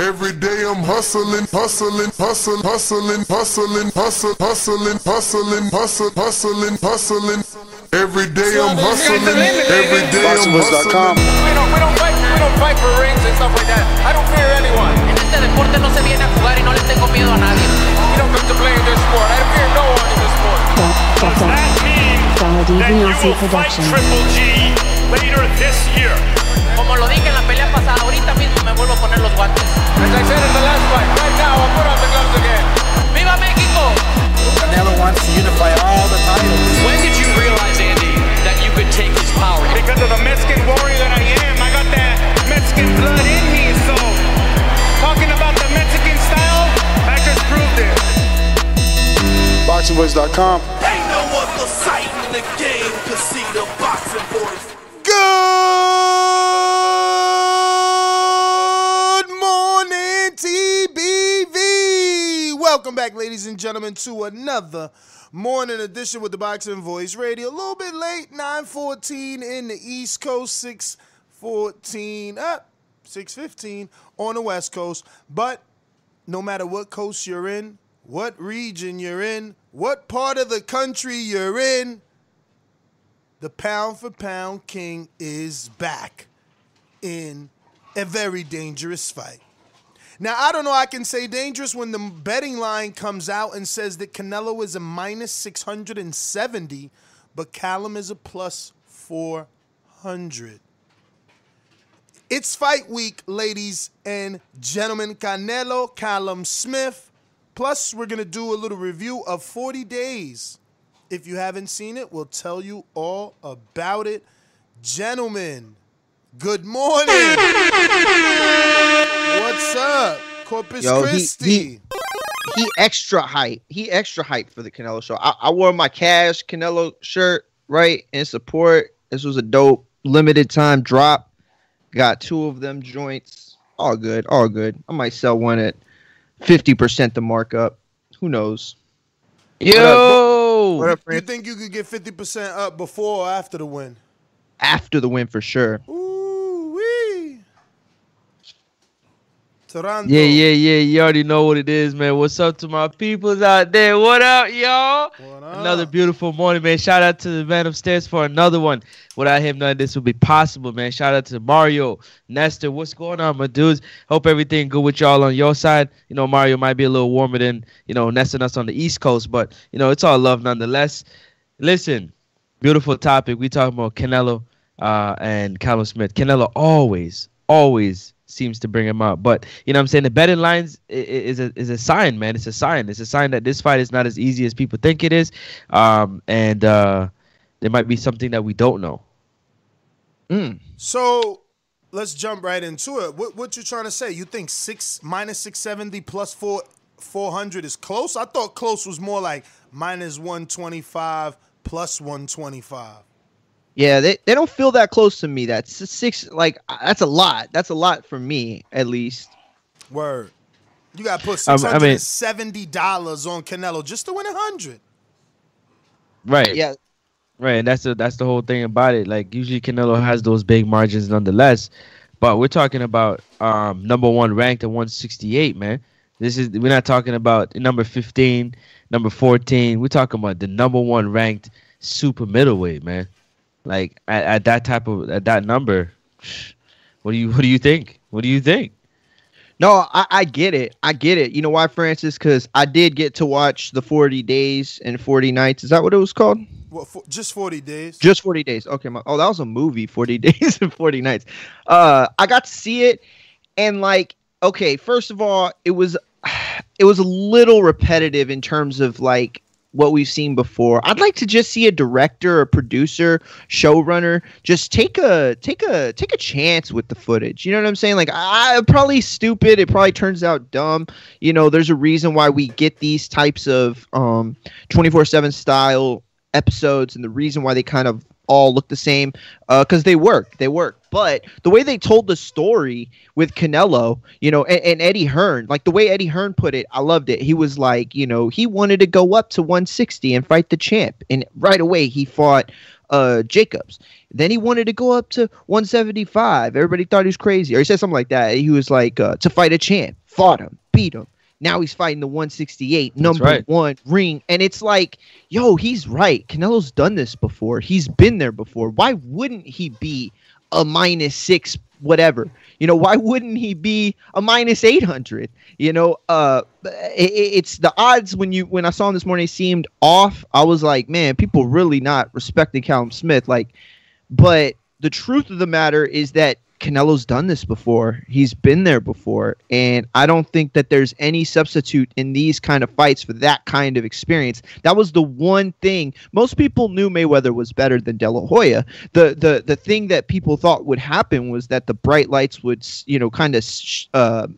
Every day I'm hustling, hustling, hustling, hustling, hustling, hustling, hustling, hustling, hustling, hustling, hustling. Every day I'm hustling. Every day I'm hustling. We don't, we don't fight, we don't fight for rings and stuff like that. I don't fear anyone. En este deporte no se viene a jugar y no le tengo miedo a nadie. You don't come to play in this sport. I fear no one in this sport. Does that mean that you will fight Triple G later this year? Como lo dije en la pelea pasada, ahorita mismo me vuelvo a poner los guantes. As I said in the last fight, right now I'll put on the gloves again. ¡Viva México! Canelo wants to unify all the titles. When did you realize, Andy, that you could take his power? Because of the Mexican warrior that I am, I got that Mexican blood in me. So, talking about the Mexican style, I just proved it. BoxingVoice.com. Ain't no other sight in the game to see the boxing voice. Good Welcome back, ladies and gentlemen, to another morning edition with the Boxing Voice Radio. A little bit late, 9:14 in the East Coast, 6:14 up, 6:15 on the West Coast. But no matter what coast you're in, what region you're in, what part of the country you're in, the pound for pound king is back in a very dangerous fight. Now, I don't know, I can say dangerous when the betting line comes out and says that Canelo is a minus 670, but Callum is a plus 400. It's fight week, ladies and gentlemen. Canelo, Callum Smith. Plus, we're going to do a little review of 40 days. If you haven't seen it, we'll tell you all about it. Gentlemen, good morning. What's up? Corpus Yo, Christi. he, he extra hype. He extra hype for the Canelo show. I, I wore my cash Canelo shirt, right, in support. This was a dope limited time drop. Got two of them joints. All good, all good. I might sell one at 50% the markup. Who knows? Yo! What up, you think you could get 50% up before or after the win? After the win for sure. Ooh, Toronto. Yeah, yeah, yeah. You already know what it is, man. What's up to my peoples out there? What up, y'all? Another beautiful morning, man. Shout out to the man upstairs for another one. Without him, none of this would be possible, man. Shout out to Mario, Nestor. What's going on, my dudes? Hope everything good with y'all on your side. You know, Mario might be a little warmer than, you know, Nestor and us on the East Coast, but, you know, it's all love nonetheless. Listen, beautiful topic. We talking about Canelo uh, and Callum Smith. Canelo always, always seems to bring him up. But you know what I'm saying? The betting lines i- i- is a is a sign, man. It's a sign. It's a sign that this fight is not as easy as people think it is. Um, and uh, there might be something that we don't know. So let's jump right into it. What what you trying to say? You think six minus six seventy plus four four hundred is close? I thought close was more like minus one twenty five plus one twenty five. Yeah, they, they don't feel that close to me. That's a six like uh, that's a lot. That's a lot for me, at least. Word. You got to put Um, six I mean- seventy dollars on Canelo just to win a hundred. Right. Yeah. Right, and that's the that's the whole thing about it. Like usually Canelo has those big margins nonetheless, but we're talking about um number one ranked at 168, man. This is we're not talking about number 15, number 14. We're talking about the number one ranked super middleweight, man. Like at, at that type of at that number, what do you what do you think? What do you think? No, I, I get it. I get it. You know why, Francis? Because I did get to watch the 40 days and 40 nights. Is that what it was called? What, for, just 40 days. Just 40 days. Okay. My, oh, that was a movie, 40 days and 40 nights. Uh, I got to see it. And like, okay, first of all, it was it was a little repetitive in terms of like what we've seen before. I'd like to just see a director, a producer, showrunner just take a take a take a chance with the footage. You know what I'm saying? Like I probably stupid, it probably turns out dumb. You know, there's a reason why we get these types of um 24/7 style episodes and the reason why they kind of all look the same because uh, they work. They work. But the way they told the story with Canelo, you know, and, and, Eddie Hearn, like the way Eddie Hearn put it, I loved it. He was like, you know, he wanted to go up to 160 and fight the champ. And right away, he fought uh, Jacobs. Then he wanted to go up to 175. Everybody thought he was crazy. Or he said something like that. He was like, uh, to fight a champ, fought him, beat him. Now he's fighting the 168, number right. one ring. And it's like, yo, he's right. Canelo's done this before. He's been there before. Why wouldn't he be a minus six, whatever? You know, why wouldn't he be a minus 800? You know, uh, it, it's the odds when you, when I saw him this morning, seemed off. I was like, man, people really not respecting Callum Smith. Like, but the truth of the matter is that Canelo's done this before. He's been there before. And I don't think that there's any substitute in these kind of fights for that kind of experience. That was the one thing. Most people knew Mayweather was better than De La Hoya. The the the thing that people thought would happen was that the bright lights would, you know, kind of uh,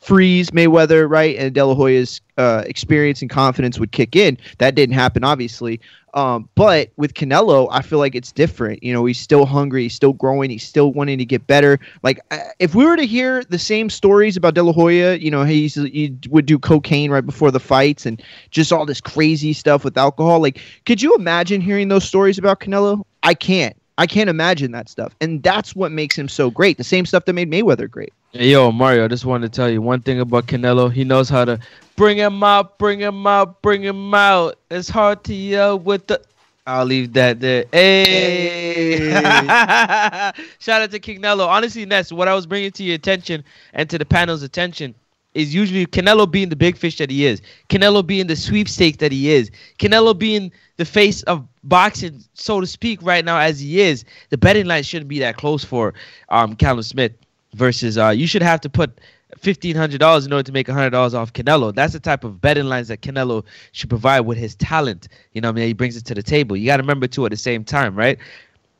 freeze Mayweather, right? And De La Hoya's uh, experience and confidence would kick in. That didn't happen, obviously. Um, but with Canelo, I feel like it's different. You know, he's still hungry, he's still growing, he's still wanting to get better. Like, if we were to hear the same stories about De La Hoya, you know, he's he would do cocaine right before the fights and just all this crazy stuff with alcohol. Like, could you imagine hearing those stories about Canelo? I can't. I can't imagine that stuff. And that's what makes him so great. The same stuff that made Mayweather great. Yo, Mario, I just wanted to tell you one thing about Canelo. He knows how to bring him out, bring him out, bring him out. It's hard to yell with the. I'll leave that there. Hey! Shout out to Nello. Honestly, Ness, what I was bringing to your attention and to the panel's attention is usually Canelo being the big fish that he is, Canelo being the sweepstakes that he is, Canelo being the face of boxing, so to speak, right now as he is. The betting line shouldn't be that close for um Callum Smith versus uh you should have to put fifteen hundred dollars in order to make hundred dollars off Canelo. That's the type of betting lines that Canelo should provide with his talent. You know, I mean, he brings it to the table. You got to remember too at the same time, right?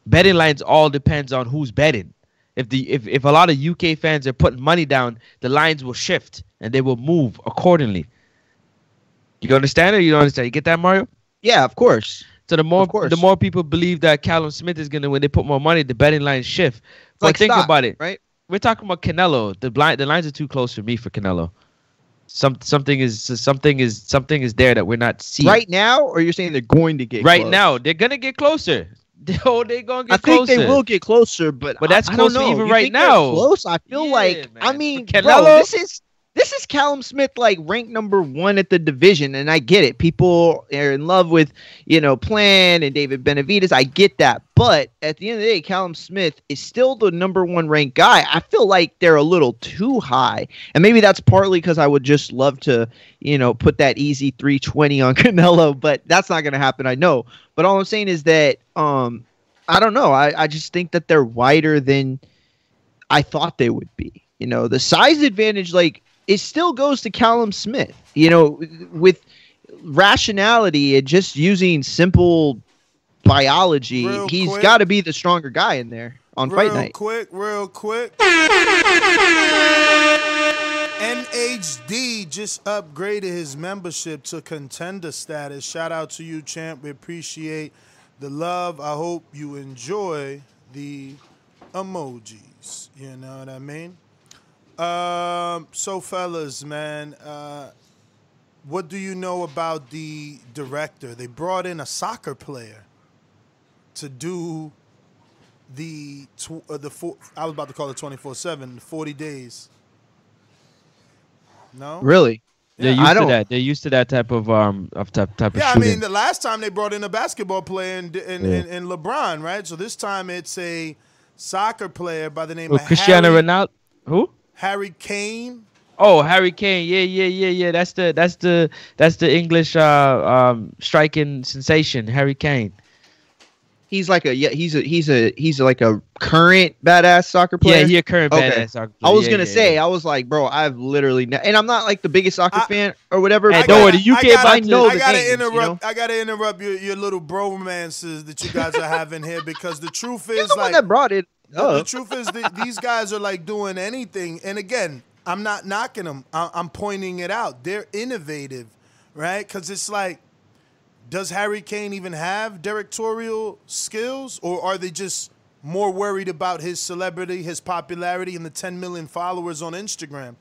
Betting lines all depends on who's betting. If the if, if a lot of UK fans are putting money down, the lines will shift and they will move accordingly. You understand it? You don't understand? You get that, Mario? Yeah, of course. So the more the more people believe that Callum Smith is gonna when they put more money, the betting lines shift. But like think stock, about it, right? We're talking about Canelo. The blind the lines are too close for me for Canelo. Some something is something is something is there that we're not seeing right now, or you're saying they're going to get right close? now. They're gonna get closer. Oh, they're gonna get I closer. think they will get closer, but but that's I, close I even you right now. Close. I feel yeah, like man. I mean, Canelo, bro, this is this is Callum Smith like ranked number one at the division, and I get it. People are in love with you know Plant and David Benavidez. I get that, but at the end of the day, Callum Smith is still the number one ranked guy. I feel like they're a little too high, and maybe that's partly because I would just love to you know put that easy 320 on Canelo, but that's not going to happen. I know, but all I'm saying is that um I don't know. I I just think that they're wider than I thought they would be. You know, the size advantage, like it still goes to Callum Smith. You know, with rationality and just using simple biology, Real he's got to be the stronger guy in there on real fight night. Real quick, real quick. NHD just upgraded his membership to contender status. Shout out to you, champ. We appreciate the love. I hope you enjoy the emojis. You know what I mean? Um, so fellas, man, uh, what do you know about the director? They brought in a soccer player. to do the tw- uh, the four, I was about to call it twenty four seven, 40 days. No, Really? They're Yeah, used I to don't- that. They're used to that type of um of type type of Yeah, I mean, the last time they brought in a basketball player in, in, Yeah. in, in LeBron, right? So this time it's a soccer player by the name Well, of Cristiano Harry, Ronaldo. Who? Harry Kane. Oh, Harry Kane. Yeah, yeah, yeah, yeah. That's the that's the that's the English uh um striking sensation, Harry Kane. He's like a yeah. He's a he's a he's like a current badass soccer player. Yeah, he a current badass soccer player. I was Yeah, gonna yeah, say, I was like, bro, I've literally, ne- and I'm not like the biggest soccer fan or whatever. Hey, don't worry, the UK I gotta, about know I the gotta names, you interrupt. know? I gotta interrupt your, your little bromances that you guys are having here because the truth is the one like that brought it the, the truth is that these guys are like doing anything. And again, I'm not knocking them. I, I'm pointing it out. They're innovative, right? Because it's like, does Harry Kane even have directorial skills, or are they just more worried about his celebrity, his popularity, and the 10 million followers on Instagram?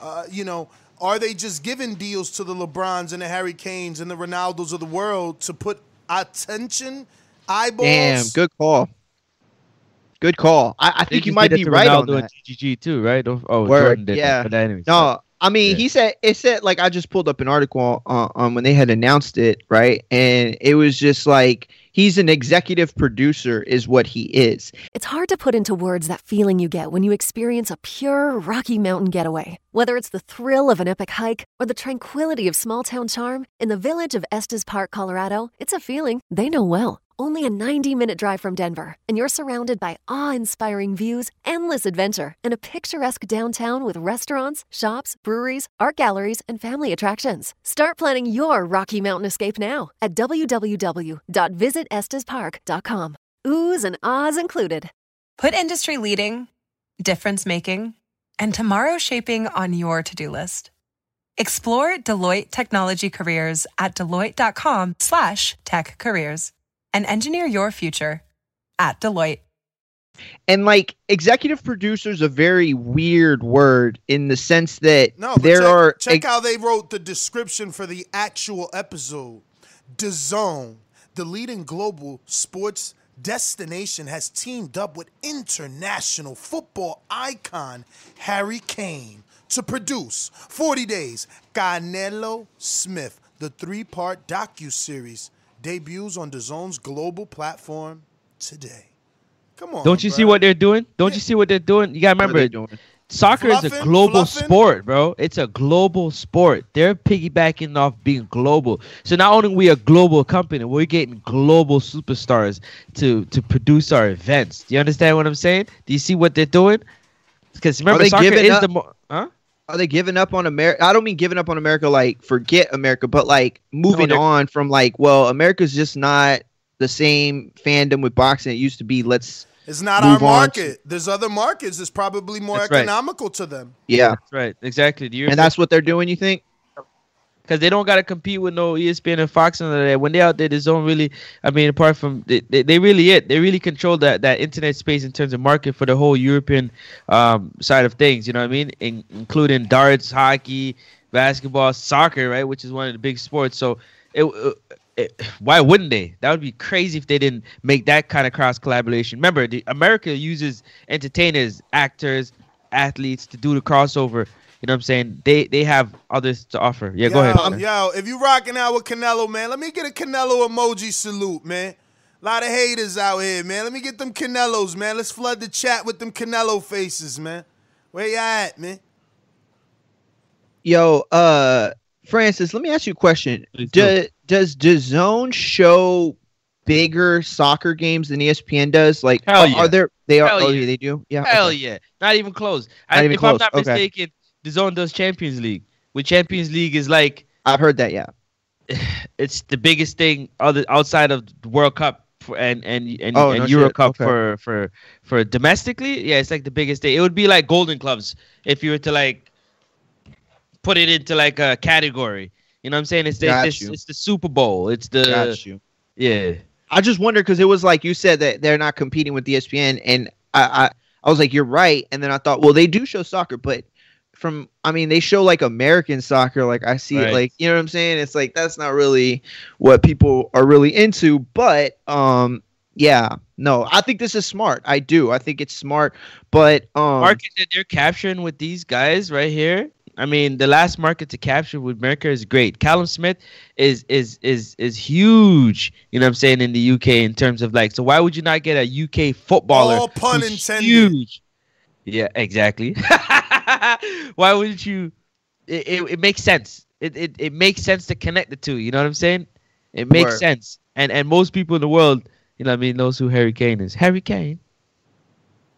Uh, you know, are they just giving deals to the LeBrons and the Harry Kanes and the Ronaldos of the world to put attention, eyeballs? Damn, good call. Good call. I, I think you might be that to right on Ronaldo that. and GG too, right? Oh, oh, Word, Jordan did yeah. that. But anyways, No, I mean, Yeah. he said it said like I just pulled up an article uh, um when they had announced it, right? And it was just like he's an executive producer, is what he is. It's hard to put into words that feeling you get when you experience a pure Rocky Mountain getaway. Whether it's the thrill of an epic hike or the tranquility of small town charm, in the village of Estes Park, Colorado, it's a feeling they know well. Only a 90 minute drive from Denver, and you're surrounded by awe inspiring views, endless adventure, and a picturesque downtown with restaurants, shops, breweries, art galleries, and family attractions. Start planning your Rocky Mountain escape now at www.visitestespark.com. Oohs and ahs included. Put industry leading, difference making, and tomorrow shaping on your to-do list. Explore Deloitte Technology Careers at deloitte.com slash tech careers and engineer your future at Deloitte. And like executive producer is a very weird word in the sense that No, there check, are check how they wrote the description for the actual episode. DAZN, the leading global sports destination, has teamed up with international football icon Harry Kane to produce 40 Days Canelo Smith, the three-part docu-series debuts on DAZN's global platform today. Come on, Don't you see what they're doing? Don't you see what they're doing? You gotta What are they remember, doing? soccer is a global fluffing? sport, bro. It's a global sport. They're piggybacking off being global. So not only we a global company, we're getting global superstars to to produce our events. Do you understand what I'm saying? Do you see what they're doing? Because remember, they soccer is up- the more. Huh? Are they giving up on America? I don't mean giving up on America like forget America, but like moving they're- on from like, well, America's just not the same fandom with boxing it used to be. Let's It's not move our on market. There's other markets that's probably more That's right. economical to them. yeah. That's right. Exactly. The And that's what they're doing, you think? Because they don't got to compete with no ESPN and Fox and all that. When they out there, they don't really. I mean, apart from they, they, they really it. They really control that that internet space in terms of market for the whole European um, side of things. You know what I mean, in, including darts, hockey, basketball, soccer, right, which is one of the big sports. So it, why wouldn't they? That would be crazy if they didn't make that kind of cross collaboration. Remember, the, America uses entertainers, actors, athletes to do the crossover. You know what I'm saying? They they have others to offer. Yeah, go ahead. man. Yo, if you rocking out with Canelo, man, let me get a Canelo emoji salute, man. A lot of haters out here, man. Let me get them Canelos, man. Let's flood the chat with them Canelo faces, man. Where you at, man? Yo, uh, Francis, let me ask you a question. Does do. Do, does DAZN show bigger soccer games than ESPN does? Like, Hell are, yeah. are there? They are. Hell oh, yeah. yeah, they do. Yeah. Hell okay. yeah. Not even close. Not I, even if close, I'm not okay. mistaken, DAZN does Champions League. With Champions League is like I've heard that. Yeah. it's the biggest thing other outside of the World Cup for, and and and, Oh, and no Euro shit. Cup Okay. for for for domestically. Yeah, it's like the biggest thing. It would be like Golden Clubs if you were to like put it into like a category. You know what I'm saying? It's the, it's, it's the Super Bowl. It's the Got you. yeah. I just wondered because it was like you said that they're not competing with ESPN, and I, I I was like, you're right. And then I thought, well, they do show soccer, but from I mean, they show like American soccer. Like I see it, like you know what I'm saying. It's like that's not really what people are really into. But um, Yeah, no, I think this is smart. I do. I think it's smart, but um, market that they're capturing with these guys right here. I mean, the last market to capture with America is great. Callum Smith is is is is huge. You know what I'm saying in the UK in terms of like. So why would you not get a UK footballer? All pun intended. Huge. Yeah, exactly. why wouldn't you? It, it, it makes sense. It, it it makes sense to connect the two. You know what I'm saying? It makes Word. sense. And and most people in the world you know what I mean? Knows who Harry Kane is. Harry Kane.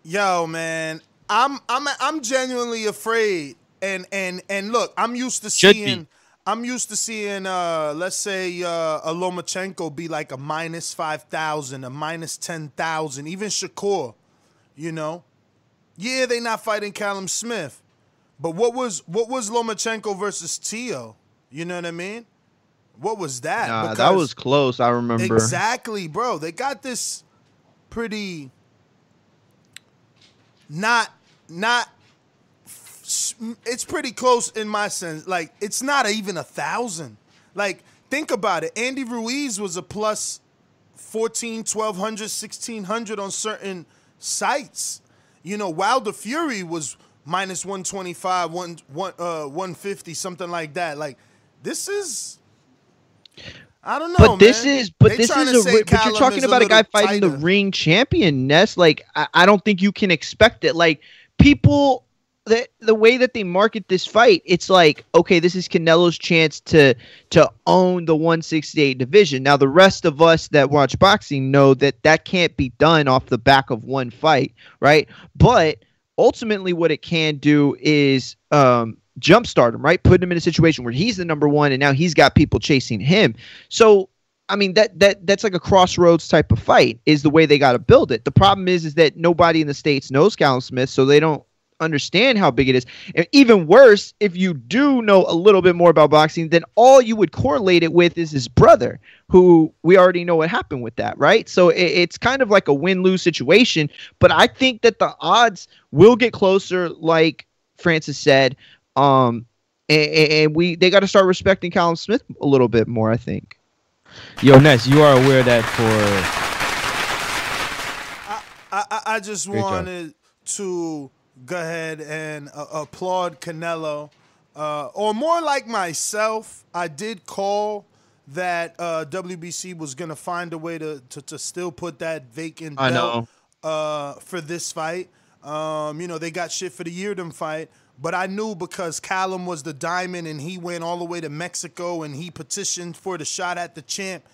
Yo, man, I'm I'm I'm genuinely afraid. And and and look, I'm used to Should seeing. Be. I'm used to seeing, uh, let's say, uh, a Lomachenko be like a minus 5,000, a minus 10,000, even Shakur, you know? Yeah, they not fighting Callum Smith. But what was what was Lomachenko versus Teo? You know what I mean? What was that? Nah, that was close. I remember exactly, bro. They got this pretty not not. It's pretty close in my sense. Like it's not even a thousand. Like think about it. Andy Ruiz was a plus 14, 1200, 1600 on certain sites. You know, Wilder Fury was minus 125, one, one, uh, 150, something like that. Like this is I don't know. But this man. is, but they this is a, but you're talking about a, a guy fighting tighter. the ring champion, Ness. Like, I, I don't think you can expect it. Like, people, the the way that they market this fight, it's like, okay, this is Canelo's chance to to own the 168 division. Now, the rest of us that watch boxing know that that can't be done off the back of one fight, right? But ultimately, what it can do is um, jumpstart him, right? Put him in a situation where he's the number one, and now he's got people chasing him. So, I mean that that that's like a crossroads type of fight is the way they got to build it. The problem is is that nobody in the states knows Callum Smith, so they don't understand how big it is. And even worse, if you do know a little bit more about boxing, then all you would correlate it with is his brother, who we already know what happened with that, right? So it, it's kind of like a win lose situation. But I think that the odds will get closer, like Francis said. Um, and, and we they got to start respecting Callum Smith a little bit more. I think. Yo, Ness, you are aware that for. I, I, I just Great wanted job. to go ahead and uh, applaud Canelo, uh, or more like myself. I did call that uh, WBC was gonna find a way to, to, to still put that vacant belt uh, for this fight. Um, you know, they got shit for the Yildirim fight, but I knew because Callum was the diamond and he went all the way to Mexico and he petitioned for the shot at the champ,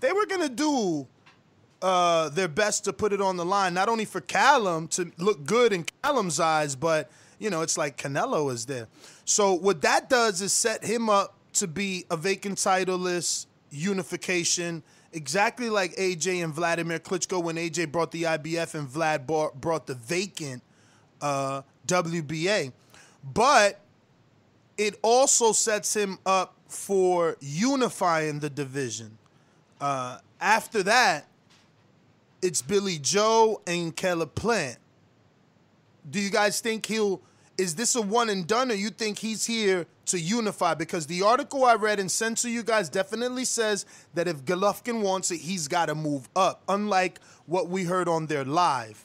they were going to do uh, their best to put it on the line, not only for Callum to look good in Callum's eyes, but, you know, it's like Canelo is there. So what that does is set him up to be a vacant titleless unification, exactly like AJ and Vladimir Klitschko when AJ brought the IBF and Vlad brought the vacant uh, WBA but it also sets him up for unifying the division. Uh, after that, it's Billy Joe and Caleb Plant. Do you guys think he'll? Is this a one and done, or you think he's here to unify? Because the article I read and sent to you guys definitely says that if Golovkin wants it, he's got to move up. Unlike what we heard on their live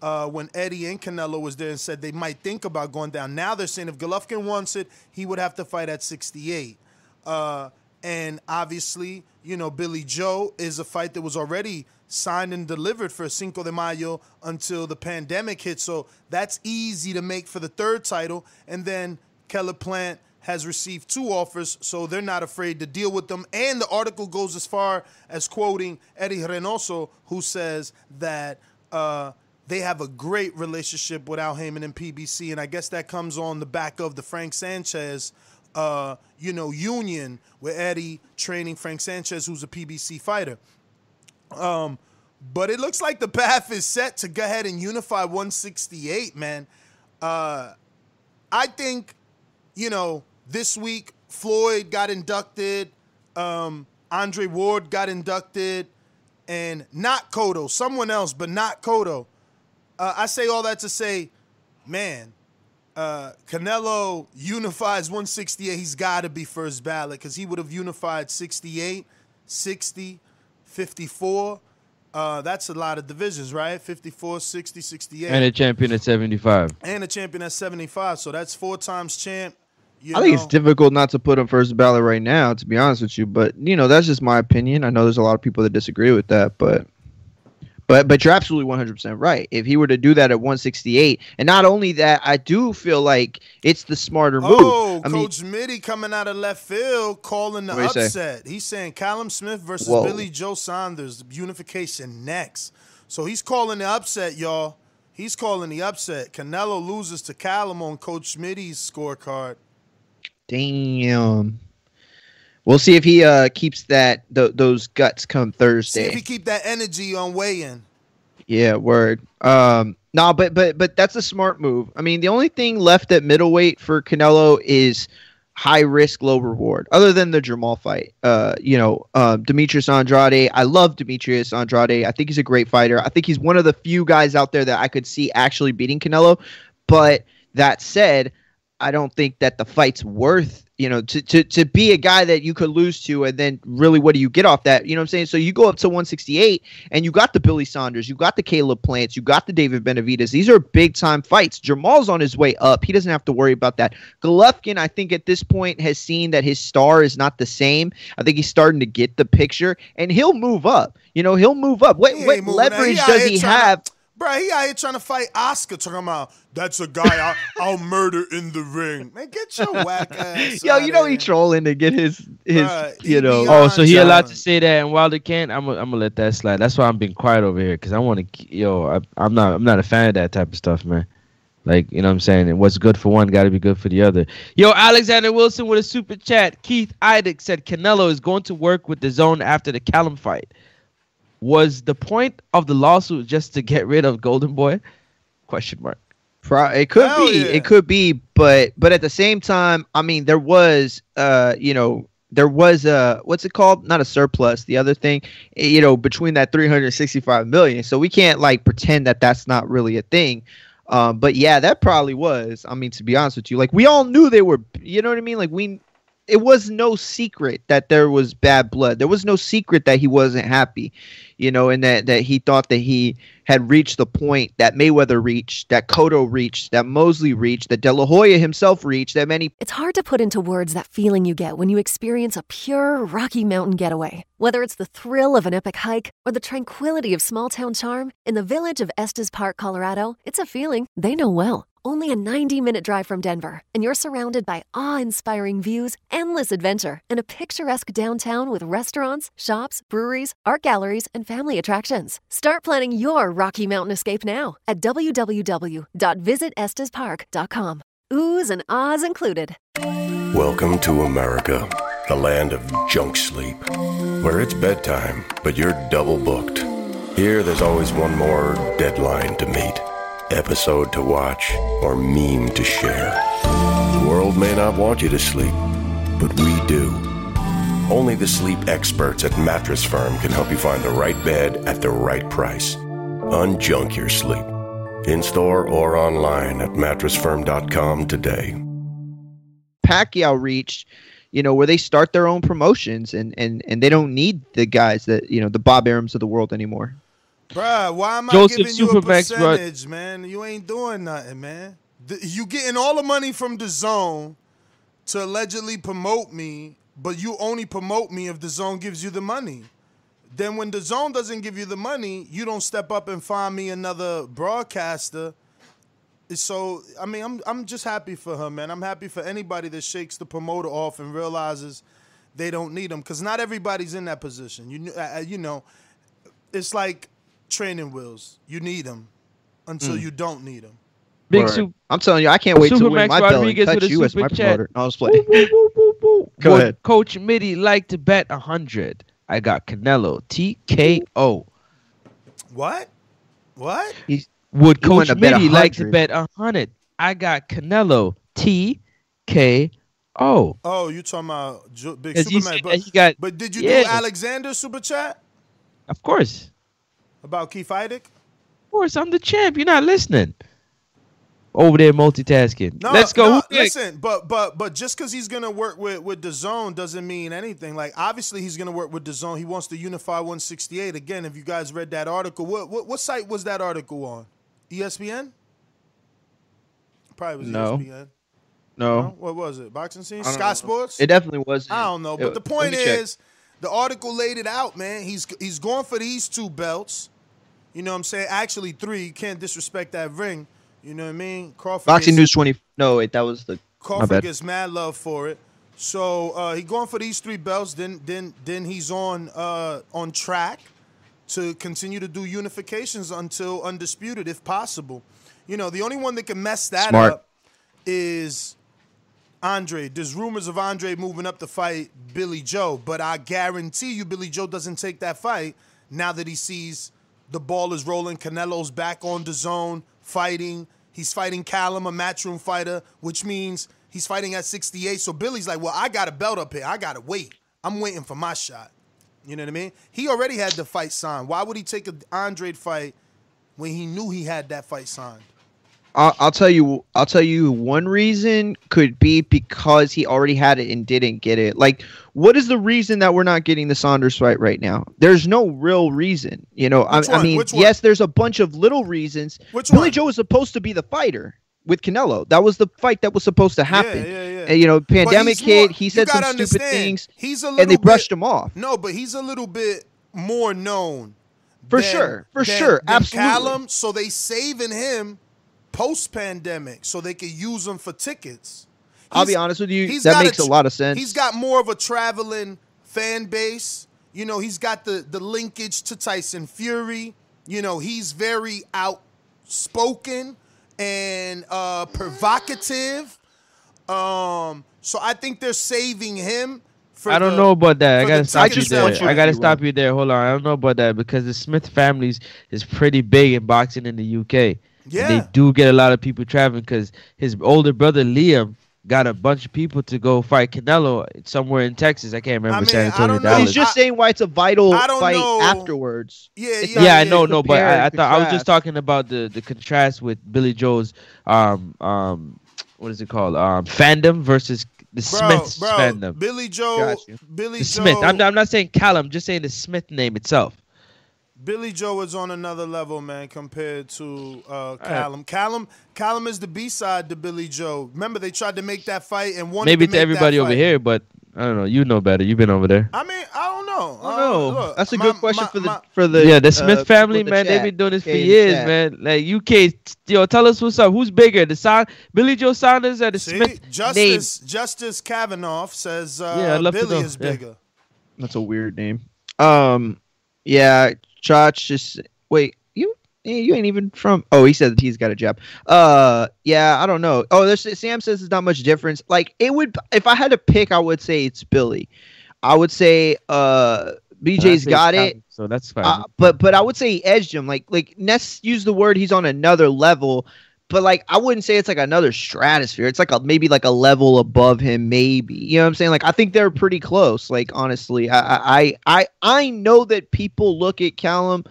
uh, when Eddie and Canelo was there and said they might think about going down. Now they're saying if Golovkin wants it, he would have to fight at 68. Uh, and obviously, you know, Billy Joe is a fight that was already signed and delivered for Cinco de Mayo until the pandemic hit. So that's easy to make for the third title. And then Caleb Plant has received two offers, so they're not afraid to deal with them. And the article goes as far as quoting Eddie Reynoso, who says that uh, they have a great relationship with Al Haymon and PBC, and I guess that comes on the back of the Frank Sanchez, uh, you know, union with Eddie training Frank Sanchez, who's a PBC fighter. Um, but it looks like the path is set to go ahead and unify 168, man. Uh, I think, you know, this week Floyd got inducted, um, Andre Ward got inducted, and not Cotto, someone else, but not Cotto uh, I say all that to say, man, uh, Canelo unifies 168. He's got to be first ballot because he would have unified 68, 60, 54. Uh, that's a lot of divisions, right? 54, 60, 68. And a champion at 75. And a champion at 75. So that's four times champ. You I think know. it's difficult not to put him first ballot right now, to be honest with you. But you know, that's just my opinion. I know there's a lot of people that disagree with that, but but but you're absolutely 100 percent right. If he were to do that at 168, and not only that, I do feel like it's the smarter oh, move. Oh, I mean, Coach Mitty coming out of left field calling the What'd say? upset. He's saying Callum Smith versus Whoa. Billy Joe Saunders, unification next. So he's calling the upset, y'all. He's calling the upset. Canelo loses to Callum on Coach Mitty's scorecard. damn. We'll see if he uh keeps that th- those guts come Thursday. See if he keep that energy on weigh-in. Yeah, word. Um, no, but but but that's a smart move. I mean, the only thing left at middleweight for Canelo is high risk, low reward. Other than the Jamal fight, uh, you know, uh, Demetrius Andrade. I love Demetrius Andrade. I think he's a great fighter. I think he's one of the few guys out there that I could see actually beating Canelo. But that said, I don't think that the fight's worth, you know, to, to, to be a guy that you could lose to, and then really, what do you get off that? You know what I'm saying? So you go up to 168, and you got the Billy Saunders, you got the Caleb Plants, you got the David Benavidez. These are big time fights. Jamal's on his way up. He doesn't have to worry about that. Golovkin, I think at this point has seen that his star is not the same. I think he's starting to get the picture, and he'll move up. You know, he'll move up. What, what ain't moving that. leverage does he have? Bruh, he out here trying to fight Oscar, talking about that's a guy I'll, I'll murder in the ring. Man, get your whack ass. Yo, you know he trolling to get his his Bruh, you know. Oh, so he John. allowed to say that and Wilder can't? I'm gonna I'm gonna let that slide. That's why I'm being quiet over here because I want to. Yo, I, I'm not I'm not a fan of that type of stuff, man. Like you know what I'm saying. And what's good for one got to be good for the other. Yo, Alexander Wilson with a super chat. Keith Idec said Canelo is going to work with DAZN after the Callum fight. Was the point of the lawsuit just to get rid of Golden Boy? Question mark. Pro- it could Hell be, yeah. it could be, but but at the same time, I mean, there was, uh, you know, there was a what's it called? Not a surplus. The other thing, eh, you know, between that three hundred sixty-five million. So we can't like pretend that that's not really a thing. Um, but yeah, that probably was. I mean, to be honest with you, like we all knew they were. You know what I mean? Like we, it was no secret that there was bad blood. There was no secret that he wasn't happy. You know, and that that he thought that he had reached the point that Mayweather reached, that Cotto reached, that Mosley reached, that De La Hoya himself reached, that many It's hard to put into words that feeling you get when you experience a pure Rocky Mountain getaway. Whether it's the thrill of an epic hike or the tranquility of small town charm, in the village of Estes Park, Colorado, it's a feeling they know well. Only a 90 minute drive from Denver, and you're surrounded by awe inspiring views, endless adventure, and a picturesque downtown with restaurants, shops, breweries, art galleries, and family attractions. Start planning your Rocky Mountain escape now at www.visitestespark.com. Oohs and ahs included. Welcome to America, the land of junk sleep, where it's bedtime, but you're double booked. Here, there's always one more deadline to meet, episode to watch, or meme to share. The world may not want you to sleep, but we do. Only the sleep experts at Mattress Firm can help you find the right bed at the right price. Unjunk your sleep. In store or online at mattressfirm.com today. Pacquiao reached, you know, where they start their own promotions and and and they don't need the guys that you know the Bob Arums of the world anymore. Bruh, why am I Joseph giving you a Supermax, percentage, man? You ain't doing nothing, man. You getting all the money from DAZN to allegedly promote me, but you only promote me if DAZN gives you the money. Then when DAZN doesn't give you the money, you don't step up and find me another broadcaster. So I mean, I'm I'm just happy for her, man. I'm happy for anybody that shakes the promoter off and realizes they don't need him, because not everybody's in that position. You uh, uh, you know, it's like training wheels. You need them until Mm. you don't need them. Big Word. Sup- I'm telling you, I can't wait to Supermax win my belt and Rodriguez with touch you as my chat. promoter. No, I was playing. Go Would ahead. Coach Mitty like to bet a hundred? I got Canelo TKO. What? What? He's, Would You wanna Coach bet Mitty like to 100? bet hundred? I got Canelo TKO. Oh, you talking about Ju- Big As he Superman? said But, he got- but did you yeah. do Alexander super chat Of course, about Keith Idec? of course, I'm the champ. You're not listening. over there multitasking. No, Let's go. no, listen, but but but just because he's gonna work with with DAZN doesn't mean anything. Like obviously he's gonna work with DAZN. He wants to unify 168 again. If you guys read that article, what what, what site was that article on? ESPN. Probably was No. ESPN. No. What was it? Boxing scene? I Sky know. Sports? It definitely was. I don't know, but the point is, the article laid it out, man. He's he's going for these two belts. You know what I'm saying? Actually, three. You can't disrespect that ring. You know what I mean? Crawford. Boxing gets- News 20. No, wait, that was the. Crawford gets mad love for it. So uh, he going for these three belts. Then then then he's on uh, on track to continue to do unifications until undisputed, if possible. You know, the only one that can mess that Smart. up is Andre. There's rumors of Andre moving up to fight Billy Joe, but I guarantee you Billy Joe doesn't take that fight now that he sees the ball is rolling. Canelo's back on DAZN, fighting. He's fighting Callum, a matchroom fighter, which means he's fighting at 68. So Billy's like, well, I got a belt up here. I got to wait. I'm waiting for my shot. You know what I mean? He already had the fight signed. Why would he take an Andre fight when he knew he had that fight signed? I'll, I'll tell you. I'll tell you. One reason could be because he already had it and didn't get it. Like, what is the reason that we're not getting the Saunders fight right now? There's no real reason. You know, I, I mean, yes, there's a bunch of little reasons. Which Billy one? Joe was supposed to be the fighter with Canelo. That was the fight that was supposed to happen. yeah, yeah. yeah. And, you know, pandemic hit. he said some stupid things, He's a and they little brushed bit- him off. No, but he's a little bit more known. For than- sure, for than- sure, than absolutely. Callum, so they saving him post pandemic so they could use them for tickets. I'll be honest with you, he's that makes a tr- lot of sense. He's got more of a traveling fan base. You know, he's got the the linkage to Tyson Fury. You know, he's very outspoken and uh provocative. Um, so I think they're saving him. For I don't the- know about that. I gotta stop you there. I gotta stop you there. Hold on. I don't know about that because the Smith families is pretty big in boxing in the UK. And Yeah. they do get a lot of people traveling because his older brother Liam got a bunch of people to go fight Canelo somewhere in Texas. I can't remember San Antonio, Dallas. He's just saying why it's a vital fight know. afterwards. Yeah, It's yeah, not yeah, I know, no, but I, I and thought I was just talking about the the contrast with Billy Joe's um um what is it called um fandom versus the Bro, Smiths bro, fandom. Billy Joe, Got you. Billy The Joe, Smith. I'm, I'm not saying Callum. Just saying the Smith name itself. Billy Joe is on another level, man, compared to uh, Callum. Callum, Callum is the B side to Billy Joe. Remember, they tried to make that fight and wanted Maybe to, to everybody that over fight. here, but I don't know. You know better. You've been over there. I mean, I don't know. Oh, Uh, no. look, That's a my- good question my- for the my- for the yeah, the uh, Smith people family, the man, they've been doing this for Okay, in the years, chat. man. Like UK, yo, tell us what's up. Who's bigger, the Son- Billy Joe Saunders or the See, Smith name? Justice Justice Kavanaugh says uh, Yeah, I'd love to Billy know. is Yeah. bigger. That's a weird name. Um, yeah, Chach just wait. You eh, you ain't even from. Oh, he said that he's got a job. Uh, yeah, I don't know. Oh, there's Sam says there's not much difference. Like it would if I had to pick, I would say it's Billy. I would say uh BJ's got it. So that's fine. Uh, but but I would say he edged him. Like like Ness used the word he's on another level. But like I wouldn't say it's like another stratosphere. It's like a maybe like a level above him, maybe. You know what I'm saying? Like I think they're pretty close. Like honestly, I I I I know that people look at Callum,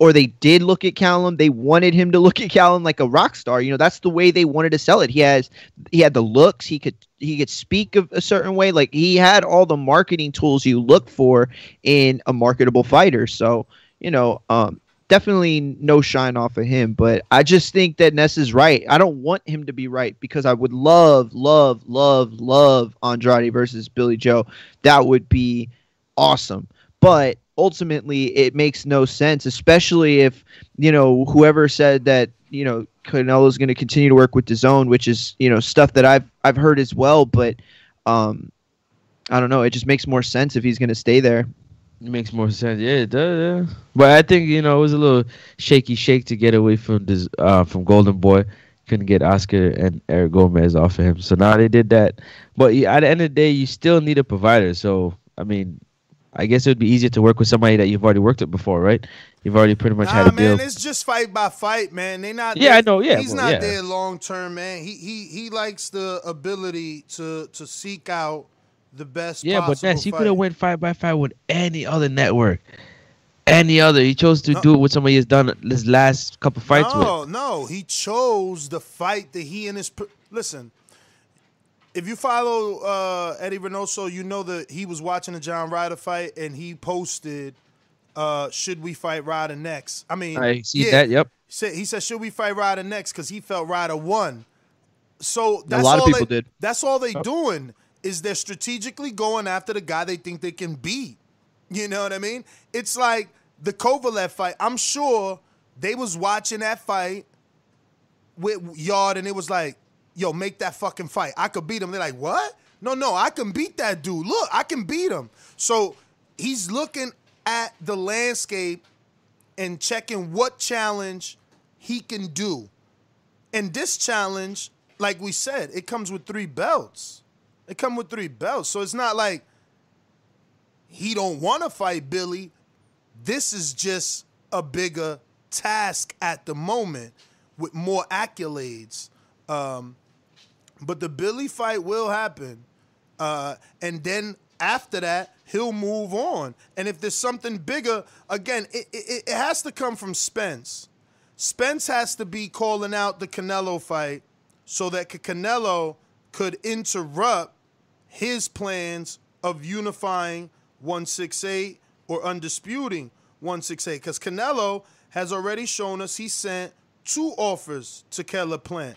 or they did look at Callum. They wanted him to look at Callum like a rock star. You know that's the way they wanted to sell it. He has he had the looks. He could he could speak of a certain way. Like he had all the marketing tools you look for in a marketable fighter. So you know, um, definitely no shine off of him. But I just think that Ness is right. I don't want him to be right because I would love, love, love, love Andrade versus Billy Joe. That would be awesome. But ultimately, it makes no sense, especially if you know whoever said that you know Canelo is going to continue to work with zone, which is you know stuff that I've I've heard as well. But um, I don't know. It just makes more sense if he's going to stay there. It makes more sense. Yeah, it does. Yeah. But I think you know it was a little shaky shake to get away from this uh, from Golden Boy. Couldn't get Oscar and Eric Gomez off of him. So now they did that. But at the end of the day, you still need a provider. So I mean, I guess it would be easier to work with somebody that you've already worked with before, right? You've already pretty much had Nah, a deal. man, it's just fight by fight, man. They not. Yeah, there- I know, yeah, he's well, not yeah. there long term, man. He he he likes the ability to to seek out the best. yeah, but Ness, you could have went fight by fight with any other network. any other. He chose to do it with somebody he's done his last couple fights no, with. No, he chose the fight that he and his listen. If you follow uh, Eddie Reynoso, you know that he was watching the John Ryder fight and he posted, uh, "Should we fight Ryder next?" I mean, I see that. Yep. He said, he said, "Should we fight Ryder next?" Because he felt Ryder won. So that's a lot of all people they, did. That's all they doing is they're strategically going after the guy they think they can beat. You know what I mean? It's like the Kovalev fight. I'm sure they was watching that fight with Yarde, and it was like, "Yo, make that fucking fight. I could beat him." They're like, "What? No, no, I can beat that dude. Look, I can beat him." So he's looking at the landscape and checking what challenge he can do. And this challenge, like we said, it comes with three belts. It come with three belts. So it's not like he don't want to fight Billy. This is just a bigger task at the moment with more accolades. Um, but the Billy fight will happen. Uh, and then after that, he'll move on. And if there's something bigger, again, it, it, it has to come from Spence. Spence has to be calling out the Canelo fight so that Canelo could interrupt his plans of unifying 168 or undisputing 168. Because Canelo has already shown us he sent two offers to Caleb Plant.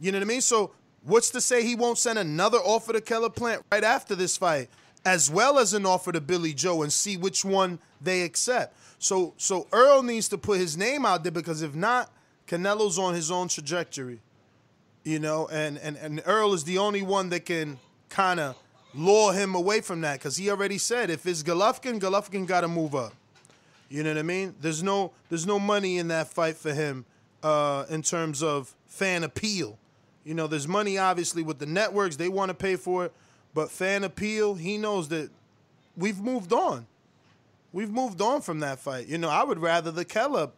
You know what I mean? So what's to say he won't send another offer to Caleb Plant right after this fight, as well as an offer to Billy Joe and see which one they accept. So so Errol needs to put his name out there because if not, Canelo's on his own trajectory. You know, and and, and Errol is the only one that can kind of lure him away from that because he already said if it's Golovkin, Golovkin got to move up. You know what I mean? There's no there's no money in that fight for him uh, in terms of fan appeal. You know, there's money obviously with the networks; they want to pay for it, but fan appeal, he knows that we've moved on. We've moved on from that fight. You know, I would rather the Caleb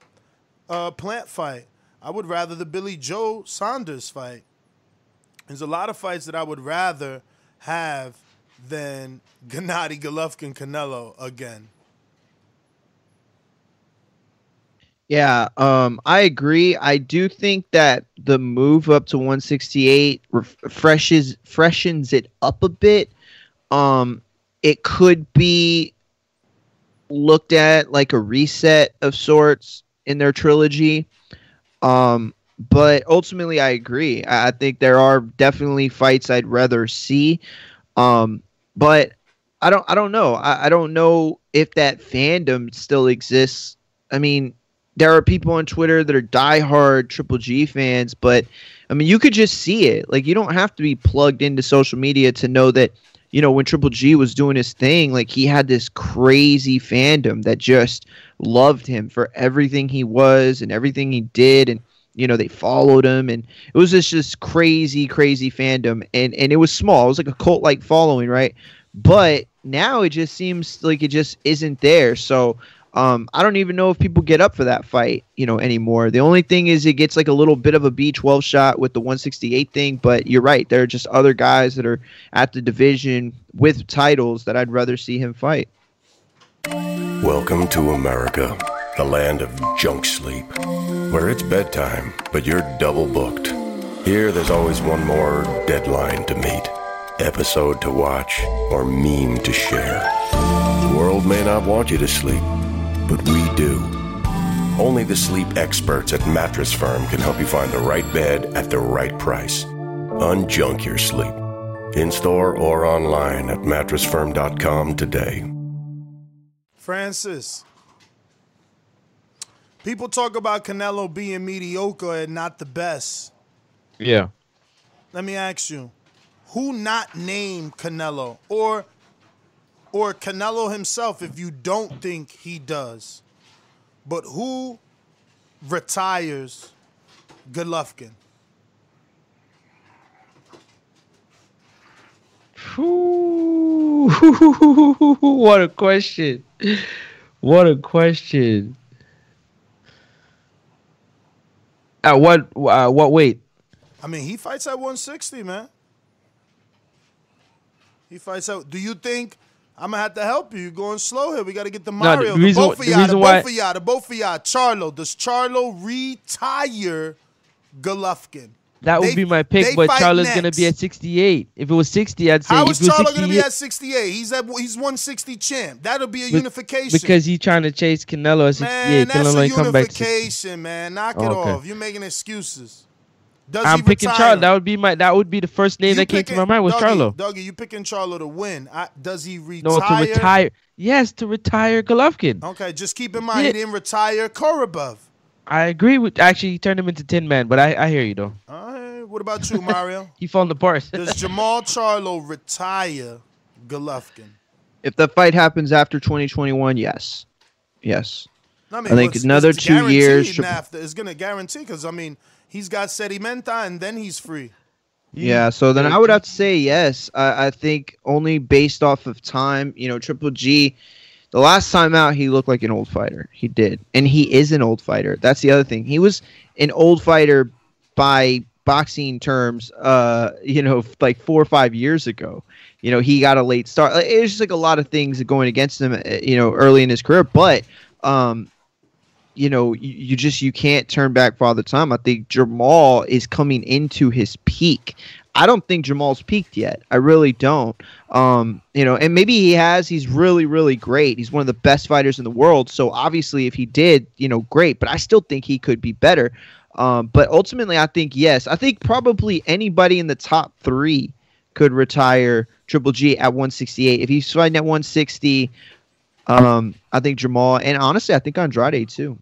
uh, Plant fight. I would rather the Billy Joe Saunders fight. There's a lot of fights that I would rather have than Gennady Golovkin Canelo again. Yeah, um, I agree. I do think that the move up to 168 refreshes freshens it up a bit. Um, it could be looked at like a reset of sorts in their trilogy. Um, but ultimately, I agree. I, think there are definitely fights I'd rather see. Um, but I don't. I don't know. I, I don't know if that fandom still exists. I mean, there are people on Twitter that are diehard Triple G fans, but I mean, you could just see it. Like, you don't have to be plugged into social media to know that, you know, when Triple G was doing his thing, like, he had this crazy fandom that just loved him for everything he was and everything he did. And, you know, they followed him. And it was just this crazy, crazy fandom. And, and it was small, it was like a cult like following, right? But now it just seems like it just isn't there. So, um, I don't even know if people get up for that fight, you know, anymore. The only thing is it gets like a little bit of a B12 shot with the 168 thing, but you're right. There are just other guys that are at the division with titles that I'd rather see him fight. Welcome to America, the land of junk sleep, where it's bedtime, but you're double booked. Here, there's always one more deadline to meet, episode to watch, or meme to share. The world may not want you to sleep but we do. Only the sleep experts at Mattress Firm can help you find the right bed at the right price. Unjunk your sleep. In store or online at mattressfirm.com today. Francis, people talk about Canelo being mediocre and not the best. Yeah. Let me ask you, who not named Canelo or or Canelo himself if you don't think he does. But who retires Golovkin? what a question. What a question. At what uh, what weight? I mean, he fights at 160, man. He fights out. Do you think I'm gonna have to help you. You're going slow here. We got to get the the Mario. the, reason- both of the y'all. The reason both of y'all. The both of y'all. Charlo. Does Charlo retire Golovkin? That would They- be my pick, but Charlo's gonna be at 68. If it was 60, I'd say. How is Charlo gonna be at 68? He's at he's 160 champ. That'll be a Be- unification. Because he's trying to chase Canelo at 68. man, that's Canelo a ain't come back to 60. unification, man. Knock it oh, Okay. off. You're making excuses. Does I'm he picking retire? Charlo. That would be my. That would be the first name You that came to picking- my mind was Dougie, Charlo. Dougie, you picking Charlo to win? I, does he retire? No, to retire. Yes, to retire Golovkin. Okay, just keep in mind Yeah. he didn't retire Korobov. I agree with. Actually, he turned him into Tin Man, but I, I hear you though. All right, what about you, Mario? He falling apart. Does Jermall Charlo retire Golovkin? If the fight happens after 2021, yes, yes. I, I think it's- another it's two years. guaranteed After, it's gonna guarantee because I mean he's got Szeremeta and then he's free. Yeah, so then I would have to say yes. I, I think only based off of time, you know, Triple G, the last time out, he looked like an old fighter. He did. And he is an old fighter. That's the other thing. He was an old fighter by boxing terms, uh, you know, like four or five years ago. You know, he got a late start. It was just like a lot of things going against him, uh, you know, early in his career. But, um, you know, you, you just you can't turn back father time. I think Jermall is coming into his peak. I don't think Jermall's peaked yet. I really don't. Um, you know, and maybe he has. He's really, really great. He's one of the best fighters in the world. So obviously, if he did, you know, great. But I still think he could be better. Um, but ultimately, I think yes. I think probably anybody in the top three could retire Triple G at 168. If he's fighting at 160, um, I think Jermall, and honestly, I think Andrade too.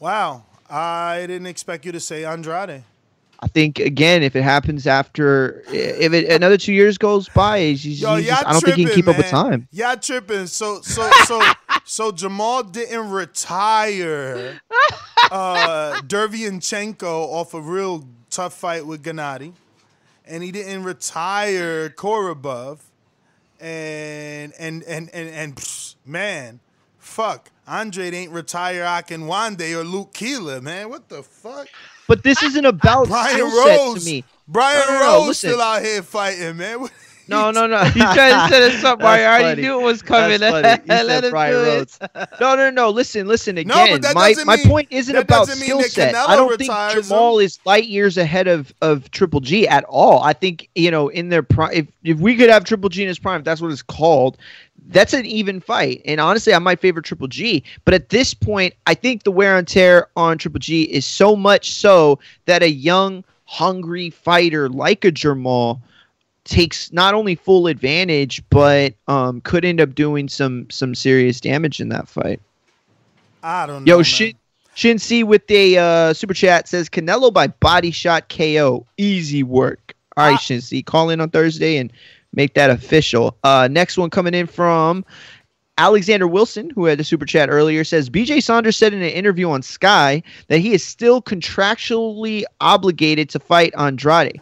Wow, I didn't expect you to say Andrade. I think again, if it happens after, if it another two years goes by, he's, he's Yo, just- I don't think he can keep tripping, up with time. Y'all tripping. So so so so Jermall didn't retire uh Derevyanchenko off a real tough fight with Gennady. And he didn't retire Korobov. And and and and and psh, man, fuck. Andre ain't retire Akinwande or Luke Keeler, man. What the fuck? But this isn't about Brian Rose. to me. Brian No, no, no, Rose listen. still out here fighting, man. What- No, no, no. He tried to set us up, Mario. I already funny. knew it was coming. That's funny. He Let said him Brian do Rhodes. it. No, no, no. Listen, listen No, but again. that my doesn't my mean- point isn't that about doesn't mean skill that set. Canelo I don't think retires Jermall him. is light years ahead of of Triple G at all. I think you know in their prime. If if we could have Triple G in his prime, if that's what it's called. That's an even fight, and honestly, I might favor Triple G. But at this point, I think the wear and tear on Triple G is so much so that a young, hungry fighter like a Jermall takes not only full advantage but um, could end up doing some some serious damage in that fight. I don't know. Yo. Shin Shin C with a uh, super chat says Canelo by body shot KO, easy work. All right, right, Shin C, call in on Thursday and make that official. Uh, next one coming in from Alexander Wilson, who had the super chat earlier, says BJ Saunders said in an interview on Sky that he is still contractually obligated to fight Andrade,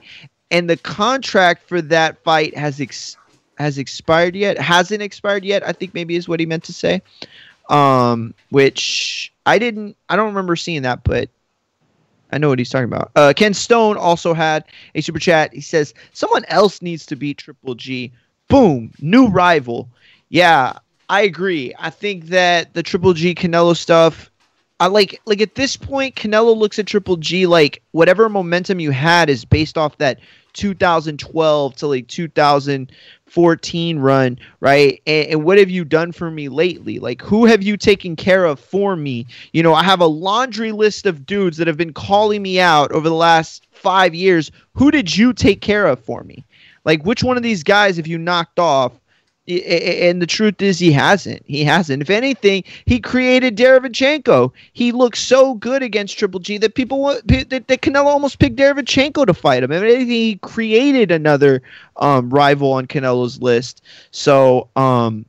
and the contract for that fight has ex- has expired yet. Hasn't expired yet. I think maybe is what he meant to say. Um, which I didn't. I don't remember seeing that, but I know what he's talking about. Uh, Ken Stone also had a super chat. He says someone else needs to beat Triple G. Boom, new rival. Yeah, I agree. I think that the Triple G Canelo stuff. I like like at this point, Canelo looks at Triple G like whatever momentum you had is based off that 2012 to like 2014 run, right? And, and what have you done for me lately? Like, who have you taken care of for me? You know, I have a laundry list of dudes that have been calling me out over the last five years. Who did you take care of for me? Like, which one of these guys have you knocked off? And the truth is, he hasn't. He hasn't. If anything, he created Derevchenko. He looked so good against Triple G that people that, that Canelo almost picked Derevchenko to fight him. If anything, he created another um, rival on Canelo's list. So, um,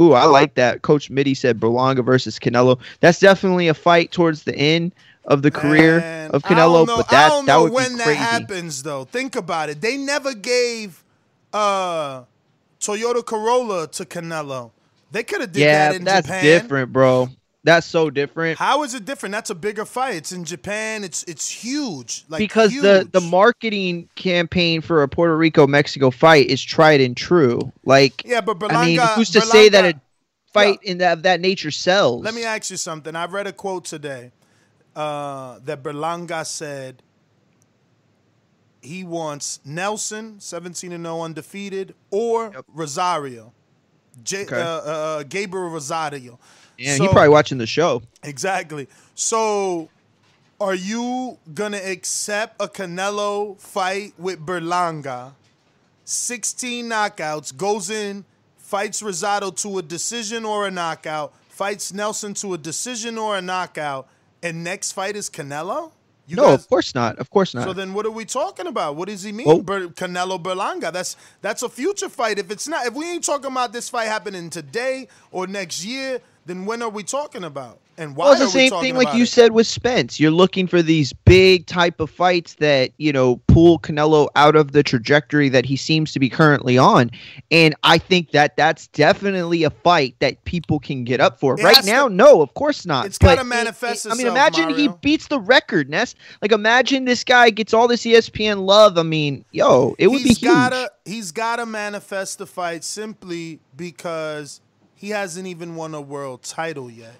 ooh, I like that. Coach Mitty said Berlanga versus Canelo. That's definitely a fight towards the end of the career of I don't Canelo. know, But I that don't that know would when be that happens though. Think about it. They never gave uh Ryota Murata to Canelo. They could have did yeah, that in that's Japan. different, bro. that's so different. How is it different? That's a bigger fight. It's in Japan. It's it's huge. Like because huge. the the marketing campaign for a Puerto Rico Mexico fight is tried and true. Like Yeah, but I mean, Berlanga- who's to say that a fight in that of that nature sells? Let me ask you something. I read a quote today uh, that Berlanga said he wants Nelson, 17 and 0 undefeated, or Rosario. J- Okay. uh, uh, Gabriel Rosado. Yeah, So- he probably watching the show. Exactly. So, are you gonna accept a Canelo fight with Berlanga? 16 knockouts, goes in, fights Rosado to a decision or a knockout, fights Nelson to a decision or a knockout, and next fight is Canelo? You no, guys- of course not. Of course not. so then, what are we talking about? What does he mean, Well- Ber- Canelo Berlanga? That's that's a future fight. If it's not, if we ain't talking about this fight happening today or next year, then when are we talking about? And why Well, it's the same thing like you it? said with Spence. You're looking for these big type of fights that, you know, pull Canelo out of the trajectory that he seems to be currently on. And I think that that's definitely a fight that people can get up for. It right now, to- no, of course not. It's gotta But it- manifest it- I mean, imagine he beats the record, Ness. Like, imagine this guy gets all this ESPN love. I mean, yo, it would he's be huge. gotta he's gotta manifest the fight simply because he hasn't even won a world title yet.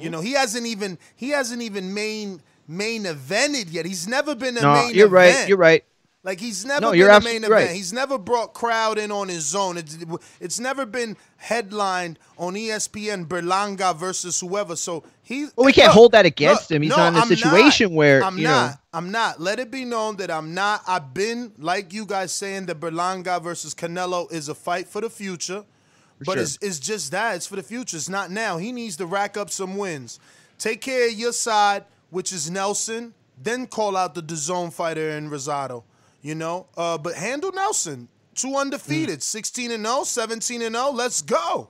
You know, he hasn't even he hasn't even main main evented yet. He's never been a main event. no, main you're right. You're right. Like he's never No, been a main event. right. He's never brought crowd in on his own. It's, it's never been headlined on ESPN Berlanga versus whoever. So he Well, we can't Look, hold that against look, him. He's no, not in a I'm situation where, I'm you not. know. I'm not. Let it be known that I'm not. I've been like you guys saying that Berlanga versus Canelo is a fight for the future. But sure. it's, it's just that. It's for the future. It's not now. He needs to rack up some wins. Take care of your side, which is Nelson. Then call out the DAZN fighter in Rosado. You know? Uh, but handle Nelson. Two undefeated. 16 and 0, 17 and 0. Let's go.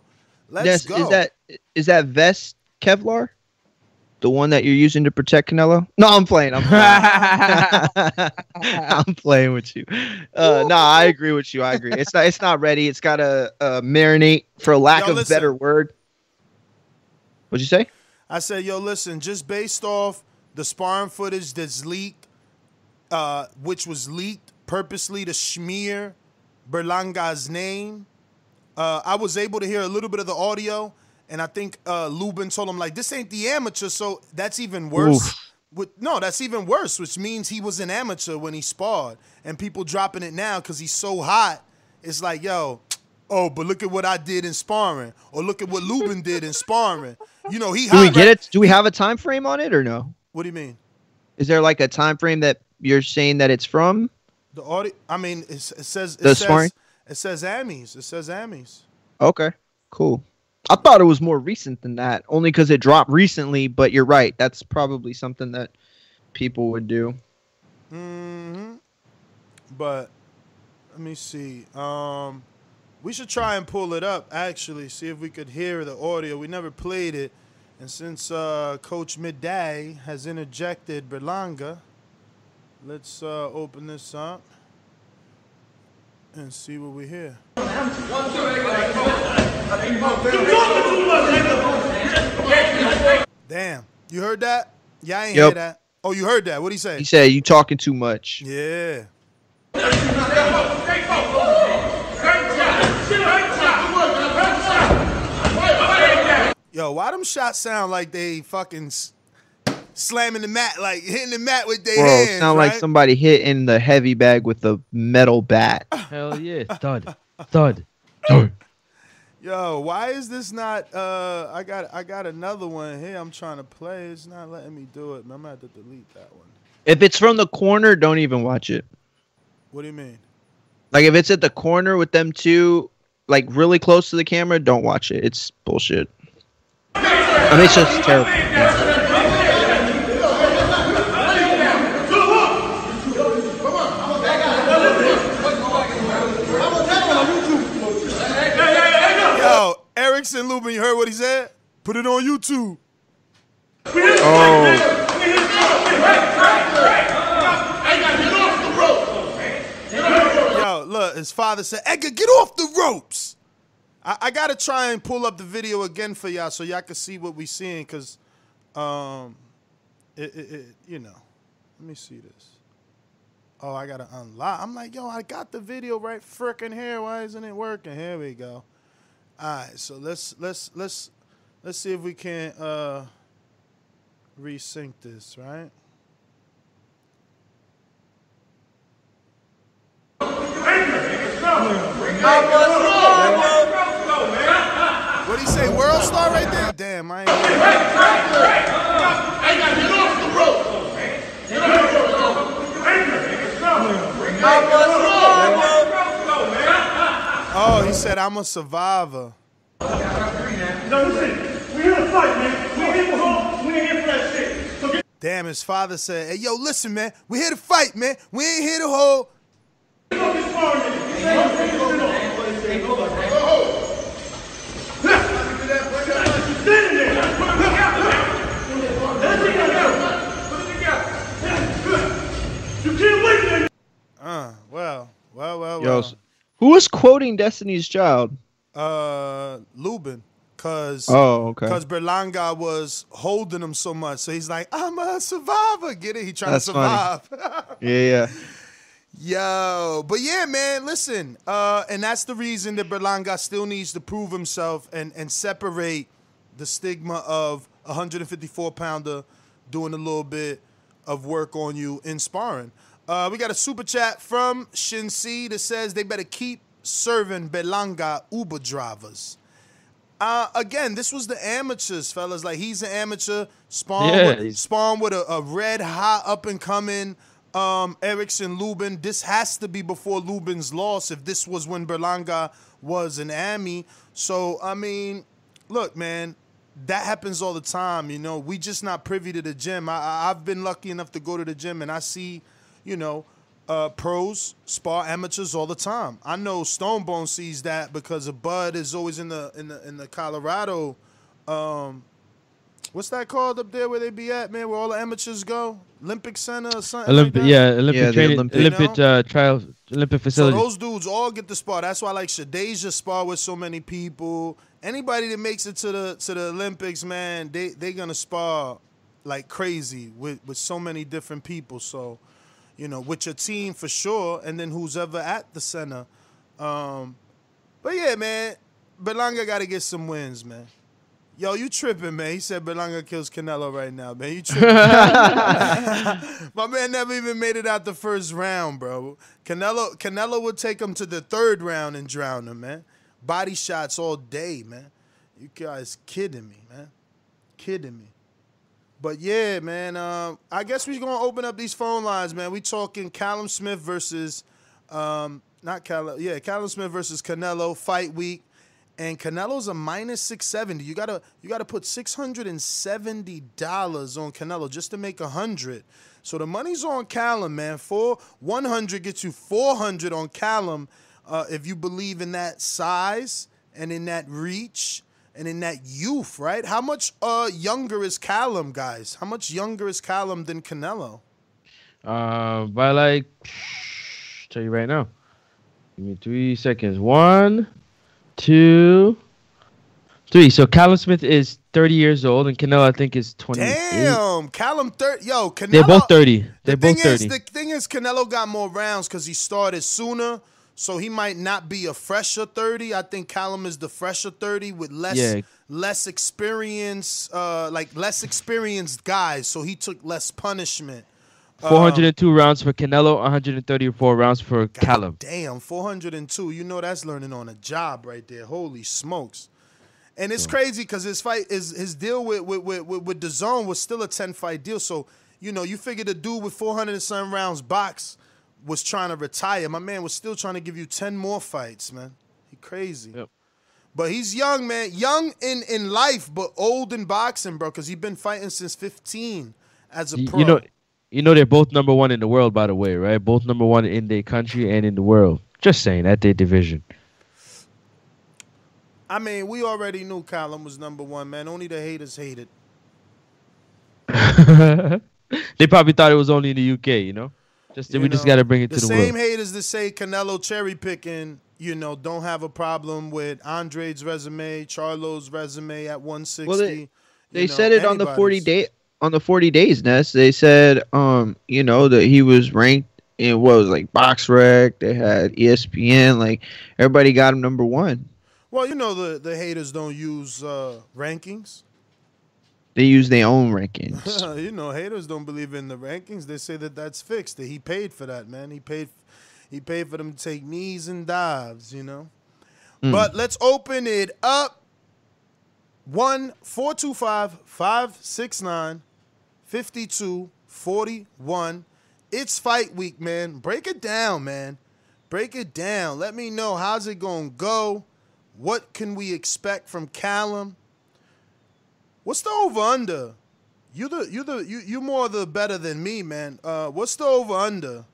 Let's Yes, go. is that is that vest Kevlar? The one that you're using to protect Canelo? No, I'm playing. I'm playing. I'm playing with you. Uh, no, I agree with you. I agree. It's not. It's not ready. It's got to uh, marinate, for lack Yo, of listen. better word. What'd you say? I said, yo, listen, just based off the sparring footage that's leaked, uh, which was leaked purposely to smear Berlanga's name, uh, I was able to hear a little bit of the audio, and I think uh, Lubin told him, like, this ain't the amateur, so that's even worse. Oof. With, no, that's even worse, which means he was an amateur when he sparred, and people dropping it now because he's so hot. It's like, yo, oh, but look at what I did in sparring, or look at what Lubin did in sparring. You know, he Do we hot get right- it? Do we have a time frame on it or no? What do you mean? Is there like a time frame that you're saying that it's from? The audio. I mean, it's, it says it The says sparring? it says Amis. It says Amis. Okay, cool. I thought it was more recent than that, only because it dropped recently. But you're right. That's probably something that people would do. hmm But let me see. Um, we should try and pull it up. Actually, see if we could hear the audio. We never played it, and since uh, Coach Midday has interjected Berlanga, let's uh, open this up and see what we hear. Damn, you heard that? Yeah, I ain't Yep. hear that. Oh, you heard that? What would he say? He said you talking too much. Yeah. Yo, why them shots sound like they fucking s- slamming the mat, like hitting the mat with their Bro, hands? sound right? like somebody hitting the heavy bag with a metal bat. Hell yeah. Thud. Thud. Yo, why is this not? Uh, I got I got another one here. I'm trying to play. It's not letting me do it. Man. I'm gonna have to delete that one. If it's from the corner, don't even watch it. What do you mean? Like if it's at the corner with them two, like really close to the camera, don't watch it. It's bullshit. I mean, it's just terrible. Yo, Erickson Lubin, you heard what he said? Put it on YouTube. Oh. Yo, look, his father said, Edgar, get off the ropes. I, I gotta try and pull up the video again for y'all so y'all can see what we seeing, cause, um, it, it, it you know, let me see this. Oh, I gotta unlock. I'm like, yo, I got the video right freaking here. Why isn't it working? Here we go. All right, so let's let's let's let's see if we can uh resync this, right? What do you say, World Star right there? Damn, I ain't. Oh, he said I'm a survivor. No, listen, we here to fight, man. We ain't here for home. We ain't here for that shit. So get Damn, his father said, "Hey, yo, listen, man. We here to fight, man. We ain't here to hold." Uh, well, well, well, Yo, well. s- who is quoting Destiny's Child? uh Lubin cuz Oh, okay. cuz Berlanga was holding him so much so he's like I'm a survivor get it he trying That's to survive Yeah, yeah. yo but yeah man listen uh and that's the reason that Berlanga still needs to prove himself and and separate the stigma of a 154 pounder doing a little bit of work on you in sparring uh we got a super chat from Shinsi that says they better keep serving Berlanga Uber drivers. Uh, again, this was the amateurs, fellas. Like he's an amateur. Spawn, Yeah, with, Spawn with a, a red hot up and coming um, Erickson Lubin. This has to be before Lubin's loss. If this was when Berlanga was an Ami, so I mean, look, man, that happens all the time. You know, we just not privy to the gym. I, I, I've been lucky enough to go to the gym and I see, you know, uh, pros spar amateurs all the time. I know Stonebone sees that because a Bud is always in the in the in the Colorado. Um, what's that called up there where they be at, man? Where all the amateurs go? Olympic Center or something. Olympic, like yeah, Olympic Yeah, the training, Olympic- Olympic, You know? uh, trial, Olympic facility. So those dudes all get the spar. That's why like Shadeja spar with so many people. Anybody that makes it to the to the Olympics, man, they they gonna spar like crazy with with so many different people. So, you know, with your team for sure, and then who's ever at the center. Um, but yeah, man, Berlanga got to get some wins, man. Yo, you tripping, man. He said Berlanga kills Canelo right now, man. You tripping. My man never even made it out the first round, bro. Canelo Canelo would take him to the third round and drown him, man. Body shots all day, man. You guys kidding me, man. Kidding me. But yeah, man. Um, I guess we're gonna open up these phone lines, man. We talking Callum Smith versus, um, not Callum. Yeah, Callum Smith versus Canelo fight week, and Canelo's a minus six seventy. You gotta you gotta put six hundred and seventy dollars on Canelo just to make a hundred. So the money's on Callum, man. For one hundred gets you four hundred on Callum. Uh, if you believe in that size and in that reach and in that youth, right? How much uh younger is Callum, guys? How much younger is Callum than Canelo? Uh, by like, tell you right now. Give me three seconds. One, two, three. So Callum Smith is 30 years old, and Canelo I think is 20. Damn, Callum thirty. Yo, Canelo. They're both 30. They're the both 30. Is, the thing is, Canelo got more rounds because he started sooner, so he might not be a fresher thirty. I think Callum is the fresher thirty with less Yeah. less experience, uh, like less experienced guys. So he took less punishment. Um, 402 rounds for Canelo, 134 rounds for Callum. Damn, 402. You know that's learning on a job right there. Holy smokes. And it's crazy because his fight is his deal with with with with, with DAZN was still a 10 fight deal. So, you know, you figure the dude with 400 and some rounds box was trying to retire. My man was still trying to give you 10 more fights, man. He crazy. Yep. But he's young, man. Young in in life, but old in boxing, bro, because he's been fighting since 15 as a Y- pro. You know, you know they're both number one in the world, by the way, right? Both number one in their country and in the world. Just saying, at their division. I mean, we already knew Callum was number one, man. Only the haters hated. they probably thought it was only in the UK, you know? Just You we just got to bring it the to the same world. haters that say Canelo cherry picking, you know, don't have a problem with Andre's resume, Charlo's resume at 160. Well, they, they know, said it on the 40 anybody's. day on the 40 days nest. They said um you know that he was ranked in what was like BoxRec. They had ESPN. Like everybody got him number one. Well, you know the the haters don't use uh, rankings. They use their own rankings. you know, haters don't believe in the rankings. They say that that's fixed. That he paid for that, man. He paid, he paid for them to take knees and dives. You know. Mm. But let's open it up. One four two five five six nine fifty two forty one. It's fight week, man. Break it down, man. Break it down. Let me know how's it gonna go. What can we expect from Callum? What's the over under? You the you the you you more the better than me, man. Uh, what's the over under?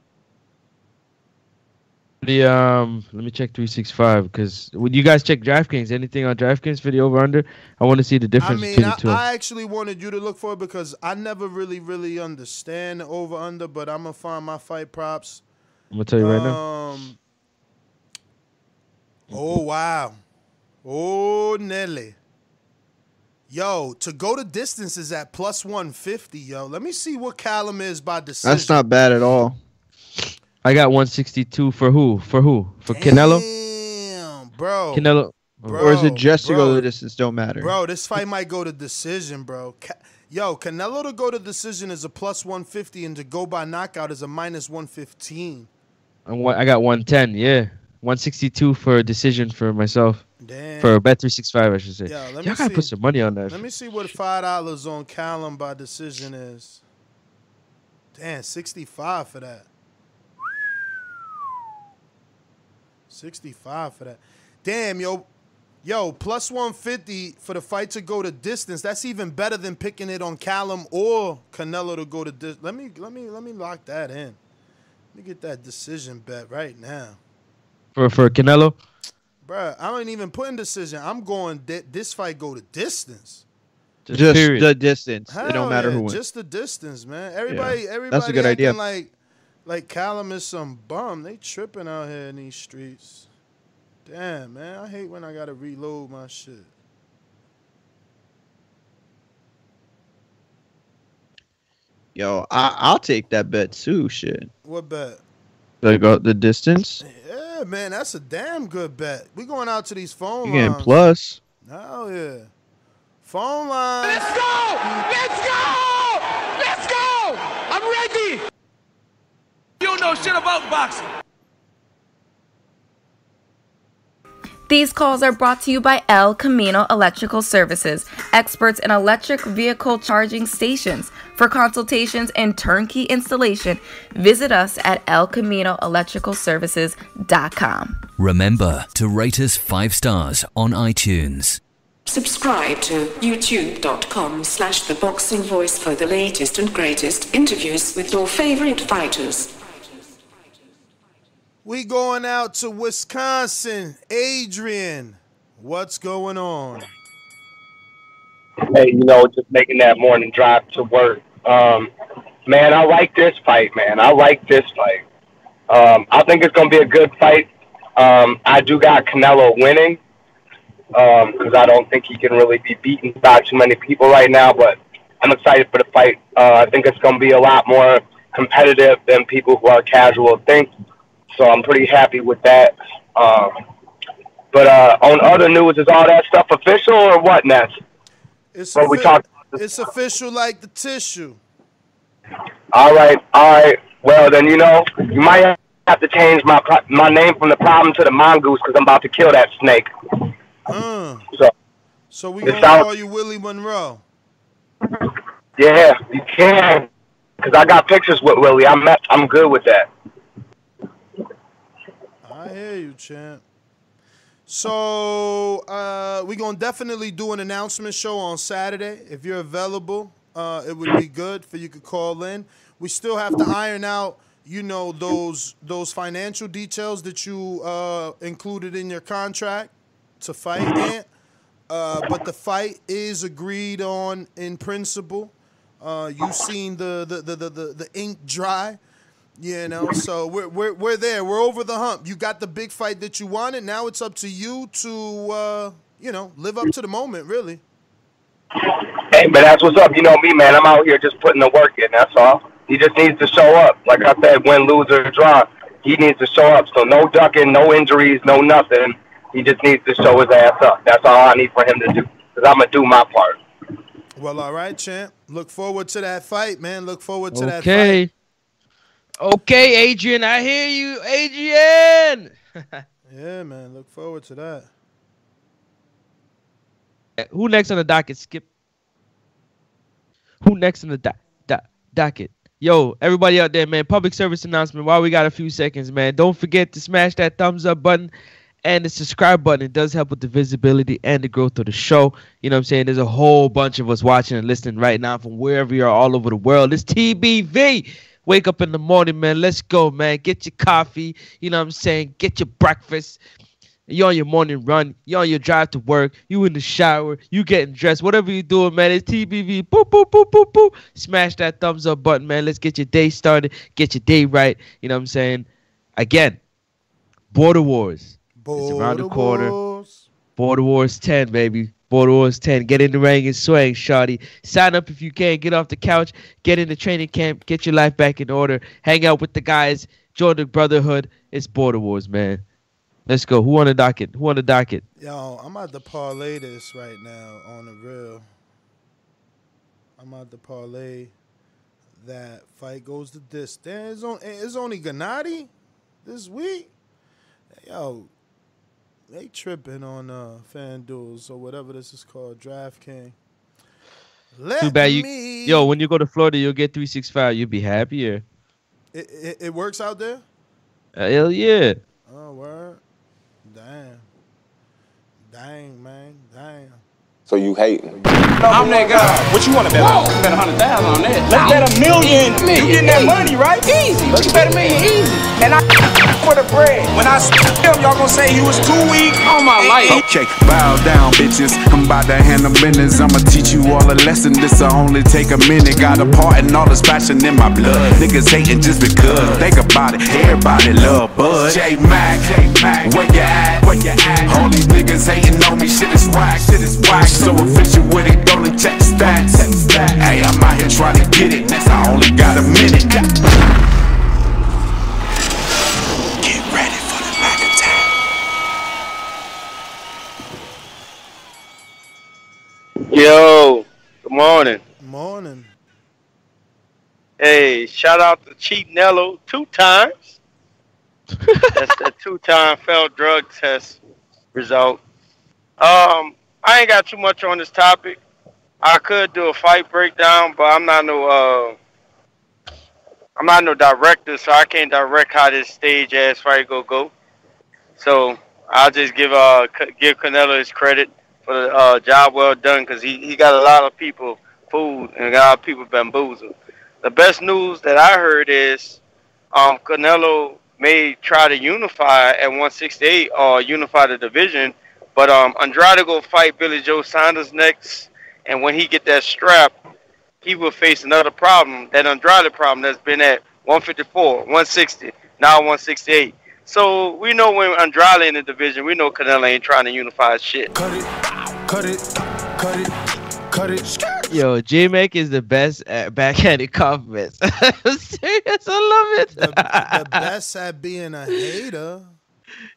The um, let me check 365 because when you guys check DraftKings, anything on DraftKings for the over under, I want to see the I difference mean, between I, the two. I actually wanted you to look for it because I never really really understand over under, but I'm gonna find my fight props. I'm gonna tell you right now. Um. Oh wow. Oh Nelly. Yo, to go to distance is at plus 150, yo. Let me see what Callum is by decision. That's not bad at all. I got 162 for who? For who? For Canelo? Damn, bro. Canelo. or is it just to go bro. the distance? Don't matter. Bro, this fight might go to decision, bro. Ca- Yo, Canelo to go to decision is a plus 150, and to go by knockout is a minus 115. I'm I got 110. Yeah, 162 for a decision for myself. Damn. For bet 365, I should say. Yeah, let me Y'all gotta see. put some money on that. Let me see what five dollars on Callum by decision is. Damn, 65 for that. 65 for that. Damn, yo. Yo, plus 150 for the fight to go to distance. That's even better than picking it on Callum or Canelo to go to dis- Let me let me let me lock that in. Let me get that decision bet right now. For for Canelo. Bruh, I ain't even putting decision. I'm going di- this fight go to distance. Just, Just the distance. it don't matter yeah, who wins. Just the distance, man. Everybody, Yeah, everybody. that's a good idea. Like, like Callum is some bum. They tripping out here in these streets. Damn, man. I hate when I gotta reload my shit. Yo, I, I'll take that bet too. Shit. What bet? Like uh, the distance. Yeah, man. That's a damn good bet. We going out to these phone You getting lines. plus. Hell yeah. Phone line. Let's go! Let's go! Let's go! I'm ready! You don't know shit about boxing. These calls are brought to you by El Camino Electrical Services, experts in electric vehicle charging stations. For consultations and turnkey installation, visit us at elcaminoelectricalservices.com. Remember to rate us five stars on iTunes. Subscribe to youtube.com slash the boxing voice for the latest and greatest interviews with your favorite fighters. We going out to Wisconsin. Adrian, what's going on? hey, you know, just making that morning drive to work. Um, man, I like this fight, man. I like this fight. Um, I think it's going to be a good fight. Um, I do got Canelo winning because I don't think he can really be beaten by too many people right now, but I'm excited for the fight. Uh, I think it's going to be a lot more competitive than people who are casual think. So I'm pretty happy with that. Um, but uh, on other news, is all that stuff official or what, Ness? It's, we offi- talked- it's official like the tissue. All right, all right. Well, then you know you might have to change my pro- my name from the problem to the mongoose because I'm about to kill that snake. Uh, So so we gonna sounds- call you Willie Monroe. yeah, you can because I got pictures with Willie. I'm I'm good with that. I hear you, champ. So uh, we gonna definitely do an announcement show on Saturday. If you're available, uh, it would be good for you to call in. We still have to iron out, you know, those those financial details that you uh, included in your contract to fight Ant. Uh, but the fight is agreed on in principle. Uh, you've seen the the, the, the, the the ink dry. You know, so we're, we're we're there. We're over the hump. You got the big fight that you wanted. Now it's up to you to uh, you know live up to the moment. Really. Hey, but that's what's up. You know me, man. I'm out here just putting the work in. That's all. He just needs to show up. Like I said, win, lose, or draw. He needs to show up. So no ducking, no injuries, no nothing. He just needs to show his ass up. That's all I need for him to do. Because I'm going to do my part. Well, all right, champ. Look forward to that fight, man. Look forward to that fight. Okay. Okay, Adrian, I hear you, Adrian. Yeah, man. Look forward to that. Who next on the docket? Skip. Who next on the do- do- docket? Yo, everybody out there, man. Public service announcement. While we got a few seconds, man, don't forget to smash that thumbs up button and the subscribe button. It does help with the visibility and the growth of the show. You know what I'm saying? There's a whole bunch of us watching and listening right now from wherever you are all over the world. It's TBV. Wake up in the morning, man. Let's go, man. Get your coffee. You know what I'm saying? Get your breakfast. You're on your morning run, You're on your drive to work, you in the shower, you getting dressed, whatever you doing, man. It's TBV. Boop, boop, boop, boop, boop. Smash that thumbs up button, man. Let's get your day started, get your day right. You know what I'm saying? Again, Border Wars. it's around the corner. Border Wars 10, baby. Border Wars 10. Get in the ring and swing, shawty. Sign up if you can. Get off the couch. Get in the training camp. Get your life back in order. Hang out with the guys. Join the brotherhood. It's Border Wars, man. Let's go. Who on the docket? Who on the docket? Yo, I'm about to parlay this right now on the real. I'm about to parlay that fight goes to this. Damn, it's, on, it's only Gennady this week. Yo, they tripping on uh, FanDuel or whatever this is called, DraftKings. Let Too bad you. me- Yo, when you go to Florida, you'll get 365. You'll be happier. It, it, it works out there? Uh, hell yeah. Oh, word. Damn. Dang, man. Damn. So you hating? I'm that guy. What you want to bet on? Bet a hundred thousand on that. Let's bet a million. You getting that money, right? Easy. Let's bet a million easy. And I for the bread. When I him, y'all gonna say he was too weak on my life. Okay, bow down, bitches. I'm about to handle business. I'ma teach you all a lesson. This'll only take a minute. Got a part in all this passion in my blood. Niggas hating just because. Think about it. Everybody love Bud. J Mac, J Mac, where you at? Where you at? All these niggas hating on me. Shit is whack. Shit is whack. So official with it. Go and check the stats. Hey, I'm out here trying to get it. Next, I only got a minute. Get ready for the Mac attack. Yo, good morning. Morning. Hey, shout out to Cheap Nello two times. That's the two-time failed drug test result. Um, I ain't got too much on this topic. I could do a fight breakdown, but I'm not no uh, I'm not no director, so I can't direct how this stage ass fight go go. So I'll just give uh give Canelo his credit for the uh, job well done because he, he got a lot of people fooled and got a lot of people bamboozled. The best news that I heard is um, Canelo may try to unify at 168 or unify the division, but um, Andrade go fight Billy Joe Saunders next, and when he get that strap, he will face another problem, that Andrade problem that's been at 154, 160, now 168. So we know when Andrade in the division, we know Canelo ain't trying to unify his shit. Cut it, cut it, cut it, cut it. Yo, J Mac is the best at backhanded compliments. Serious, I love it. The best at being a hater.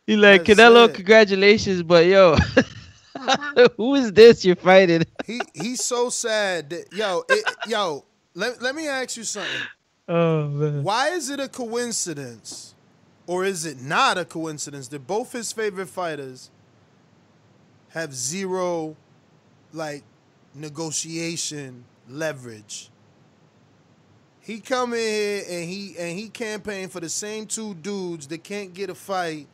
He like That's Canelo, it. congratulations, but yo, who is this you're fighting? He he's so sad. That, yo, it, yo, let, let me ask you something. Oh man. Why is it a coincidence, or is it not a coincidence that both his favorite fighters have zero, like, negotiation leverage? He come in here and he and he campaigned for the same two dudes that can't get a fight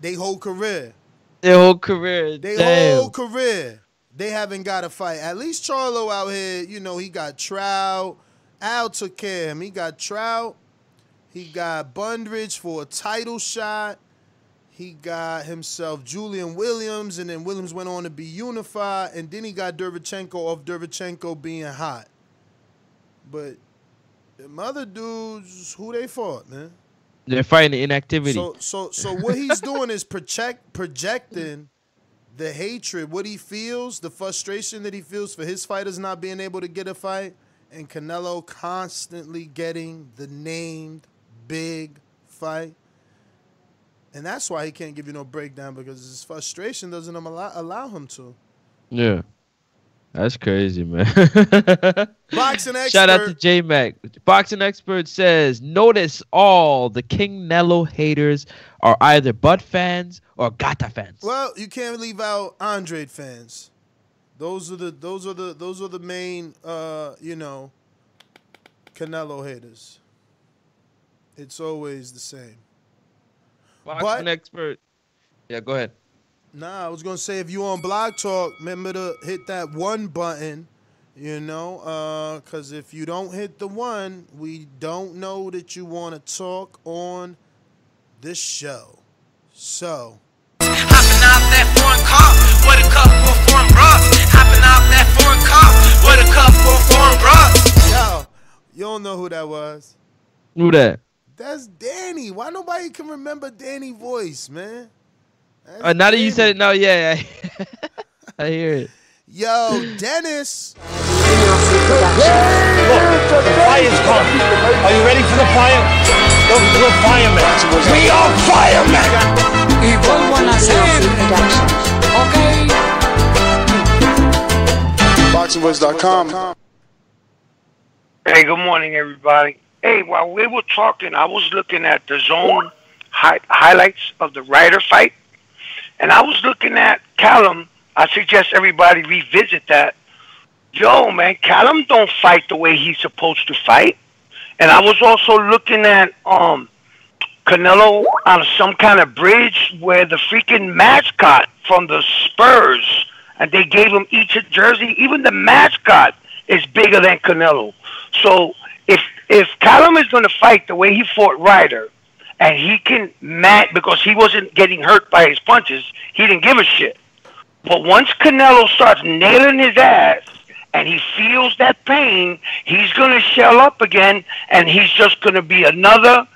they whole career. Their whole career. They Damn. whole career, they haven't got a fight. At least Charlo out here, you know, he got Trout. Al took care of him. He got Trout. He got Bundrage for a title shot. He got himself Julian Williams, and then Williams went on to be unified, and then he got Derevchenko off Derevchenko being hot. But Them other dudes, who they fought, man. They're fighting inactivity. So so so what he's doing is project projecting the hatred, what he feels, the frustration that he feels for his fighters not being able to get a fight, and Canelo constantly getting the named big fight. And that's why he can't give you no breakdown because his frustration doesn't allow, allow him to. yeah. That's crazy, man. Boxing Shout out to expert. J Mac. Boxing expert says, notice all the King Nello haters are either Bud fans or Gata fans. Well, you can't leave out Andre fans. Those are the those are the those are the main uh, you know Canelo haters. It's always the same. Boxing expert. Yeah, go ahead. Nah, I was gonna say if you on Blog Talk, remember to hit that one button. You know, uh, cause if you don't hit the one, we don't know that you want to talk on this show. So Hopping out that foreign car with a couple of foreign bras. Hopping out that foreign car with a couple of foreign bras. Yo, you don't know who that was? Who that? That's Danny. Why nobody can remember Danny voice, man? That's Uh, now that you said it, no, yeah, I hear it. Yo, Dennis. Look, the fire's coming. Are you ready for the fire? Look, we're firemen. We are firemen. Evil Wanna Production. Okay. BoxingVoice.com. Hey, good morning, everybody. Hey, while we were talking, I was looking at the zone hi- highlights of the Ryder fight, and I was looking at Callum. I suggest everybody revisit that. Yo, man, Callum don't fight the way he's supposed to fight. And I was also looking at um Canelo on some kind of bridge where the freaking mascot from the Spurs, and they gave him each a jersey. Even the mascot is bigger than Canelo. So if if Callum is going to fight the way he fought Ryder, and he can match because he wasn't getting hurt by his punches, he didn't give a shit. But once Canelo starts nailing his ass and he feels that pain, he's going to shell up again, and he's just going to be another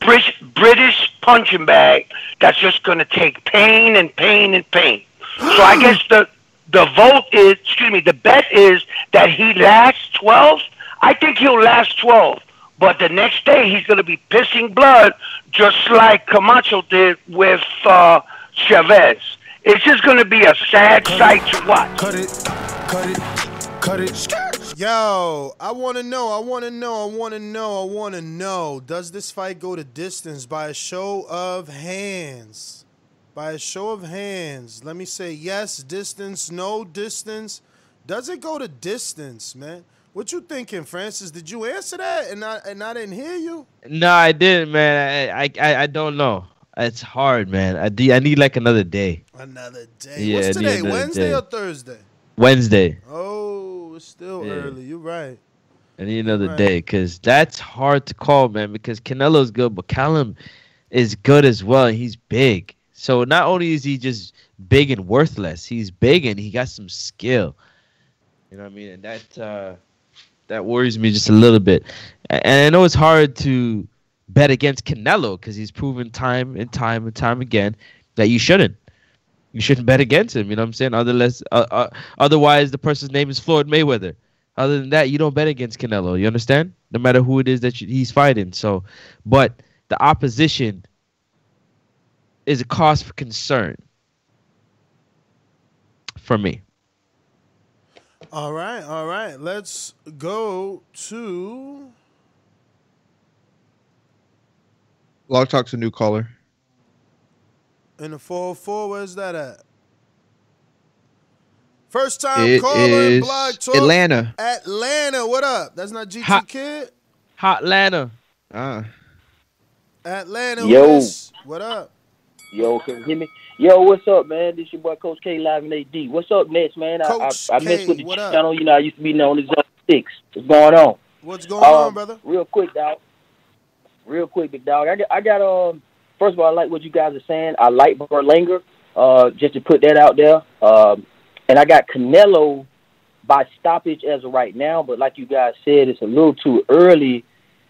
British, British punching bag that's just going to take pain and pain and pain. So I guess the the vote is, excuse me, the bet is that he lasts 12. I think he'll last 12. But the next day he's going to be pissing blood, just like Camacho did with uh, Chavez. It's just going to be a sad sight to watch. Cut it, cut it, cut it. Yo, I want to know, I want to know, I want to know, I want to know. Does this fight go to distance by a show of hands? By a show of hands. Let me say yes, distance, no distance. Does it go to distance, man? What you thinking, Francis? Did you answer that and I and I didn't hear you? No, I didn't, man. I, I, I, don't know. It's hard, man. I, de- I need like another day. Another day. Yeah, What's today? Wednesday day. or Thursday? Wednesday. Oh, it's still Yeah. early. You're right. I need another Right. day because that's hard to call, man. Because Canelo's good, but Callum is good as well. He's big. So not only is he just big and worthless, he's big and he got some skill. You know what I mean? And that uh, that worries me just a little bit. And I know it's hard to bet against Canelo because he's proven time and time and time again that you shouldn't. You shouldn't bet against him. You know what I'm saying? Otherwise, uh, uh, otherwise the person's name is Floyd Mayweather. Other than that, you don't bet against Canelo. You understand? No matter who it is that you, he's fighting. So, but the opposition is a cause for concern for me. All right, all right. Let's go to Blog Talk's a new caller. in the 404. Where's that at? First time It caller in is Blog Talk. Atlanta. Atlanta. What up? That's not GT Kid? Hot- Atlanta. Ah. Atlanta. Yo. West. What up? Yo, can you hear me? Yo, what's up, man? This your boy Coach K live in AD. What's up next, man? I, I, Coach I K, messed with the channel. You know, I used to be known as Zone Six. What's going on? What's going Um, on, brother? Real quick, dog. Real quick, big dog. I got, I got. Um, first of all, I like what you guys are saying. I like Berlanga. Uh, just to put that out there. Um, and I got Canelo by stoppage as of right now. But like you guys said, it's a little too early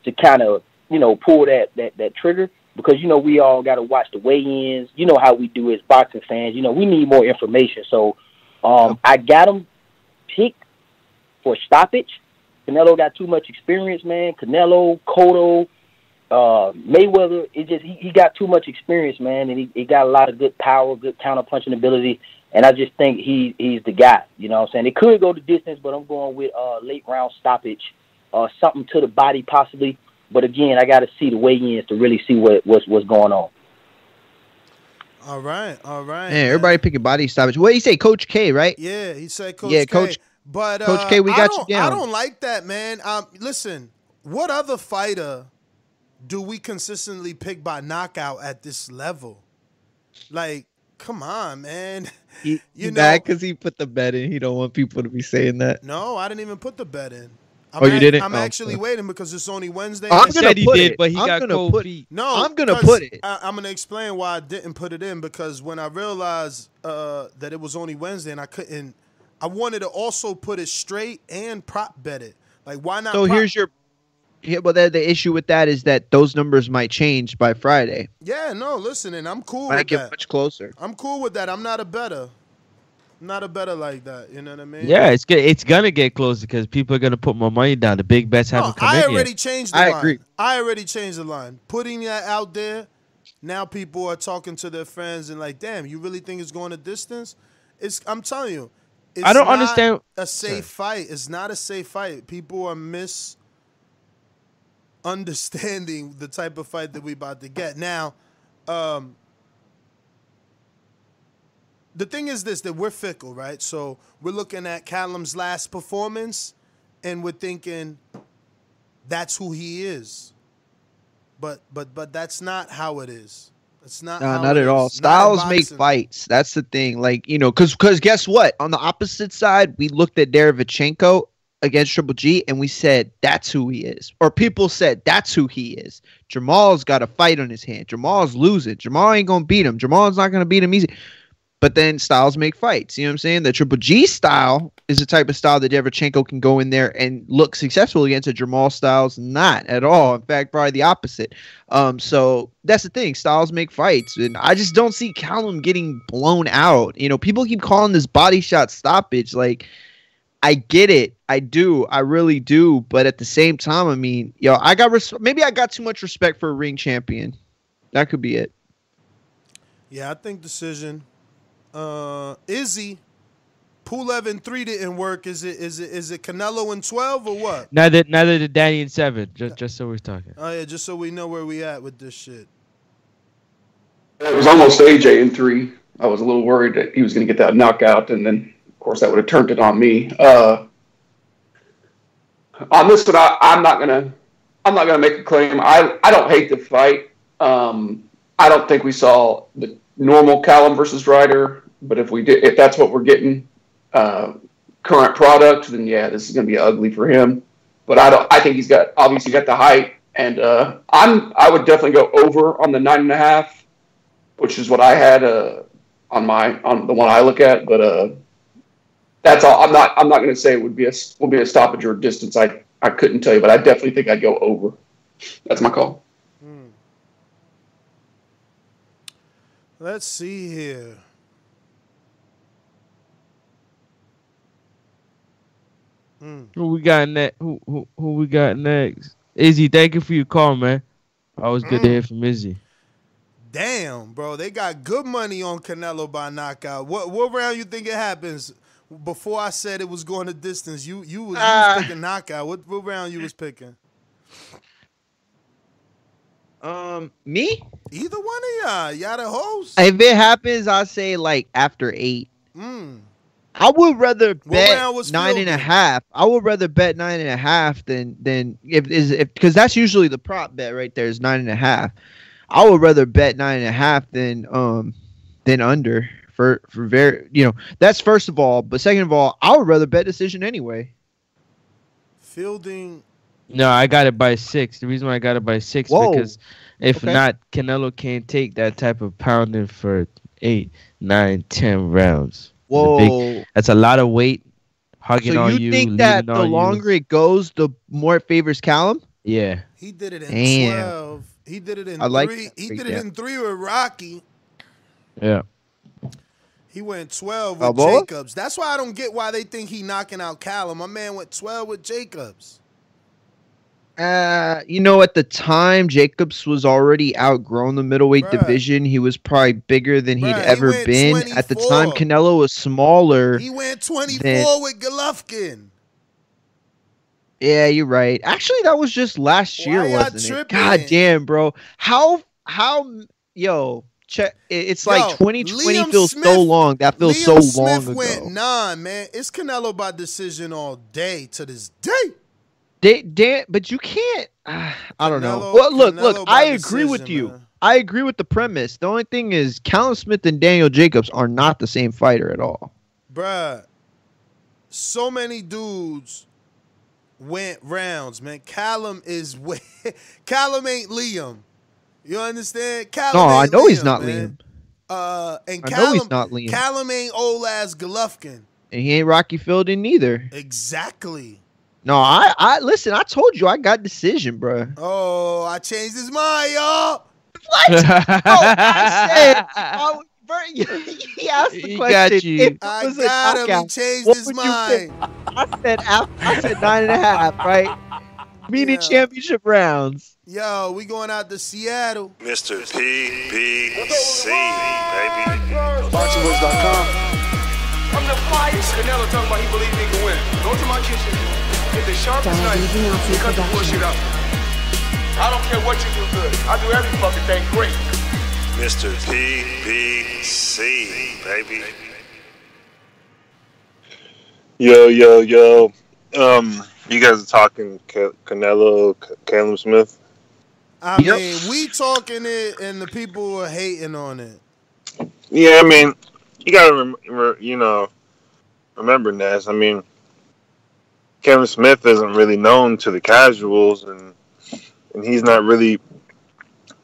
to kind of you know pull that that that trigger because you know we all got to watch the weigh-ins. You know how we do as boxing fans. You know we need more information. So um, I got him picked for stoppage. Canelo got too much experience, man. Canelo, Cotto, uh, Mayweather, it just he, he got too much experience, man, and he, he got a lot of good power, good counter punching ability, and I just think he he's the guy. You know what I'm saying? It could go the distance, but I'm going with uh late round stoppage, uh something to the body possibly. But again, I got to see the weigh-ins to really see what what's what's going on. All right, all right. Man, everybody picking body stoppage. What do you say, Coach K? Right? Yeah, he said Coach Yeah, K. Coach- But Coach uh, K, we got you don't- down. I don't like that, man. Um, listen, what other fighter do we consistently pick by knockout at this level? Like, come on, man. He, You you know- because he put the bet in. He don't want people to be saying that. No, I didn't even put the bet in. I'm Oh, you didn't? I'm Oh, actually okay. waiting because it's only Wednesday. I'm gonna Said he put did, it. but he I'm got gonna cold put- feet. No, I'm gonna put it. I, I'm gonna explain why I didn't put it in because when I realized uh, that it was only Wednesday and I couldn't, I wanted to also put it straight and prop bet it. Like, why not? So prop- here's your. Yeah, well, the, the issue with that is that those numbers might change by Friday. Yeah, no, listen, and I'm cool Might with get that. much closer. I'm cool with that. I'm not a better. Not a better like that. You know what I mean? Yeah, it's good. It's gonna get closer because people are gonna put more money down. The big bets haven't come I in already yet. changed the I line. agree. I already changed the line. Putting that out there, now people are talking to their friends and like, damn, you really think it's going a distance? It's I'm telling you, it's I don't not understand- a safe fight. It's not a safe fight. People are mis understanding the type of fight that we about to get. Now, um, the thing is this that we're fickle, right? So we're looking at Callum's last performance and we're thinking that's who he is. But but but that's not how it is. It's not No, not at all. Styles make fights. That's the thing. Like you know, because because guess what? On the opposite side, we looked at Derevyanchenko against Triple G, and we said that's who he is. Or people said that's who he is. Jermall's got a fight on his hand. Jermall's losing. Jermall ain't gonna beat him. Jermall's not gonna beat him easy. But then styles make fights. You know what I'm saying? The Triple G style is the type of style that Derevyanchenko can go in there and look successful against. A Jermall Styles not at all. In fact, probably the opposite. Um, so that's the thing. Styles make fights, and I just don't see Callum getting blown out. You know, people keep calling this body shot stoppage. Like, I get it, I do, I really do. But at the same time, I mean, yo, I got res- maybe I got too much respect for a ring champion. That could be it. Yeah, I think decision. Uh Izzy, Pulev in three didn't work. Is it is it is it Canelo in twelve or what? Neither neither did Danny in seven. Just just so we're talking. Oh yeah, just so we know where we at with this shit. It was almost AJ in three. I was a little worried that he was going to get that knockout, and then, of course, that would have turned it on me. Uh, on this one, I, I'm not going to. I'm not going to make a claim. I I don't hate the fight. Um, I don't think we saw the normal Callum versus Ryder, but if we did, if that's what we're getting, uh, current product, then yeah, this is going to be ugly for him. But I don't. I think he's got obviously got the height, and uh, I'm. I would definitely go over on the nine and a half which is what I had uh, on my on the one I look at. But uh, that's all. I'm not. I'm not going to say it would be a will be a stoppage or distance. I I couldn't tell you, but I definitely think I'd go over. That's my call. Let's see here. Who we got next? Who, who who we got next? Izzy, thank you for your call, man. Always good to hear from Izzy. Damn, bro, they got good money on Canelo by knockout. What what round you think it happens? Before I said it was going to distance, you you was, you Ah. was picking knockout. What what round you was picking? Um, me? Either one of y'all. Y'all the host. If it happens, I say like after eight. Mm. I would rather bet nine and a half. I would rather bet nine and a half than than if is if because that's usually the prop bet right there is nine and a half. I would rather bet nine and a half than um than under for for very you know that's first of all. But second of all, I would rather bet decision anyway. Fielding. No, I got it by six. The reason why I got it by six Whoa. because if Okay. not, Canelo can't take that type of pounding for eight, nine, ten rounds. It's a big- Whoa. that's a lot of weight, hugging So on you you. think that the on you. longer it goes, the more it favors Callum? Yeah. He did it in Damn. twelve. He did it in I like three. He break, did it yeah. in three with Rocky. Yeah. He went 12 with Balboa? Jacobs. That's why I don't get why they think he knocking out Callum. My man went 12 with Jacobs. Uh, you know, at the time, Jacobs was already outgrown the middleweight Bruh. division. He was probably bigger than he'd Bruh, he ever went been. At the time, Canelo was smaller. He went 24 Then- with Golovkin. Yeah, you're right. Actually, that was just last year, y'all wasn't it? tripping? God damn, bro. How how yo check? it- It's like Yo, 2020 Liam feels Smith- so long. That feels Liam so long Smith ago. went nine, man. It's Canelo by decision all day to this day. They, they, but you can't. I don't know. Well, look, Canelo look. I agree with you. man. I agree with the premise. The only thing is, Callum Smith and Daniel Jacobs are not the same fighter at all. Bruh, so many dudes went rounds, man. Callum is way, Callum ain't Liam. You understand? Callum No, I know he's not man. Uh, and I know he's not Liam. Callum ain't old ass Golovkin. And he ain't Rocky Fielding neither. Exactly. No, I, I listen. I told you I got decision, bro. Oh, I changed his mind, y'all. What? oh, I said. I, bro, he asked the He question. got you. it I was a got him. He changed what his would you pick? mind. I said af- I said nine and a half, right? Meaning Yeah. championship rounds. Yo, we going out to Seattle. Mr. PBC, baby. BoxingVoice.com. I'm the finest. Canelo talking about he believe he can win. Go to my kitchen, get the sharpest knife, and cut the bullshit out. I don't care what you do good. I do every fucking thing great. Mr. PBC, baby. Yo, yo, yo. Um, you guys are talking Ca- Canelo, C- Caleb Smith. I Yep. mean, we talking it, and the people are hating on it. Yeah, I mean, you gotta, rem- re- you know, remember Ness. I mean, Kevin Smith isn't really known to the casuals, and and he's not really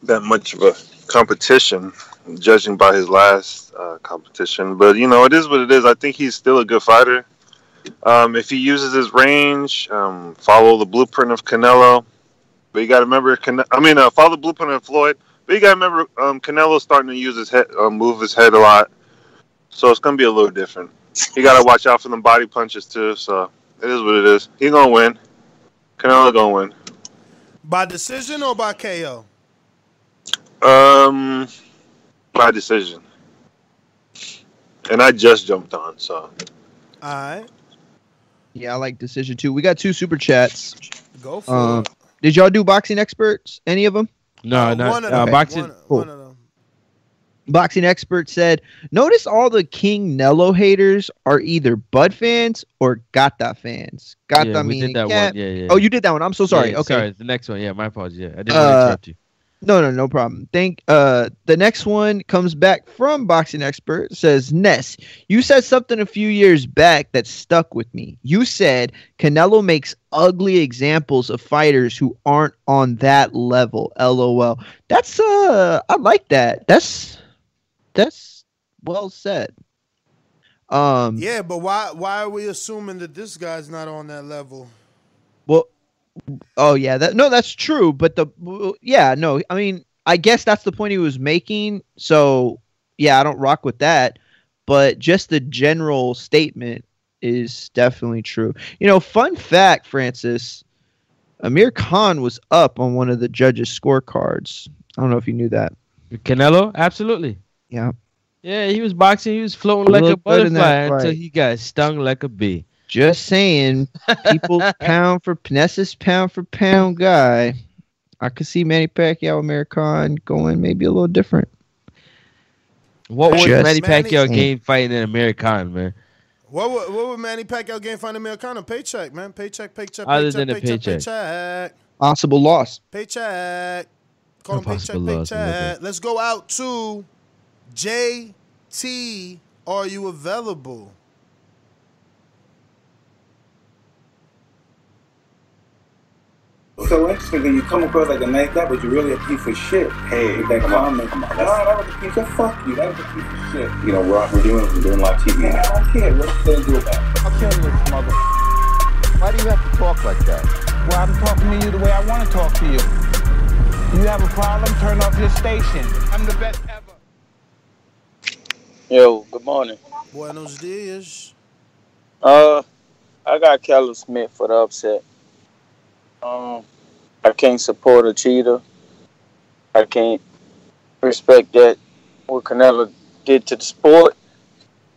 that much of a competition, judging by his last uh, competition. But you know, it is what it is. I think he's still a good fighter. Um, if he uses his range, um, follow the blueprint of Canelo. But you got to remember, Cane- I mean, uh, follow the blueprint of Floyd. But you got to remember, um, Canelo's starting to use his head, uh, move his head a lot. So it's to be a little different. You got to watch out for them body punches too. So it is what it is. He going to win. Canelo going to win. By decision or by KO? Um, by decision. And I just jumped on, so All right, Yeah, I like decision too. We got two super chats. go for Um, it. did y'all do boxing experts? Any of them? No, no. one of Uh, them. boxing. One, Cool. one of them. Boxing expert said, "Notice all the King Nello haters are either Bud fans or Gata fans. Gata yeah, meaning did that yeah. one. Yeah, yeah. Oh, you did that one. I'm so sorry. Okay. Sorry, the next one. Yeah, my apologies. Yeah, I didn't Uh, want to interrupt you. No, no, no problem. Thank uh the next one comes back from boxing expert says Ness, you said something a few years back that stuck with me. You said Canelo makes ugly examples of fighters who aren't on that level. LOL. That's uh I like that. That's that's well said. Um Yeah, but why? Why are we assuming that this guy's not on that level? Well, oh yeah, that no, that's true. But the yeah, no, I mean, I guess that's the point he was making. So yeah, I don't rock with that. But just the general statement is definitely true. You know, fun fact, Francis, Amir Khan was up on one of the judges' scorecards. I don't know if you knew that. Canelo, absolutely. Yeah. Yeah, he was boxing. He was floating He like a looked good in that butterfly until he got stung like a bee. Just saying, people pound for Ness's pound for pound guy. I could see Manny Pacquiao, Amir Khan going maybe a little different. What would Just Manny Pacquiao saying. gain fighting in American, man? What would, what would Manny Pacquiao gain from Americana? Paycheck, man. Paycheck, paycheck, Other paycheck, than a paycheck, paycheck. paycheck, Possible loss. paycheck. Call him paycheck, Impossible loss, paycheck. Let's go out to JT. Are you available? so interesting because you come across like a nice guy, but you're really a piece of shit. Hey, with that comment. Come on, no, that was a piece of fuck you. That was a piece of shit. You know, we're, we're doing we're doing live TV. I don't care. What you gonna do about it? I'll kill this mother. Why do you have to talk like that? Well, I'm talking to you the way I want to talk to you. You have a problem? Turn off your station. I'm the best ever. Yo, good morning. Buenos dias. Uh, I got Keller Smith for the upset. Um, I can't support a cheater. I can't respect that what Canelo did to the sport.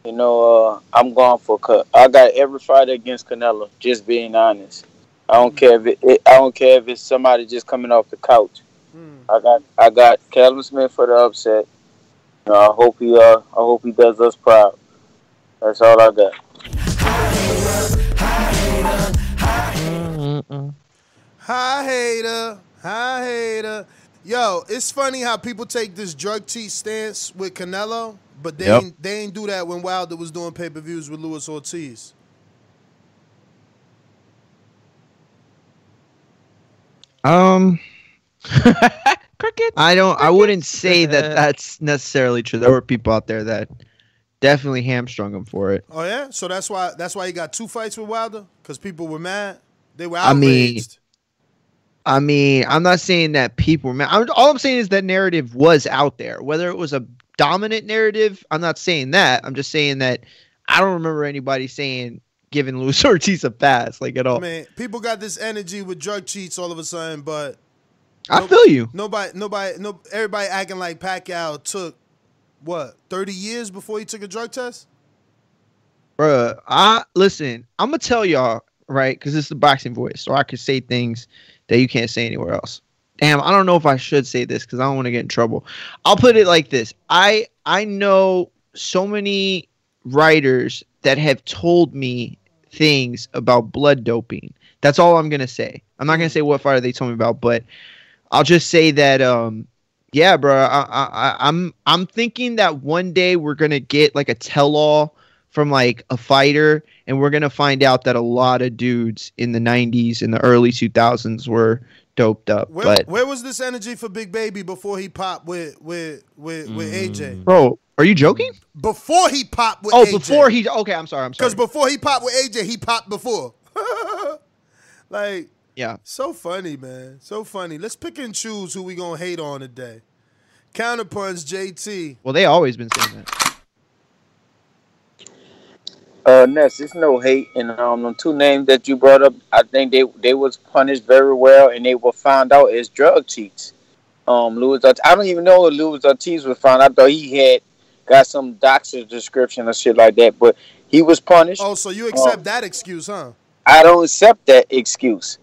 You know, uh, I'm going for cut. I got every fight against Canelo. Just being honest. I don't care if it, it, I don't care if it's somebody just coming off the couch. I got I got Calvin Smith for the upset. You know, I hope he uh I hope he does us proud. That's all I got. Hi hater. Hi hater. Hi, hater. Yo, it's funny how people take this drug cheat stance with Canelo, but they Yep. ain't, they ain't do that when Wilder was doing pay per views with Luis Ortiz. Um, I don't. I wouldn't say that uh. that's necessarily true. There were people out there that definitely hamstrung him for it. Oh yeah, so that's why that's why he got two fights with Wilder because people were mad. They were I mean. I mean, I'm not saying that people. Man, I'm, all I'm saying is that narrative was out there. Whether it was a dominant narrative, I'm not saying that. I'm just saying that I don't remember anybody saying giving Luis Ortiz a pass like at all. I mean, people got this energy with drug cheats all of a sudden, but I feel you. Nobody, nobody, no, everybody acting like Pacquiao took what 30 years before he took a drug test. Bruh, I listen. I'm gonna tell y'all right because it's the boxing voice, so I can say things that you can't say anywhere else. Damn, I don't know if I should say this because I don't want to get in trouble. I'll put it like this: I I know so many writers that have told me things about blood doping. That's all I'm gonna say. I'm not gonna mm. say what fighter they told me about, but I'll just say that um yeah, bro. I, I, I- I'm I'm thinking that one day we're gonna get like a tell-all from like a fighter, and we're gonna find out that a lot of dudes in the '90s and the early 2000s were doped up. Where, but where was this energy for Big Baby before he popped with with with, with AJ? bro, are you joking? Before he popped with Oh, AJ. before he. Okay, I'm sorry. I'm sorry. Because before he popped with AJ, he popped before. like, yeah. So funny, man. So funny. Let's pick and choose who we gonna hate on today. Counterpunch JT. Well, they always been saying that. Uh, Ness, it's no hate, and um, the two names that you brought up, I think they they was punished very well, and they were found out as drug cheats. Um, Luis, Ortiz, I don't even know if Luis Ortiz was found. I thought he had got some doctor's description or shit like that, but he was punished. Oh, so you accept Um, that excuse, huh? I don't accept that excuse.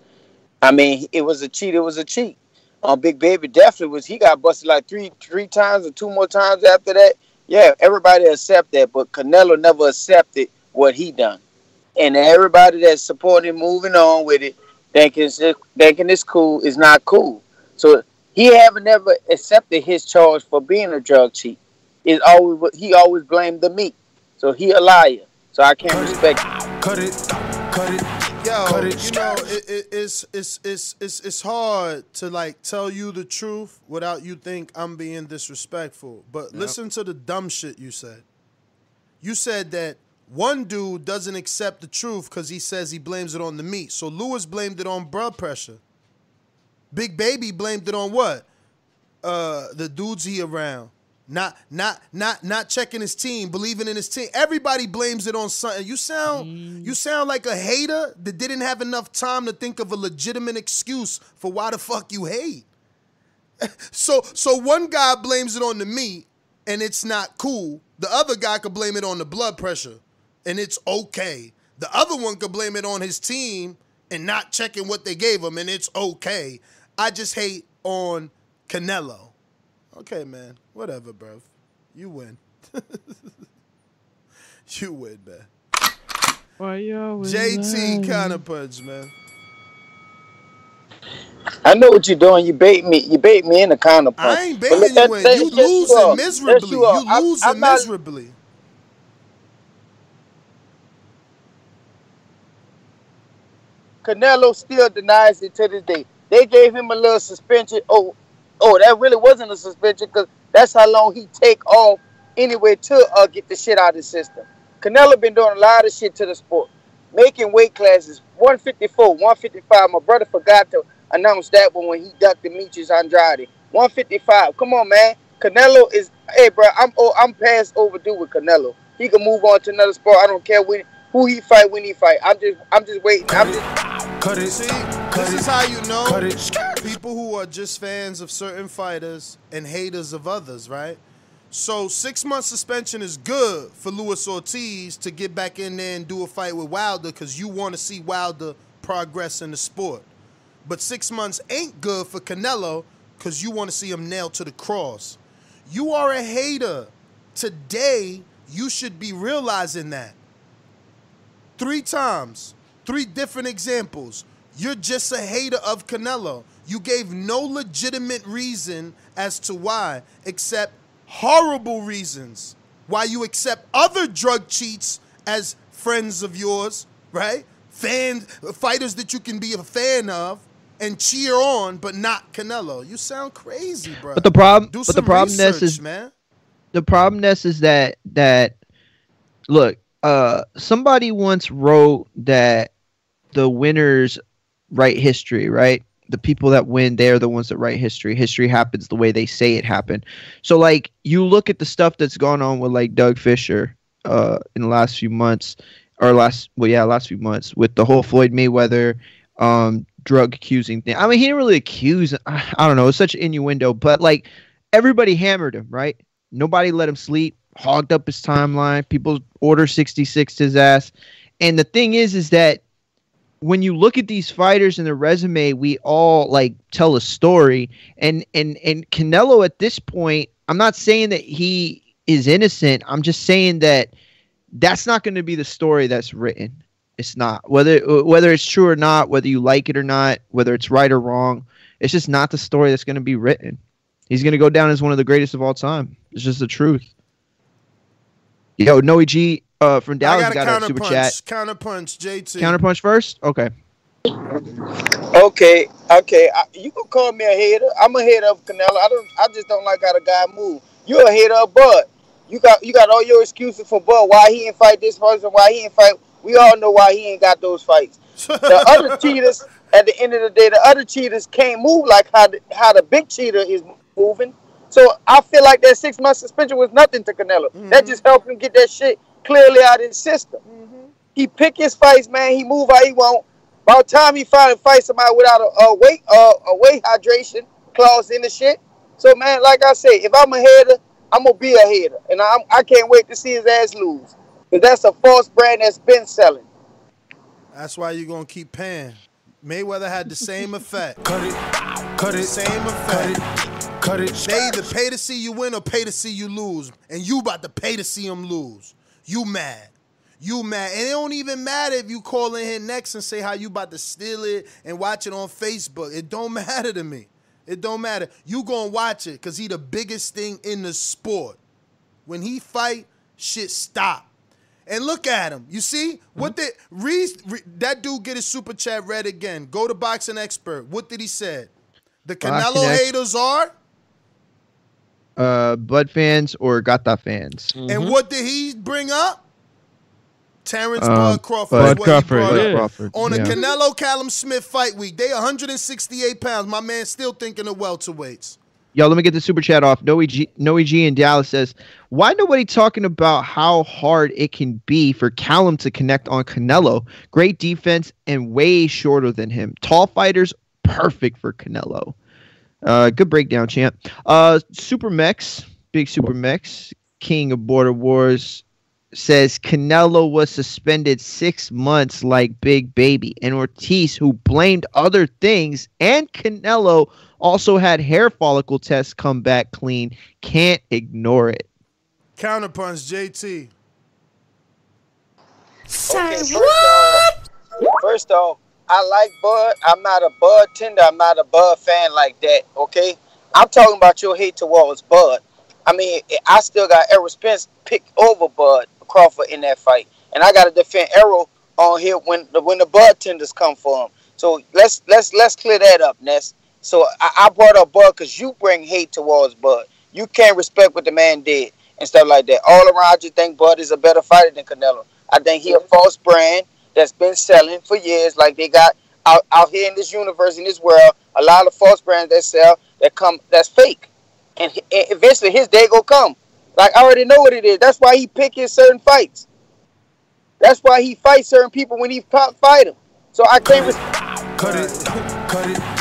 I mean, it was a cheat. It was a cheat. Um, Big Baby definitely was. He got busted like three three times or two more times after that. Yeah, everybody accept that, but Canelo never accepted what he done, and everybody that's supporting moving on with it, thinking it's, thinking it's cool is not cool. So he haven't ever accepted his charge for being a drug cheat. Is always he always blamed the meat. So he a liar. So I can't respect. Cut it, cut it. Yo, you know, it, it, it's, it's it's it's it's hard to like tell you the truth without you think I'm being disrespectful. But listen to the dumb shit you said. You said that one dude doesn't accept the truth because he says he blames it on the meat. So Luis blamed it on blood pressure. Big Baby blamed it on what? Uh, the dudes he around. Not not not not checking his team, believing in his team. Everybody blames it on something. You sound you mm. sound like a hater that didn't have enough time to think of a legitimate excuse for why the fuck you hate. so so one guy blames it on the meat and it's not cool. The other guy could blame it on the blood pressure and it's okay. The other one could blame it on his team and not checking what they gave him and it's okay. I just hate on Canelo. Okay, man. Whatever, bro. You win. you win, man. Why yo? JT counterpunch, man. I know what you're doing. You bait me. You bait me in the counter punch. I ain't But baiting that- you in. that- You that's you losing are. miserably. That's you are. You I'm- losing I'm not- miserably. Canelo still denies it to this day. They gave him a little suspension. Oh, oh, that really wasn't a suspension because that's how long he take off anyway to uh, get the shit out of the system. Canelo been doing a lot of shit to the sport, making weight classes 154, 155. My brother forgot to announce that one when he ducked Demetrius Andrade. 155. Come on, man. Canelo is. Hey, bro, I'm oh, I'm past overdue with Canelo. He can move on to another sport. I don't care when who he fight, when he fight. I'm just I'm just waiting. I'm just. Cut it. See, this is how you know people who are just fans of certain fighters and haters of others, right? So six month suspension is good for Luis Ortiz to get back in there and do a fight with Wilder because you want to see Wilder progress in the sport. But six months ain't good for Canelo because you want to see him nailed to the cross. You are a hater. Today, you should be realizing that. Three times, three different examples. You're just a hater of Canelo. You gave no legitimate reason as to why, except horrible reasons why you accept other drug cheats as friends of yours, right? Fans, fighters that you can be a fan of and cheer on, but not Canelo. You sound crazy, bro. But the problem, Do but the problem research, is man. the problem is that that look, uh, somebody once wrote that the winners write history, right? The people that win, they're the ones that write history. History happens the way they say it happened. So, like, you look at the stuff that's gone on with like Doug Fischer, uh, in the last few months, or last, well, yeah, last few months with the whole Floyd Mayweather, um, drug accusing thing. I mean, he didn't really accuse. I I don't know. It's such innuendo, but like, everybody hammered him, right? Nobody let him sleep. Hogged up his timeline. People order 66 to his ass. And the thing is, is that when you look at these fighters and their resume, we all like tell a story. And and and Canelo at this point, I'm not saying that he is innocent. I'm just saying that that's not going to be the story that's written. It's not whether whether it's true or not, whether you like it or not, whether it's right or wrong. It's just not the story that's going to be written. He's going to go down as one of the greatest of all time. It's just the truth. Yo, Noe G uh, from Dallas I got, got, a a super counterpunch. chat. Counterpunch, JT. Counterpunch first? Okay. Okay, okay. I, you can call me a hater. I'm a hater of Canelo. I don't. I just don't like how the guy move. You're a hater of Bud. You got you got all your excuses for Bud. Why he ain't fight this person? Why he ain't fight? We all know why he ain't got those fights. The other cheaters, at the end of the day, the other cheaters can't move like how the, how the big cheater is moving. So I feel like that six month suspension was nothing to Canelo. That just helped him get that shit clearly out of his system. He pick his fights, man. He move how he want. By the time he finally fight somebody without a, a weight uh, a weight hydration clause in the shit. So man, like I say, if I'm a hater, I'm gonna be a hater, and I'm, I can't wait to see his ass lose. Cause that's a false brand that's been selling. That's why you're gonna keep paying. Mayweather had the same effect. Cut it, cut it, same effect. Cut it, They either pay to see you win or pay to see you lose, and you about to pay to see him lose. You mad? You mad? And it don't even matter if you call in here next and say how you about to steal it and watch it on Facebook. It don't matter to me. It don't matter. You gonna watch it because he the biggest thing in the sport. When he fight, shit stop. And look at him. You see what mm-hmm. did Reese? Re, that dude get his super chat read again. Go to boxing expert. What did he say? The Canelo haters are. Uh, Bud fans or Gata fans? And what did he bring up? Terence Um, Bud Crawford. Bud is what he Crawford, brought Bud. Crawford, On the yeah. Canelo Callum Smith fight week, they 168 pounds. My man still thinking of welterweights. Yo, let me get the super chat off. Noe G, Noe G in Dallas says, "Why nobody talking about how hard it can be for Callum to connect on Canelo? Great defense and way shorter than him. Tall fighters, perfect for Canelo. Uh, good breakdown, champ. Uh, Super Mex, big Super Mex, King of Border Wars." Says Canelo was suspended six months like Big Baby, and Ortiz, who blamed other things, and Canelo also had hair follicle tests come back clean. Can't ignore it. Counterpunch, JT. Okay, first Off, first off, I like Bud. I'm not a Bud tender. I'm not a Bud fan like that. Okay, I'm talking about your hate towards Bud. I mean, I still got Errol Spence picked over Bud Crawford in that fight, and I got to defend Errol on here when the when the Bud tenders come for him. So let's let's let's clear that up, Ness. So I, I brought up Bud because you bring hate towards Bud. You can't respect what the man did, and stuff like that. All around, I just think Bud is a better fighter than Canelo. I think he a false brand that's been selling for years. Like they got out, out here in this universe, in this world, a lot of false brands that sell that come that's fake, and, and eventually his day gonna come. Like I already know what it is. That's why he picking certain fights. That's why he fights certain people when he pop fight them. So I can't. Res- Cut it, cut it.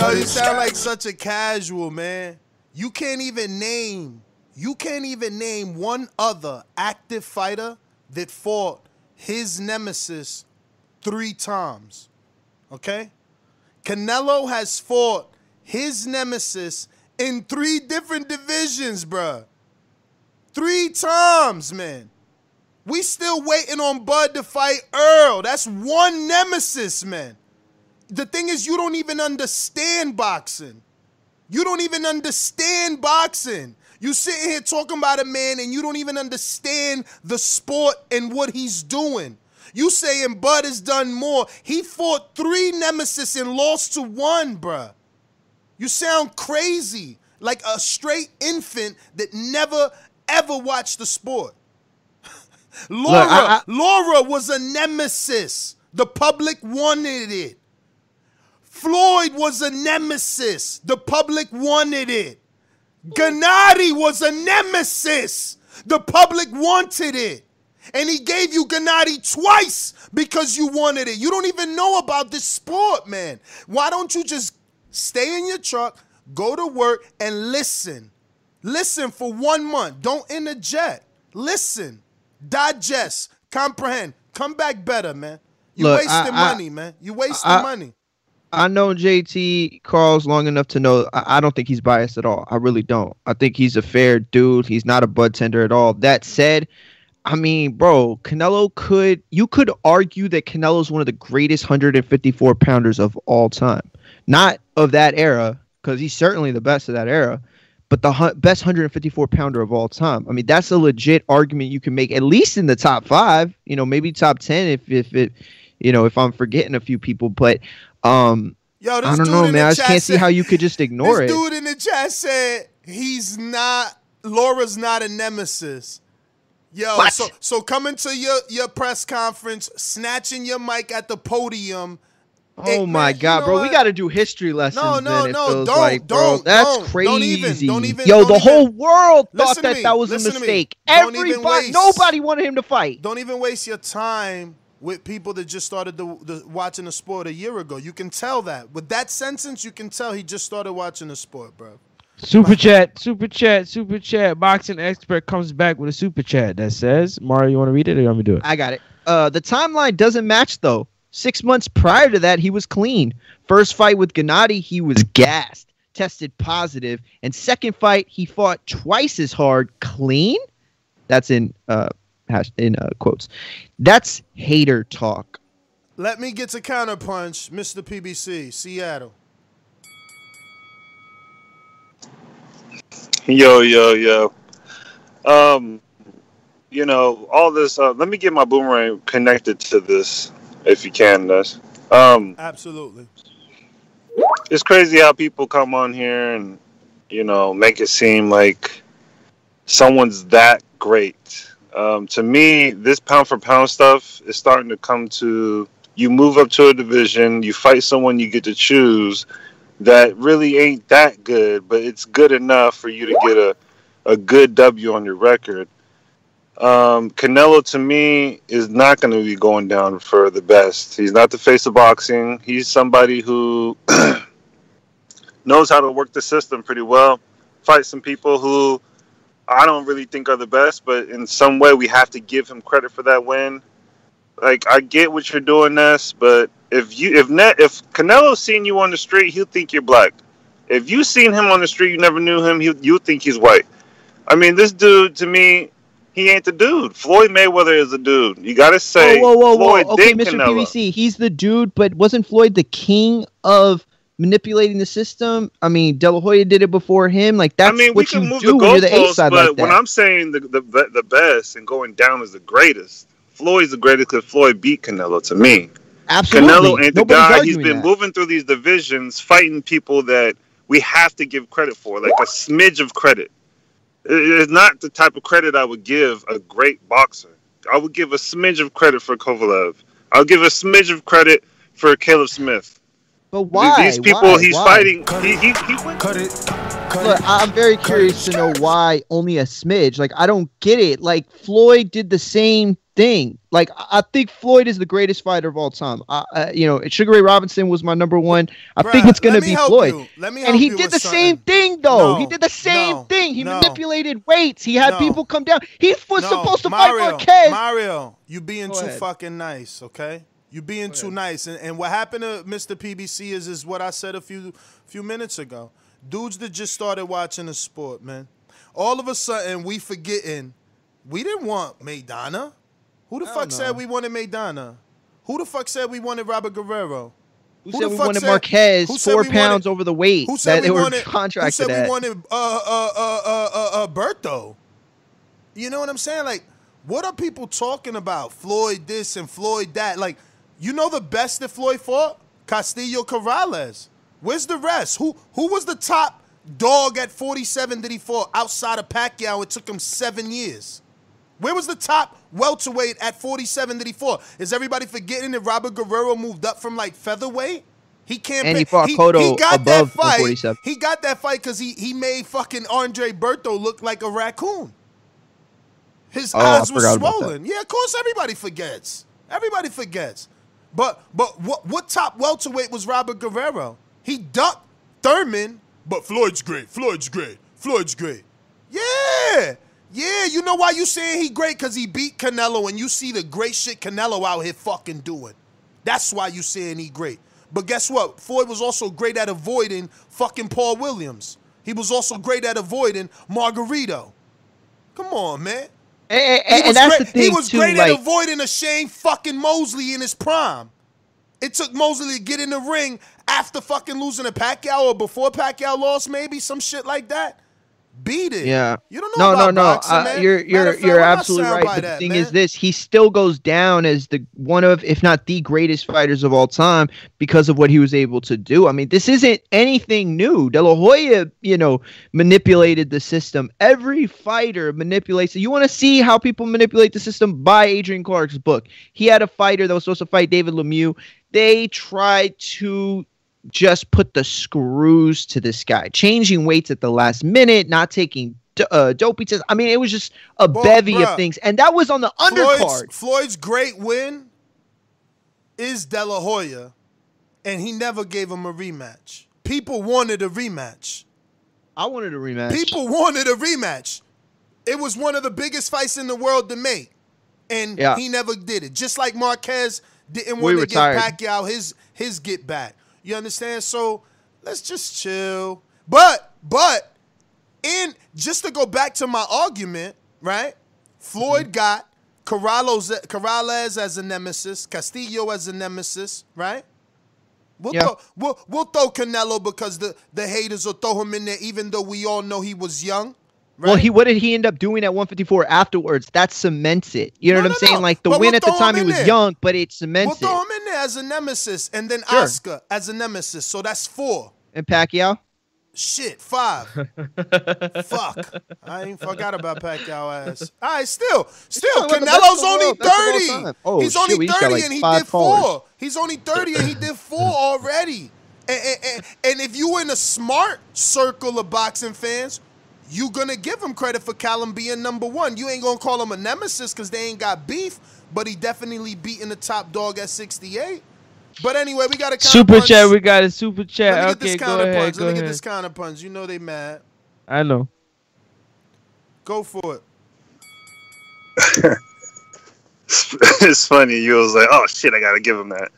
Yo, you sound like such a casual man. You can't even name. You can't even name one other active fighter that fought his nemesis three times. Okay? Canelo has fought his nemesis in three different divisions, bruh. Three times, man. We still waiting on Bud to fight Errol. That's one nemesis, man. The thing is, you don't even understand boxing. You don't even understand boxing. You sitting here talking about a man and you don't even understand the sport and what he's doing. You saying Bud has done more. He fought three nemesis and lost to one, bruh. You sound crazy. Like a straight infant that never ever watched the sport. Lara, Look, I- I- Lara was a nemesis. The public wanted it. Floyd was a nemesis. The public wanted it. Gennady was a nemesis. The public wanted it. And he gave you Gennady twice because you wanted it. You don't even know about this sport, man. Why don't you just stay in your truck, go to work, and listen? Listen for one month. Don't interject. Listen, digest, comprehend. Come back better, man. You Look, wasting I- I- money, man. You wasting I- money. I know JT Carl's long enough to know I, I don't think he's biased at all. I really don't. I think he's a fair dude. He's not a bud tender at all. That said, I mean, bro, Canelo could you could argue that Canelo's one of the greatest 154 pounders of all time. Not of that era, because he's certainly the best of that era, but the hu- best 154 pounder of all time. I mean, that's a legit argument you can make, at least in the top five. You know, maybe top ten if if it, you know, if I'm forgetting a few people, but um, Yo, this I don't know, man. I just can't see how you could just ignore this it. dude in the chat said he's not Lara's not a nemesis. Yo, What? so so coming to your your press conference, snatching your mic at the podium. Oh my god, bro! We got to do history lessons. No, no, it no, feels don't, like, bro. don't, That's don't, crazy. don't even, don't even, Yo, don't the even- whole world thought that that was a mistake. Everybody, nobody wanted him to fight. Don't even waste your time with people that just started the, the watching the sport a year ago. You can tell that with that sentence, you can tell he just started watching the sport, bro. Super chat, super chat, super chat. Boxing expert comes back with a super chat that says, "Mario, you want to read it or you want me to do it?" I got it. Uh, the timeline doesn't match though. Six months prior to that, he was clean. First fight with Gennady, he was gassed, tested positive, and second fight, he fought twice as hard, clean. That's in uh hash in uh, quotes. That's hater talk. Let me get to counterpunch, Mr. PBC, Seattle. Yo, yo, yo. Um, you know, all this. Uh, let me get my boomerang connected to this, if you can. This. Um, Absolutely. it's crazy how people come on here and you know make it seem like someone's that great. Um, to me, this pound for pound stuff is starting to come to. You move up to a division, you fight someone you get to choose that really ain't that good, but it's good enough for you to get a, a good W on your record. Um, Canelo to me is not going to be going down for the best. He's not the face of boxing. He's somebody who knows how to work the system pretty well. Fight some people who I don't really think are the best, but in some way we have to give him credit for that win. Like I get what you're doing, Ness, but if you if net if Canelo's seen you on the street, he'll think you're black. If you seen him on the street, you never knew him, he you think he's white. I mean, this dude to me, he ain't the dude. Floyd Mayweather is a dude. You gotta say, whoa, whoa, whoa, whoa. Okay, Mr. Canelo. PBC, he's the dude, but wasn't Floyd the king of manipulating the system? I mean, De La Hoya did it before him. Like that's I mean, we what can you move do when you're the A side but like that. when I'm saying the, the the best and going down is the greatest, Floyd's the greatest because Floyd beat Canelo to me. Absolutely. Canelo ain't the guy. He's been that. moving through these divisions, fighting people that we have to give credit for, like a smidge of credit. it- it's not the type of credit I would give a great boxer. I would give a smidge of credit for Kovalev. I'll give a smidge of credit for Caleb Smith. But why? These people Why? he's Why? fighting. He, he, he went. Cut it. Look, I'm very curious to know why only a smidge. Like, I don't get it. Like, Floyd did the same thing. Like, I I think Floyd is the greatest fighter of all time. I, I, you know, Sugar Ray Robinson was my number one. I think it's gonna let me be help Floyd. you. Let me and he did with the same thing, though. he did the same no, thing. He no. manipulated weights. He had No. people come down. He was No, supposed to Mario, fight Marquez. Mario, you being Go too ahead. fucking nice, okay? You being too nice. And, and what happened to Mr. PBC is is what I said a few few minutes ago. Dudes that just started watching the sport, man. All of a sudden we forgetting we didn't want Maidana. Who the fuck said we wanted Maidana? Who the fuck said we wanted Robert Guerrero? Who the said we wanted said- Marquez four we pounds wanted- over the weight Who said that we they were wanted? Who contracted said at? we wanted uh, uh, uh, uh, uh, uh, Berto? You know what I'm saying? Like, what are people talking about? Floyd this and Floyd that. Like, you know the best that Floyd fought? Castillo Corrales. Where's the rest? Who who was the top dog at 47 that he fought outside of Pacquiao? It took him seven years. Where was the top welterweight at 47 that he fought? Is everybody forgetting that Robert Guerrero moved up from like featherweight? He can't. And he fought Cotto got above that fight. 147. He got that fight because he he made fucking Andre Berto look like a raccoon. His Oh, eyes were forgot about that. swollen. Yeah, of course everybody forgets. Everybody forgets. But but what what top welterweight was Robert Guerrero? He ducked Thurman, but Floyd's great. Floyd's great. Floyd's great. Yeah. Yeah, you know why you saying he great? Cause he beat Canelo and you see the great shit Canelo out here fucking doing. That's why you saying he great. But guess what? Floyd was also great at avoiding fucking Paul Williams. He was also great at avoiding Margarito. Come on, man. And, and- He and was that's great, the thing he was too. great like, at avoiding a Shane fucking Mosley in his prime. It took Mosley to get in the ring after fucking losing to Pacquiao or before Pacquiao lost, maybe some shit like that. Beat it. Yeah. You don't know no, no, no. boxing, Uh, you're you're fact, you're absolutely right. But the at, thing man? is this: he still goes down as the one of, if not the greatest fighters of all time, because of what he was able to do. I mean, this isn't anything new. De La Hoya, you know, manipulated the system. Every fighter manipulates. it. You want to see how people manipulate the system? Buy Adrian Clark's book. He had a fighter that was supposed to fight David Lemieux. They tried to just put the screws to this guy, changing weights at the last minute, not taking uh, dopey tests. I mean, it was just a Well, bevy bruh, of things, and that was on the undercard. Floyd's, Floyd's great win is De La Hoya, and he never gave him a rematch. People wanted a rematch. I wanted a rematch. People wanted a rematch. It was one of the biggest fights in the world to make, and Yeah. he never did it. Just like Marquez didn't We want to retired. give Pacquiao his his get back. You understand? So let's just chill. But but in just to go back to my argument, right? Floyd mm-hmm. got Corrales, Corrales as a nemesis, Castillo as a nemesis, right? We'll, Yeah. throw, we'll, we'll throw Canelo because the, the haters will throw him in there, even though we all know he was young. Well, he what did he end up doing at 154 afterwards? That cements it. You know No, what I'm no, saying? no. Like the But win we'll at the time, he was there. young, but it We'll cements throw it. Him in there as a nemesis, and then Sure. Oscar as a nemesis. So that's four. And Pacquiao. Shit, five. Fuck. I ain't forgot about Pacquiao ass. All right, still, still, talking about the best Canelo's only world, best of all 30. Oh, He's shit, only 30 like, and he did four. callers. He's only 30 and he did four already. And, and, and, and if you in a smart circle of boxing fans, you're gonna give him credit for Callum being number one. You ain't gonna call him a nemesis because they ain't got beef, but he definitely beating the top dog at 68. But anyway, we got a Super chat. We got a super chat. Let me get okay, this go counter ahead. punch. Go Let me get this counter punch. You know they mad. I know. Go for it. it's funny. You was like, oh shit, I gotta give him that.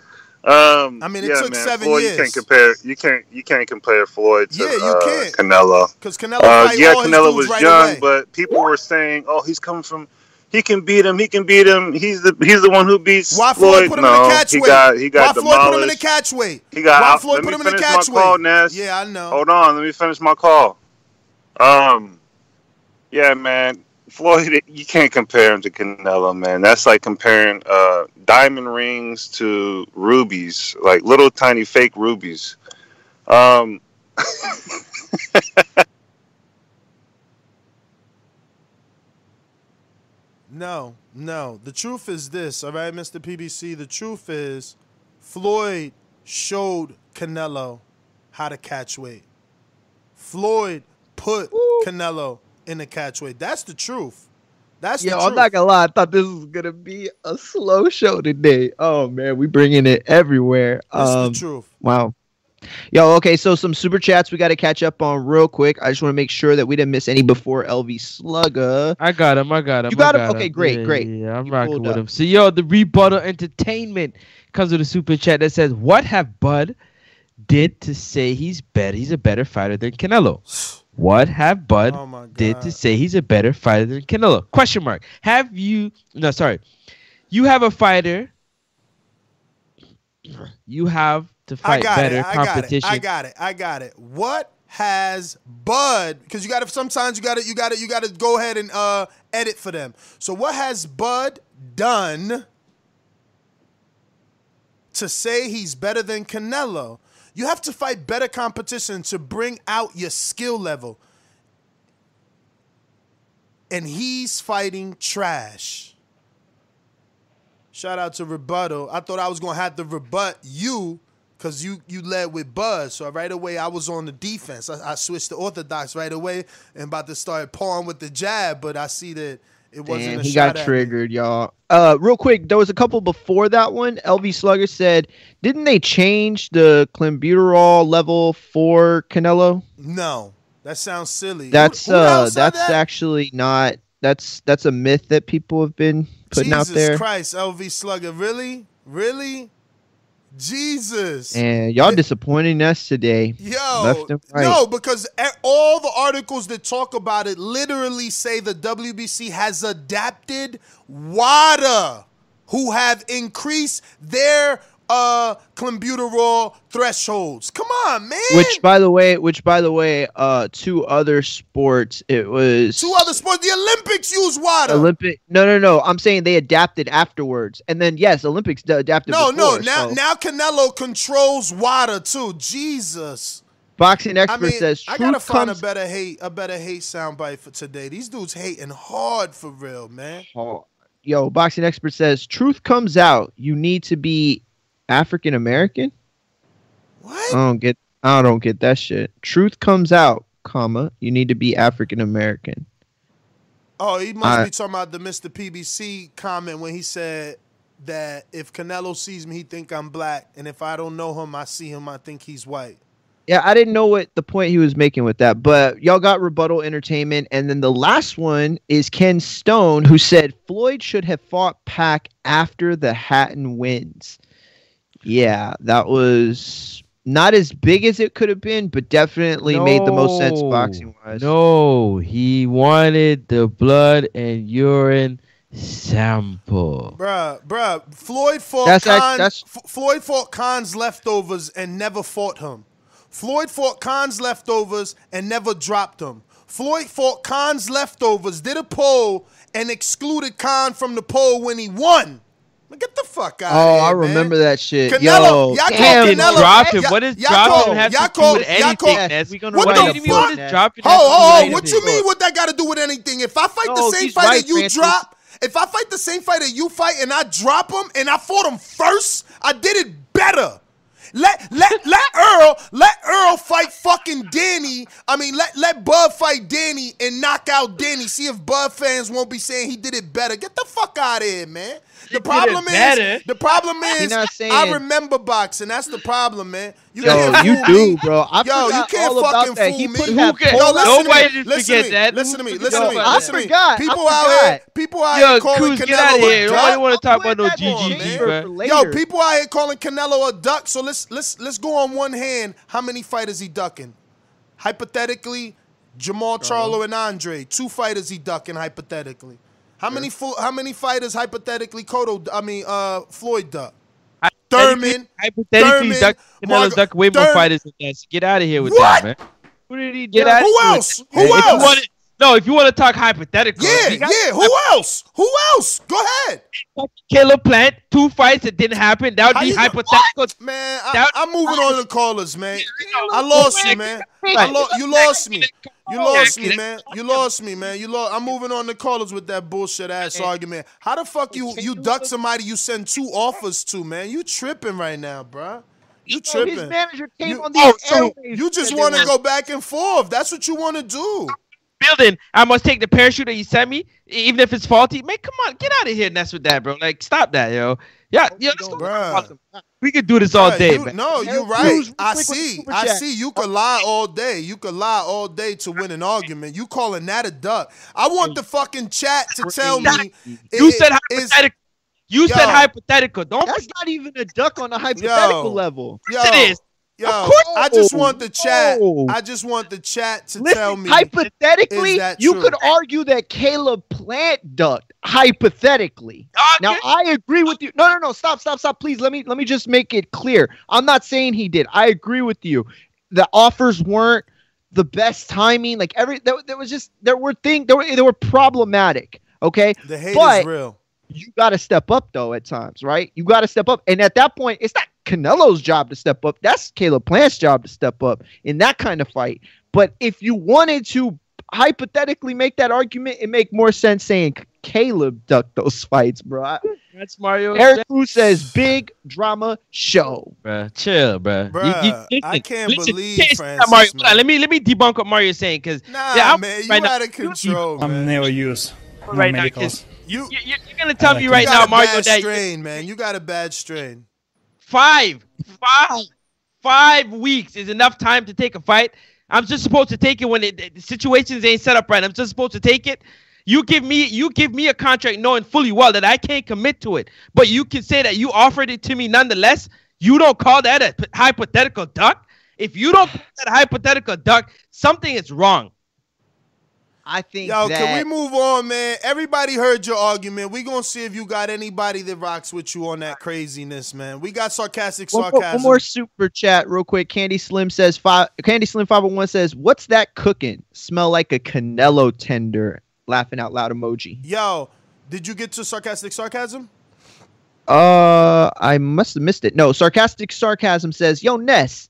Um, I mean, it yeah, took man, seven Floyd, years. You can't compare. You can't. You can't compare Floyd to Yeah, you uh, can't. Canelo. Because Canelo Uh, yeah, all Canelo was right young, away. but people were saying, "Oh, he's coming from. He can beat him. He can beat him. He's the he's the one who beats Why Floyd." Floyd put him no, in the catch he got he got Why Floyd put him in the demolished. catch? He got Why out. Floyd let put him in the finish catch my call. Ness. Yeah, I know. Hold on, let me finish my call. Um, yeah, man, Floyd, you can't compare him to Canelo, man. That's like comparing uh, diamond rings to rubies, like little tiny fake rubies. Um, No, no. The truth is this, all right, Mr. PBC. The truth is Floyd showed Canelo how to catch weight. Floyd put Canelo in the catch weight. That's the truth. That's Yo, the I'm not gonna lie. I thought this was gonna be a slow show today. Oh man, we bringing it everywhere. That's the Um, truth. Wow. Yo, okay, so some super chats we got to catch up on real quick. I just want to make sure that we didn't miss any before LV Slugger. I got him. I got him. You got I him? Okay, great, Yeah, great. Yeah, I'm You rocking with up. him. So, yo, the rebuttal entertainment comes with a super chat that says, "What have Bud did to say he's better? He's a better fighter than Canelo. What have Bud Oh did to say he's a better fighter than Canelo? Question mark. Have you? No, sorry. You have a fighter. You have to fight I fight got better it. I got it. competition. I got it. I got it. What has Bud? Because you got to sometimes you got to you got to you got to go ahead and uh edit for them. So what has Bud done to say he's better than Canelo? You have to fight better competition to bring out your skill level. And he's fighting trash. Shout out to Rebuttal. I thought I was gonna have to rebut you because you you led with Buzz. So right away I was on the defense. I, I switched to orthodox right away and about to start pawing with the jab, but I see that it wasn't. Damn, a he shot got triggered, y'all. Uh, real quick, there was a couple before that one. LV Slugger said, didn't they change the clenbuterol level for Canelo? No, that sounds silly. That's Who- who uh, that's that? actually not. That's that's a myth that people have been putting Jesus out there. Christ, LV Slugger, really, really, Jesus. And y'all disappointing us today. Yo, right. no, because all the articles that talk about it literally say the WBC has adapted WADA, who have increased their uh clenbuterol thresholds. Come on, man. Which, by the way, which by the way, uh, two other sports. It was Two other sports, the Olympics use WADA. Olympic. No, no, no. I'm saying they adapted afterwards, and then yes, Olympics adapted. no, no. Now, so- now Canelo controls WADA too. Jesus. boxing I expert mean, says I gotta find a better hate, a better hate soundbite for today. These dudes hating hard for real, man. Oh, yo, boxing expert says truth comes out. You need to be African American. What? I don't get. I don't get that shit. Truth comes out, comma. You need to be African American. Oh, he must I- be talking about the Mr. PBC comment when he said that if Canelo sees me, he think I'm black, and if I don't know him, I see him, I think he's white. Yeah, I didn't know what the point he was making with that, but y'all got rebuttal entertainment, and then the last one is Ken Stone, who said Floyd should have fought Pac after the Hatton wins. Yeah, that was not as big as it could have been, but definitely made the most sense boxing wise. No, he wanted the blood and urine sample. Bruh, bruh, Floyd fought That's act- Khan, that's- F- Floyd fought Khan's leftovers and never fought him. Floyd fought Khan's leftovers and never dropped him. Floyd fought Khan's leftovers, did a poll, and excluded Khan from the poll when he won. Man, Get the fuck out Oh, of here, I man. remember that shit. Canelo, Yo, y'all damn, call Canelo. drop him. y'all- What does drop him have to y'all do call- with anything? call- We gonna What write the it. You want fuck? to drop it? Oh, have to do oh, with what you mean? What that got to do with anything? If I fight No, the same fight right, that you Francis. drop, if I fight the same fight that you fight and I drop him and I fought him first, I did it better. Let let let Errol let Errol fight fucking Danny. I mean let let Bud fight Danny and knock out Danny. See if Bud fans won't be saying he did it better. Get the fuck out of here, man. The problem is better? the problem is I remember boxing. That's the problem, man. You Yo, can't you fool do, me. bro. I Yo, you can't all fucking fool He me. put that Who poll. Yo, listen Nobody to me. Listen forget to me. that. Listen to me. Who Listen to me. forgot I Listen to me. forgot. I People out forgot. here, people out Yo, here calling Cruz, get Canelo out of here. a Nobody want to talk about no man. Yo, people out here calling Canelo a duck. So let's let's let's go on one hand. How many fighters he ducking? Hypothetically, Jermall uh-huh. Charlo and Andrade, two fighters he ducking hypothetically. How many fo- how many fighters hypothetically Cotto I mean uh Floyd duck? Thurman, Hypothetically, Thurman, duck, Canelo's Margo- duck way more fighters than that. So get out of here with What? that, man. Who did he get Yeah, out who of here with else? Who If else? wanted- No, if you want to talk hypothetical, Yeah, got- yeah. Who else? Who else? Go ahead. Caleb Plant, two fights that didn't happen. That would How be hypothetical. Man, I, I'm moving on to the callers, man. I lost you, man. I lo- you lost me. You lost me, man. You lost me, man. You lost. I'm moving on to callers with that bullshit ass argument. How the fuck you you duck somebody you send two offers to, man? You tripping right now, bruh. You So tripping. his manager came You- on the oh, so you just want to go back and forth. That's what you want to do. building, I must take the parachute that you sent me, even if it's faulty. Man, come on, get out of here, and that's with that, bro. Like, stop that, yo. Yeah, yo, let's go. We could do this all Bruh, day, you- man. No, you're right. real I quick with the see. I see. You could lie all day. You could lie all day to win an argument. You calling that a duck? I want the fucking chat to tell me. You it- said hypothetical. You said hypothetical. Don't. That's not even a duck on a hypothetical Yo. level. Yo, it is. Yo, I just want the chat. No. I just want the chat to Listen, tell me. hypothetically, you true? could argue that Caleb Plant ducked. Hypothetically, now I agree with you. No, no, no, stop, stop, stop, please. Let me let me just make it clear. I'm not saying he did. I agree with you. The offers weren't the best timing. Like every there, there was just there were things there were they were problematic. Okay, The hate but is real. you got to step up though at times, right? You got to step up, and at that point, it's not Canelo's job to step up. That's Caleb Plant's job to step up in that kind of fight. But if you wanted to hypothetically make that argument, it make more sense saying Caleb ducked those fights, bro. I- That's Mario. Eric Cruz says big drama show. Bruh, chill, bruh. Bruh, I can't believe listen, Francis, Mario, man. let me let me debunk what Mario's saying because Nah, yeah, I'm- man, you right now- out of control, I'm man. never use right now, medicals. 'cause You, you, you you're gonna tell uh, me you right got now, a Mario, bad that strain, man. You got a bad strain. Five, five, five weeks is enough time to take a fight. I'm just supposed to take it when it, the situations ain't set up right. I'm just supposed to take it. You give me you give me a contract knowing fully well that I can't commit to it, but you can say that you offered it to me nonetheless. You don't call that a hypothetical duck. If you don't that hypothetical duck, something is wrong. I think Yo, that can we move on, man? Everybody heard your argument. We gonna see if you got anybody that rocks with you on that craziness, man. We got sarcastic One, more- one more super chat, real quick. Candy Slim says five. Candy Slim five hundred one says, "What's that cooking? Smell like a Canelo tender." Laughing out loud emoji. Yo, did you get to sarcastic sarcasm? Uh, I must have missed it. No, sarcastic sarcasm says, "Yo, Ness,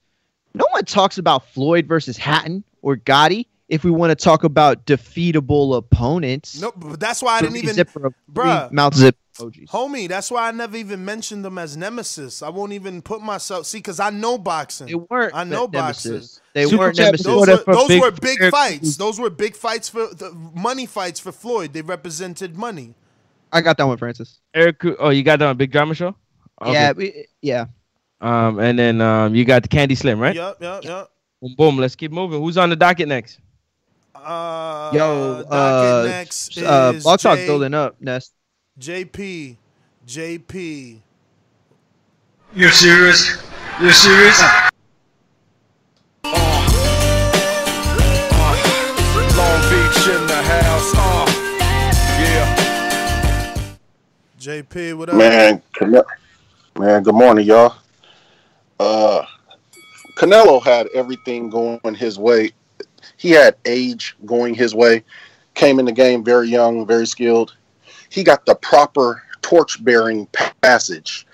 no one talks about Floyd versus Hatton or Gatti. If we want to talk about defeatable opponents, No, but that's why I didn't even, zipper of- bruh. mouth zip emojis. Homie, that's why I never even mentioned them as nemesis. I won't even put myself see because I know boxing. They weren't. I know ne- boxing. They Super weren't nemesis. Those, were, those big- were big fights. Those were big fights for the money fights for Floyd. They represented money. I got that one, Francis. Eric, oh, you got that on Big Drama Show? Okay. Yeah, we, yeah. Um, and then um, you got the Candy Slim, right? Yep, yep, yep. Boom, boom. Let's keep moving. Who's on the docket next? Uh, Yo, uh, next uh, is Blog Talk J- building up. Ness. JP, JP. You're serious? You're serious? Long Beach in the house. Uh, yeah. JP, what up? Man, Cane- man, good morning, y'all. Uh, Canelo had everything going his way. He had age going his way. Came in the game very young, very skilled. He got the proper torch bearing passage.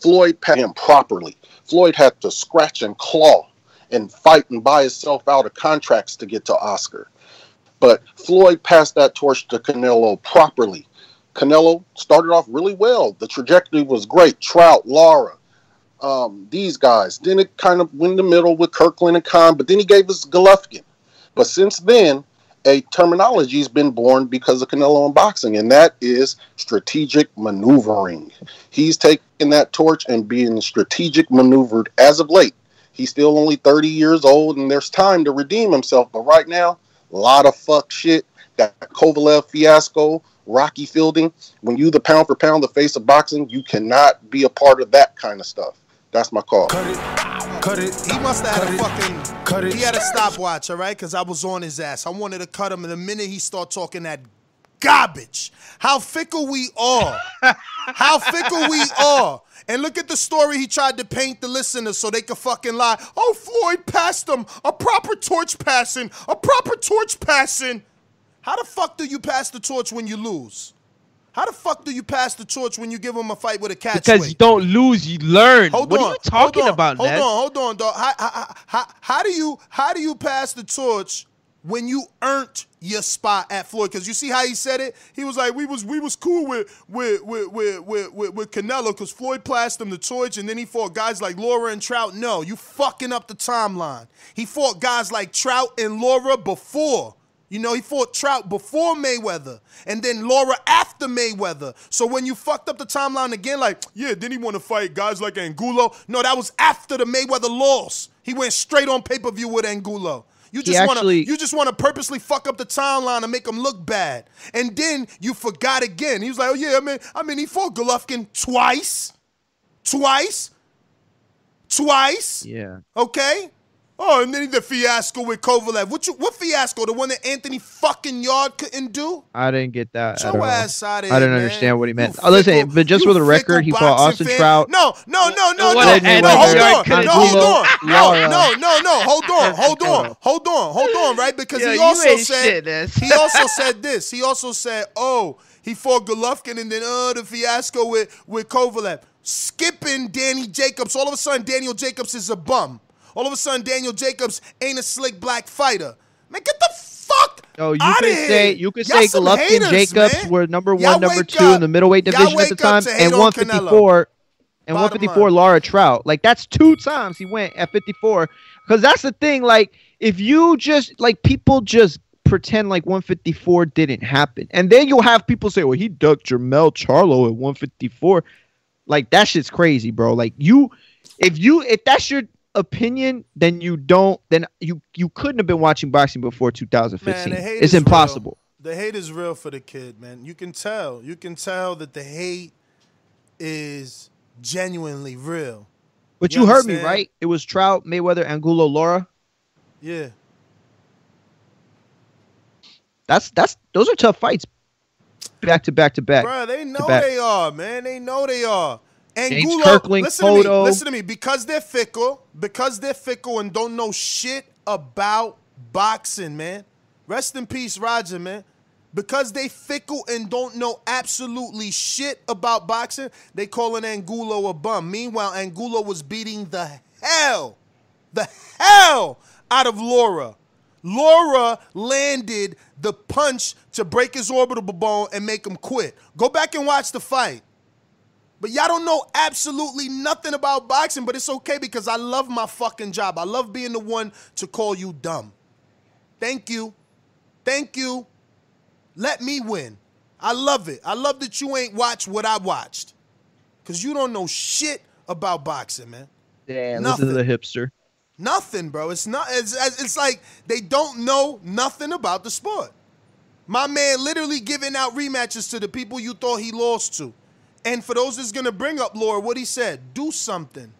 Floyd passed him properly. Floyd had to scratch and claw and fight and buy himself out of contracts to get to Oscar. But Floyd passed that torch to Canelo properly. Canelo started off really well. The trajectory was great. Trout, Lara, um, these guys. Then it kind of went in the middle with Kirkland and Khan, but then he gave us Golovkin. But since then, a terminology has been born because of Canelo in boxing, and that is strategic maneuvering. He's taken that torch and being strategic maneuvered as of late. He's still only 30 years old, and there's time to redeem himself. But right now, a lot of fuck shit. That Kovalev fiasco, Rocky Fielding. When you the pound for pound, the face of boxing, you cannot be a part of that kind of stuff. That's my call. Cut it. He must have had a fucking. Cut it. He had a stopwatch, all right? Because I was on his ass. I wanted to cut him, and the minute he start talking that garbage, how fickle we are, how fickle we are. And look at the story he tried to paint the listeners so they could fucking lie. Oh, Floyd passed him. A proper torch passing. A proper torch passing. How the fuck do you pass the torch when you lose? How the fuck do you pass the torch when you give him a fight with a catch Because weight? you don't lose, you learn. Hold what on, are you talking hold on, about, Hold Ness? on, hold on, dog. How, how, how, how do you how do you pass the torch when you earned your spot at Floyd? Because you see how he said it. He was like, we was we was cool with with with with with, with, with Canelo because Floyd passed him the torch, and then he fought guys like Lara and Trout. No, you fucking up the timeline. He fought guys like Trout and Lara before. You know, he fought Trout before Mayweather and then Lara after Mayweather. So when you fucked up the timeline again, like, yeah, didn't he want to fight guys like Angulo? No, that was after the Mayweather loss. He went straight on pay-per-view with Angulo. You just want to you just want to purposely fuck up the timeline and make him look bad. And then you forgot again. He was like, "Oh yeah, I mean, I mean he fought Golovkin twice. Twice. Twice. Yeah. Okay. Oh, and then the fiasco with Kovalev. What you what fiasco? The one that Anthony fucking Yarde couldn't do? I didn't get that. Your ass outta I didn't man. understand what he meant. Oh, listen, fickle- but just for the record, he fought Austin fan. Trout. No, no, no, no, no, an no, hold on. No, hold on. No, no, no, no. Hold on, hold on, hold on, hold on, right? Because Yo, he also said he also said this. He also said, oh, he fought Golovkin and then uh the fiasco with with Kovalev. Skipping Danny Jacobs. All of a sudden, Daniel Jacobs is a bum. All of a sudden, Daniel Jacobs ain't a slick black fighter. Man, get the fuck Oh, you could here. say you could say Golovkin haters, Jacobs man. were number one, number two up. in the middleweight division at the time, and on 154, and Bottom 154 Lara Trout. Like that's two times he went at 54. Because that's the thing. Like if you just like people just pretend like 154 didn't happen, and then you'll have people say, "Well, he ducked Jermall Charlo at 154." Like that shit's crazy, bro. Like you, if you if that's your opinion, then you don't. Then you you couldn't have been watching boxing before 2015. Man, it's impossible. Real. The hate is real for the kid, man. You can tell. You can tell that the hate is genuinely real. But You you, heard me right. It was Trout, Mayweather, Angulo, Lara. Yeah. That's that's those are tough fights. Back to back to back. Bruh, they know back. they are, man. They know they are. And James Gulo, Kirkland, listen to me. Listen to me. Because they're fickle, because they're fickle and don't know shit about boxing, man. Rest in peace, Roger, man. Because they fickle and don't know absolutely shit about boxing, they calling Angulo a bum. Meanwhile, Angulo was beating the hell, the hell out of Lara. Lara landed the punch to break his orbital bone and make him quit. Go back and watch the fight. But y'all don't know absolutely nothing about boxing, but it's okay because I love my fucking job. I love being the one to call you dumb. Thank you. Thank you. Let me win. I love it. I love that you ain't watched what I watched. Cause you don't know shit about boxing, man. Damn, listen to the hipster. Nothing, bro. It's not. It's, it's like they don't know nothing about the sport. My man literally giving out rematches to the people you thought he lost to. And for those that's gonna bring up Lara, what he said, do something.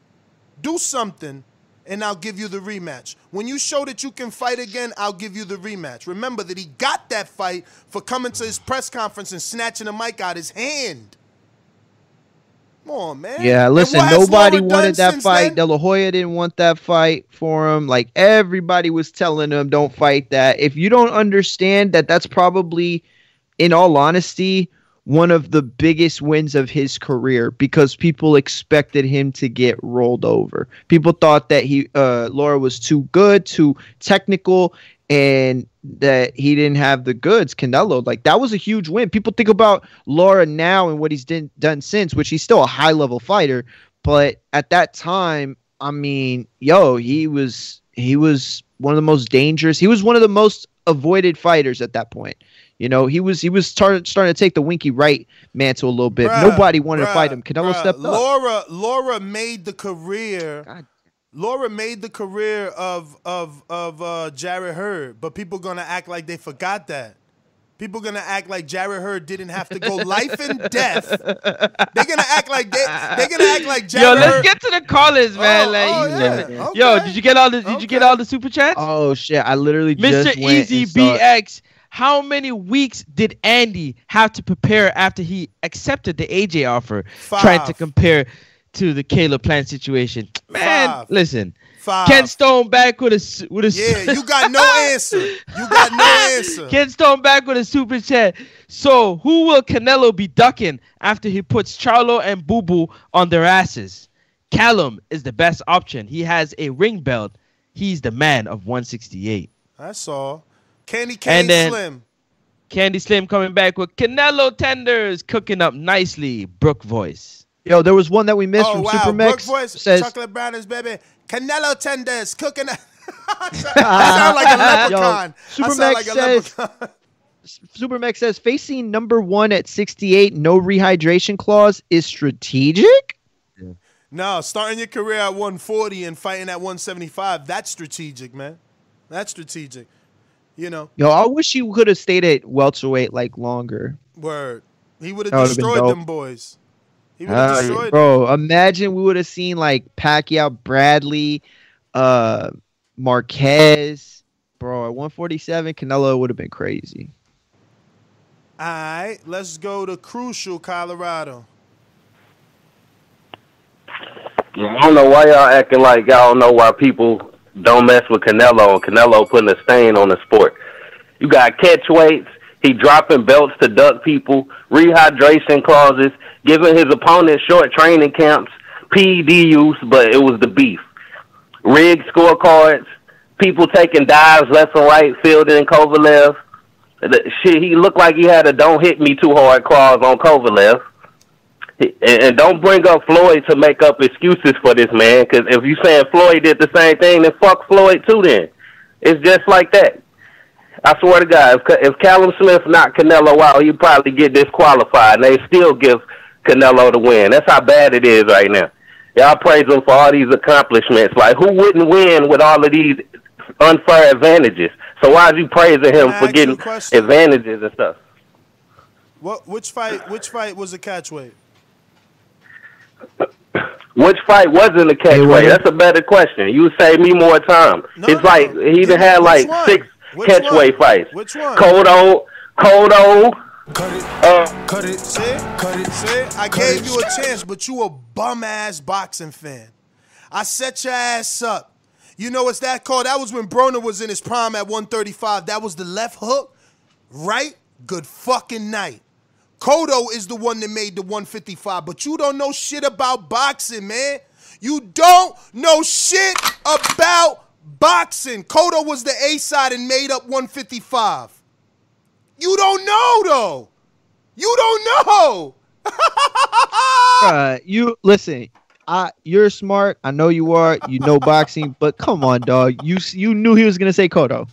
Do something, and I'll give you the rematch. When you show that you can fight again, I'll give you the rematch. Remember that he got that fight for coming to his press conference and snatching the mic out his hand. Come on, man. Yeah, listen, nobody wanted that fight. then? De La Hoya didn't want that fight for him. Like everybody was telling him, don't fight that. If you don't understand that, that's probably, in all honesty, one of the biggest wins of his career because people expected him to get rolled over. People thought that he, uh, Lara was too good, too technical, and that he didn't have the goods. Canelo, like that was a huge win. People think about Lara now and what he's done done since, which he's still a high level fighter, but at that time, I mean, yo, he was he was one of the most dangerous. He was one of the most avoided fighters at that point. You know, he was he was start, starting to take the Winky Wright mantle a little bit. Bruh, Nobody wanted to fight him. Canelo bruh, stepped up. Lara, Lara made the career. Lara made the career of of of uh, Jarrett Hurd, but people gonna act like they forgot that. People gonna act like Jarrett Hurd didn't have to go life and death. They're gonna act like they they're gonna act like Jarrett Yo, let's Hurd. get to the callers, man. Oh, like, oh, you- yeah. Yo, did you get all the did you get all the super chats? Oh shit! I literally Mr. just went Easy and saw- BX, how many weeks did Andy have to prepare after he accepted the AJ offer? Trying to compare to the Caleb Plant situation. Man, Five. listen. Five. Ken Stone back with a with a Yeah, you got no answer. You got no answer. Ken Stone back with a super chat. So who will Canelo be ducking after he puts Charlo and Boo Boo on their asses? Callum is the best option. He has a ring belt. He's the man of 168. That's all. Candy Cane And then- Slim. Candy Slim coming back with Canelo tenders cooking up nicely. Brook voice. Yo, there was one that we missed Oh from wow, Super Brooke Mex. voice, Says chocolate brownies, baby. Canelo tenders cooking. I sound like a leprechaun. Super I like says leprechaun. Super Mex says facing number one at 68, no rehydration clause is strategic. Yeah. No, starting your career at 140 and fighting at 175, that's strategic, man. That's strategic. You know, Yo, I wish you could have stayed at welterweight like longer. word. He would have That would've been destroyed them boys. He would have Uh, destroyed them. bro, imagine we would have seen like Pacquiao, Bradley, uh, Marquez. Bro, at 147, Canelo would have been crazy. All right, let's go to Crucial, Colorado. I don't know why y'all acting like y'all don't know why people don't mess with Canelo and Canelo putting a stain on the sport. You got catch weights, he dropping belts to duck people, rehydration clauses, giving his opponent short training camps, PED use, but it was the beef. Rigged scorecards, people taking dives left and right, fielding Kovalev. The, shit, he looked like he had a "don't hit me too hard" clause on Kovalev. And, don't bring up Floyd to make up excuses for this man, because if you saying Floyd did the same thing, then fuck Floyd too. Then it's just like that. I swear to God, if, if Callum Smith knocked Canelo out, he'd probably get disqualified, and they still give Canelo the win. That's how bad it is right now. Y'all praise him for all these accomplishments. Like, who wouldn't win with all of these unfair advantages? So why is you praising him for getting advantages and stuff? What? Which fight? Which fight was a catchweight? Which fight wasn't a catchweight? That's a better question. You save me more time. it's like he done had like six catchweight fights. Which one? Cotto, Cotto. Uh, Cut it. See? Cut it. See? I gave you a chance, but you a bum ass boxing fan. I set your ass up. You know what's that called? That was when Broner was in his prime at 135. That was the left hook. Right? Good fucking night. Cotto is the one that made the 155, but you don't know shit about boxing, man. You don't know shit about boxing. Cotto was the A side and made up 155. You don't know though. You don't know. Bruh, you listen. I you're smart. I know you are. You know boxing, but come on, dog. You you knew he was gonna say Cotto.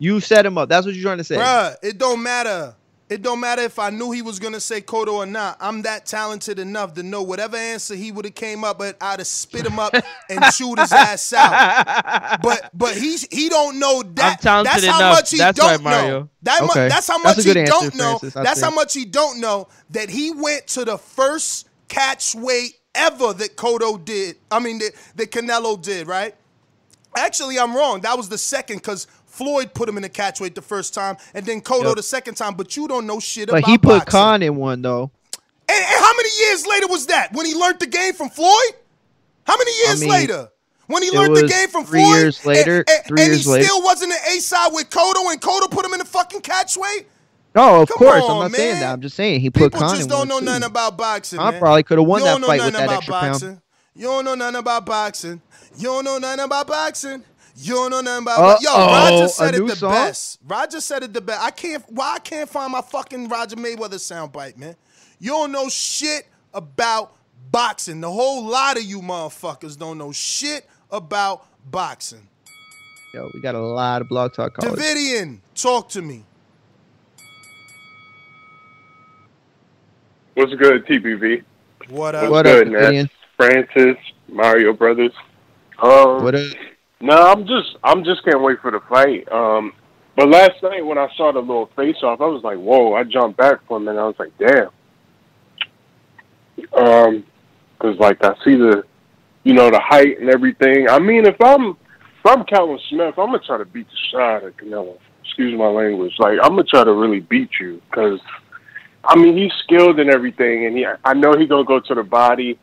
You set him up. That's what you're trying to say. Bruh, it don't matter. It don't matter if I knew he was gonna say Cotto or not. I'm that talented enough to know whatever answer he would have came up but I'd have spit him up and chewed his ass out. But but he's he don't know that. That's how enough. much he That's don't right, know. That mu- Okay. that's how much good he don't know. Francis, that's how much he don't know that he went to the first catch weight ever that Cotto did. I mean that, that Canelo did, right? Actually, I'm wrong. That was the second because Floyd put him in the catchweight the first time, and then Cotto Yep. the second time. But you don't know shit But about But he put boxing. Khan in one though. And, and how many years later was that? When he learned the game from Floyd? How many years mean, later? When he learned the game from three Floyd? years later- And, and- and he later. still wasn't an A side with Cotto, and Cotto put him in the fucking catchweight? No, of Come course. on, I'm not saying that. I'm just saying he put People Khan just in don't know too. nothing about boxing. Man. probably coulda won that. You that don't know fight with nothing that about extra pound. boxing. You don't know nothing about boxing. You don't know nothing about boxing. You don't know nothing about Uh-oh, Yo, Roger said it the song? best. Roger said it the best. I can't why I can't find my fucking Roger Mayweather soundbite, man. You don't know shit about boxing. The whole lot of you motherfuckers don't know shit about boxing. Yo, we got a lot of blog talk callers. Davidian, talk to me. What's good, TPV? What What's up? What up, good, man? Davidian? Francis, Mario Brothers. Um, What up? No, I'm just, I'm just can't wait for the fight. Um, but last night when I saw the little face off, I was like, whoa! I jumped back for a minute. I was like, damn. Um, because like I see the, you know, the height and everything. I mean, if I'm, if I'm Callum Smith, I'm gonna try to beat the shit out of Canelo. Excuse my language. Like I'm gonna try to really beat you because, I mean, he's skilled and everything, and he, I know he's gonna go to the body.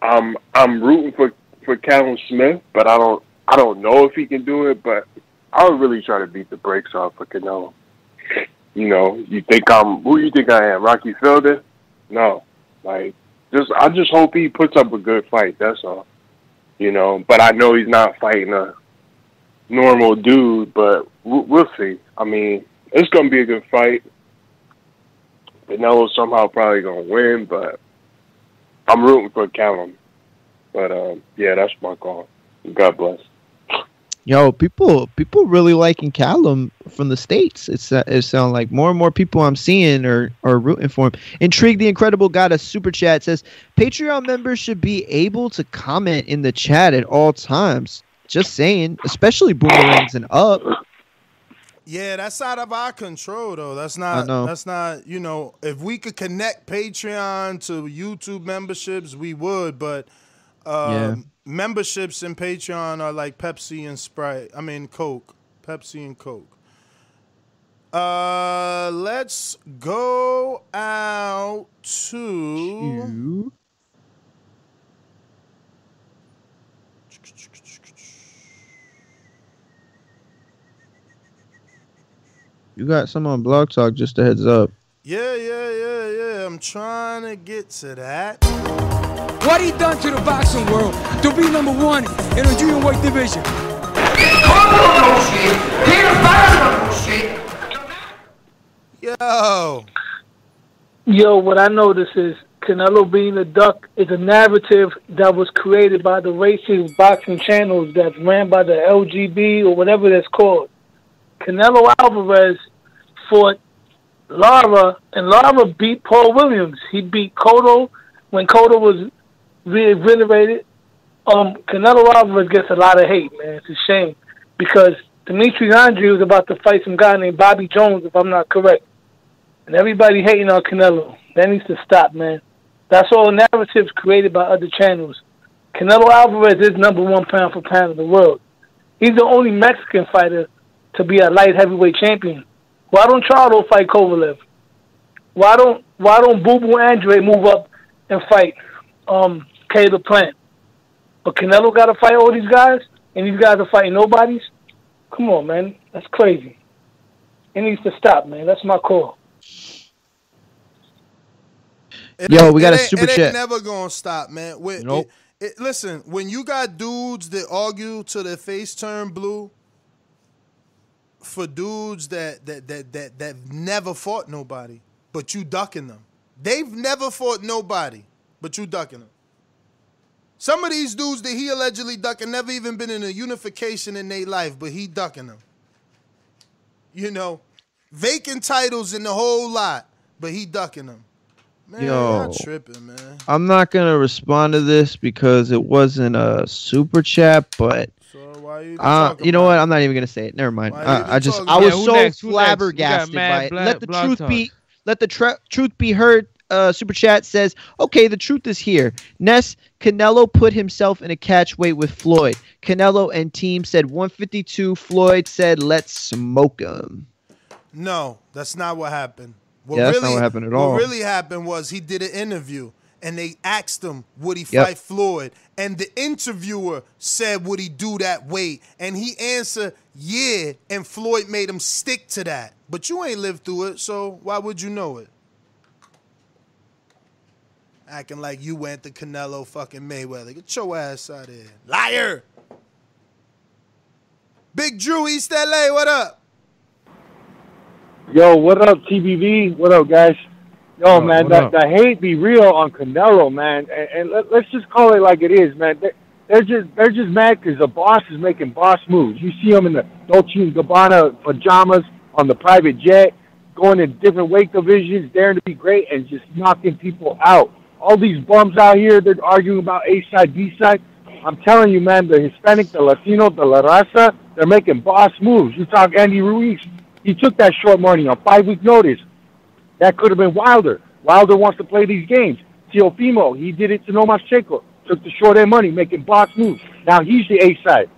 I'm I'm rooting for for Callum Smith, but I don't I don't know if he can do it. But I would really try to beat the brakes off for Canelo. You know, you think I'm who you think I am, Rocky Fielding? No, like just I just hope he puts up a good fight. That's all. You know, but I know he's not fighting a normal dude. But we'll, we'll see. I mean, it's gonna be a good fight. Canelo somehow probably gonna win, but I'm rooting for Callum. But um, yeah, that's my call. God bless. Yo, people, people really liking Callum from the states. It's uh, it sounds like more and more people I'm seeing are are rooting for him. Intrigued, the incredible got a super chat says Patreon members should be able to comment in the chat at all times. Just saying, especially boomerangs and up. Yeah, that's out of our control though. That's not that's not, you know, if we could connect Patreon to YouTube memberships, we would, but um, Yeah. Memberships in Patreon are like Pepsi and Sprite. I mean Coke. Pepsi and Coke. Uh let's go out to You got some on Blog Talk. Just a heads up. Yeah, yeah, yeah, yeah. I'm trying to get to that. What he done to the boxing world to be number one in the junior weight division. Yo. Yo, what I notice is Canelo being a duck is a narrative that was created by the racist boxing channels that's ran by the LGB or whatever that's called. Canelo Alvarez fought Lara, and Lara beat Paul Williams. He beat Cotto when Cotto was reinvigorated. Um, Canelo Alvarez gets a lot of hate, man. It's a shame because Demetrius Andrade was about to fight some guy named Bobby Jones, if I'm not correct. And everybody hating on Canelo. That needs to stop, man. That's all narratives created by other channels. Canelo Alvarez is number one pound for pound in the world. He's the only Mexican fighter to be a light heavyweight champion. Why don't Charlo fight Kovalev? Why don't Why don't Boo Boo Andrade move up and fight um, Caleb Plant? But Canelo got to fight all these guys, and these guys are fighting nobodies. Come on, man, that's crazy. It needs to stop, man. That's my call. It Yo, we got it a ain't- super it chat. ain't never gonna stop, man. When- Nope. it- it- listen, when you got dudes that argue till their face turn blue for dudes that that that that that never fought nobody, but you ducking them. They've never fought nobody, but you ducking them. Some of these dudes that he allegedly ducking never even been in a unification in their life, but he ducking them. You know, vacant titles in the whole lot, but he ducking them. Man, Yo. y'all tripping, man. I'm not gonna respond to this because it wasn't a super chat, but uh, you know what? I'm not even gonna say it. Never mind. Uh, I just I was? Yeah, so next? Who next? We got flabbergasted by it. bla- Let the truth talk. be. Let the tra- truth be heard. Uh, super chat says, "Okay, the truth is here. Ness Canelo put himself in a catch weight with Floyd. Canelo and team said 152. Floyd said, let's smoke him.' No, that's not what happened. What Yeah, that's not what happened at all. What really happened was he did an interview and they asked him would he Yep. fight Floyd, and the interviewer said would he do that weight, and he answered yeah, and Floyd made him stick to that. But you ain't lived through it, so why would you know it? Acting like you went to Canelo fucking Mayweather. Get your ass out of here. Liar! Big Drew, East LA, what up? Yo, what up, TBV? What up, guys? Yo, What man, the, the hate be real on Canelo, man, and, and let, let's just call it like it is, man. They, they're just they're just mad because the boss is making boss moves. You see him in the Dolce and Gabbana pajamas on the private jet, going in different weight divisions, daring to be great, and just knocking people out. All these bums out here, they're arguing about A side, B side. I'm telling you, man, the Hispanic, the Latino, the La Raza, they're making boss moves. You talk Andy Ruiz, he took that short money on five week notice. That could have been Wilder. Wilder wants to play these games. Teofimo, he did it to Lomachenko. Took the short end money, making boss moves. Now he's the A side.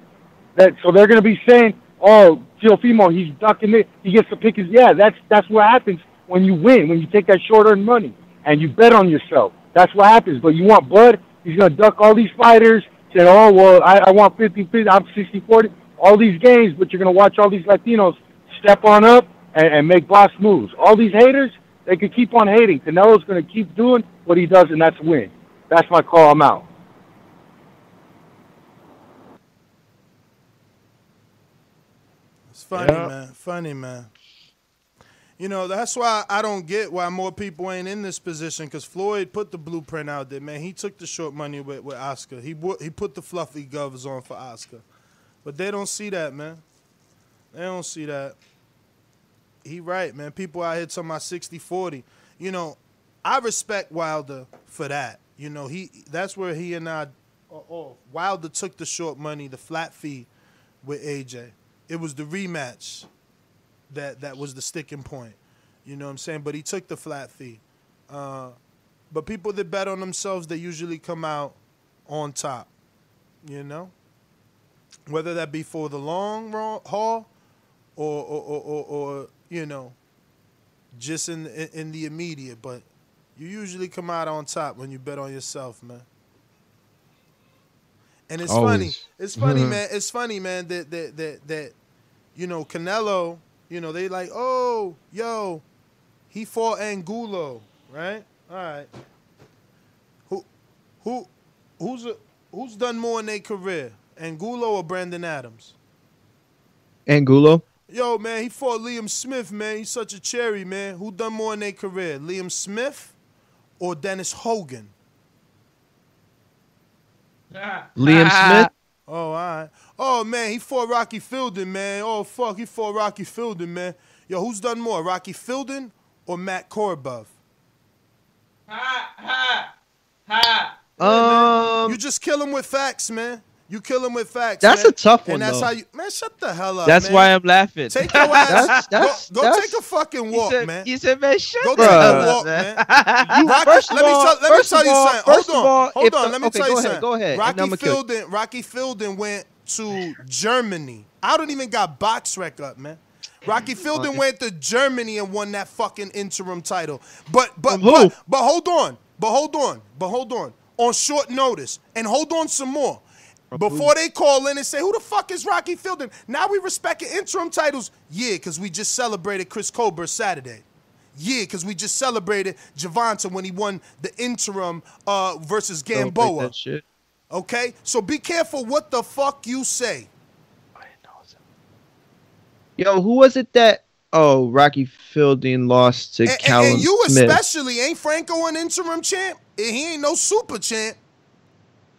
That so they're gonna be saying, "Oh, Teofimo, he's ducking it. He gets to pick his." Yeah, that's that's what happens when you win. When you take that short earned money and you bet on yourself. That's what happens. But you want blood? He's gonna duck all these fighters. Say, oh well, I, I want 50 50, I'm 60 40. All these games, but you're gonna watch all these Latinos step on up and, and make boss moves. All these haters, they could keep on hating. Canelo's gonna keep doing what he does, and that's win. That's my call. I'm out. It's funny, Yeah. man. Funny, man. You know, that's why I don't get why more people ain't in this position because Floyd put the blueprint out there, man. He took the short money with, with Oscar. He, he put the fluffy gloves on for Oscar. But they don't see that, man. They don't see that. He right, man. People out here talking about 60-40. You know, I respect Wilder for that. You know, he that's where he and I oh, oh, Wilder took the short money, the flat fee with AJ. It was the rematch that that was the sticking point. You know what I'm saying? But he took the flat fee. Uh, but people that bet on themselves, they usually come out on top. You know, whether that be for the long haul, or or, or, or, or you know, just in, in in the immediate. But you usually come out on top when you bet on yourself, man. And it's funny. It's funny, man. It's funny, man. That that that that you know Canelo. You know they like, oh, yo, he fought Angulo, right? All right. Who who who's a, who's done more in their career, Angulo or Brandon Adams? Angulo. Yo, man, he fought Liam Smith, man. He's such a cherry, man. Who done more in their career, Liam Smith or Dennis Hogan? Liam Smith. Oh, all right. Oh man, he fought Rocky Fielding, man. Oh fuck, he fought Rocky Fielding, man. Yo, who's done more, Rocky Fielding or Matt Korobov? Ha ha ha. Um, you just kill him with facts, man. You kill him with facts. That's man. a tough one, And that's though. how you, man. Shut the hell up. That's man. why I'm laughing. Take your ass. That's- go that's- go that's- take a fucking walk, said- man. You said, man, shut Go the take hell a up, walk, man. man. Rocky, first of let me all- tell, let me first tell of you all- something. Hold first of on, all, hold on. the- let me okay, tell go you ahead, something. go ahead, Rocky I'ma kill you. Fielding, Rocky Fielding went to Germany. I don't even got BoxRec up, man. Rocky Fielding went to Germany and won that fucking interim title. But but but, but hold on. But hold on. But hold on. On short notice. And hold on some more. Before they call in and say, who the fuck is Rocky Fielding? Now we respecting interim titles? Yeah, because we just celebrated Chris Colbert Saturday. Yeah, because we just celebrated Gervonta when he won the interim uh, versus Gamboa. Okay? So be careful what the fuck you say. Yo, who was it that? Oh, Rocky Fielding lost to And, and- Callum and you Smith. especially, ain't Franco an interim champ? He ain't no super champ.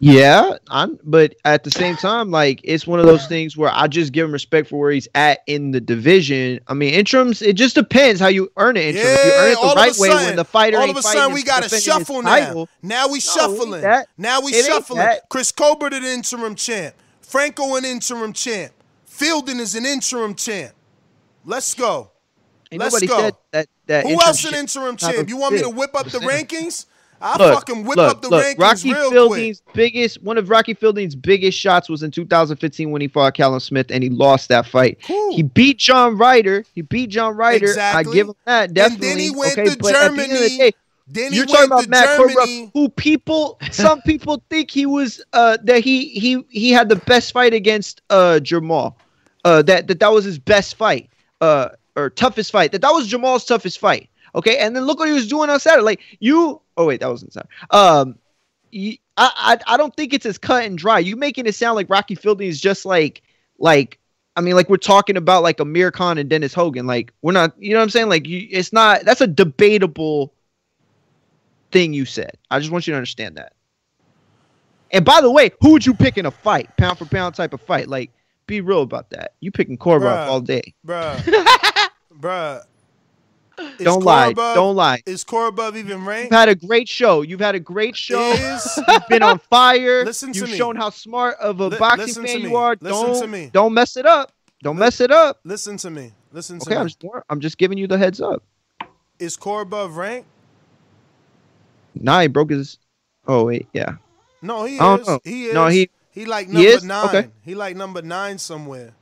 Yeah, I'm, but at the same time, like it's one of those things where I just give him respect for where he's at in the division. I mean, interims, it just depends how you earn an interim. if you earn it the right a way sudden- when the fighter all of a sudden we got to shuffle now. title. Now we No, shuffling. Now we It shuffling. Chris Colbert an interim champ. Franco an interim champ. Fielding is an interim champ. Let's go. Ain't Let's go. said that. that Who else an interim champ? You want me to whip up the rankings? I'll Look, fucking whip look, up the look, rankings Rocky real Fielding's biggest, one of Rocky Fielding's biggest shots was in 2015 when he fought Callum Smith and he lost that fight. He beat John Ryder. He beat John Ryder. Exactly. I give him that And definitely. then he went okay, to at the the Germany. day, Then he you're went talking about to Matt Germany. Who people, some people think he was uh that he he he had the best fight against uh Jermall, uh that that that was his best fight, uh or toughest fight. That that was Jermall's toughest fight. Okay, and then look what he was doing on Saturday. Like you, oh wait, that wasn't Saturday. Um, you, I, I I don't think it's as cut and dry. You making it sound like Rocky Fielding is just like like I mean like we're talking about like Amir Khan and Dennis Hogan. Like we're not, you know what I'm saying? Like you, it's not. That's a debatable thing you said. I just want you to understand that. And by the way, who would you pick in a fight, pound for pound type of fight? Like, be real about that. You picking Bruh. all day. Bruh. Bruh. Is Don't lie. Korobov- Don't lie. Is Korobov even ranked? You've had a great show. You've had a great show. Is- You've been on fire. Listen to You've me. shown how smart of a boxing fan you are. Listen don't, to me. don't mess it up. Don't mess it up. Listen to me. Listen to Okay, me. I'm just, I'm just giving you the heads up. Is Korobov ranked? Nah, he broke his. Oh wait, yeah. No, he is. know. He is. No, he- he like number is? nine. Okay. He like number nine somewhere.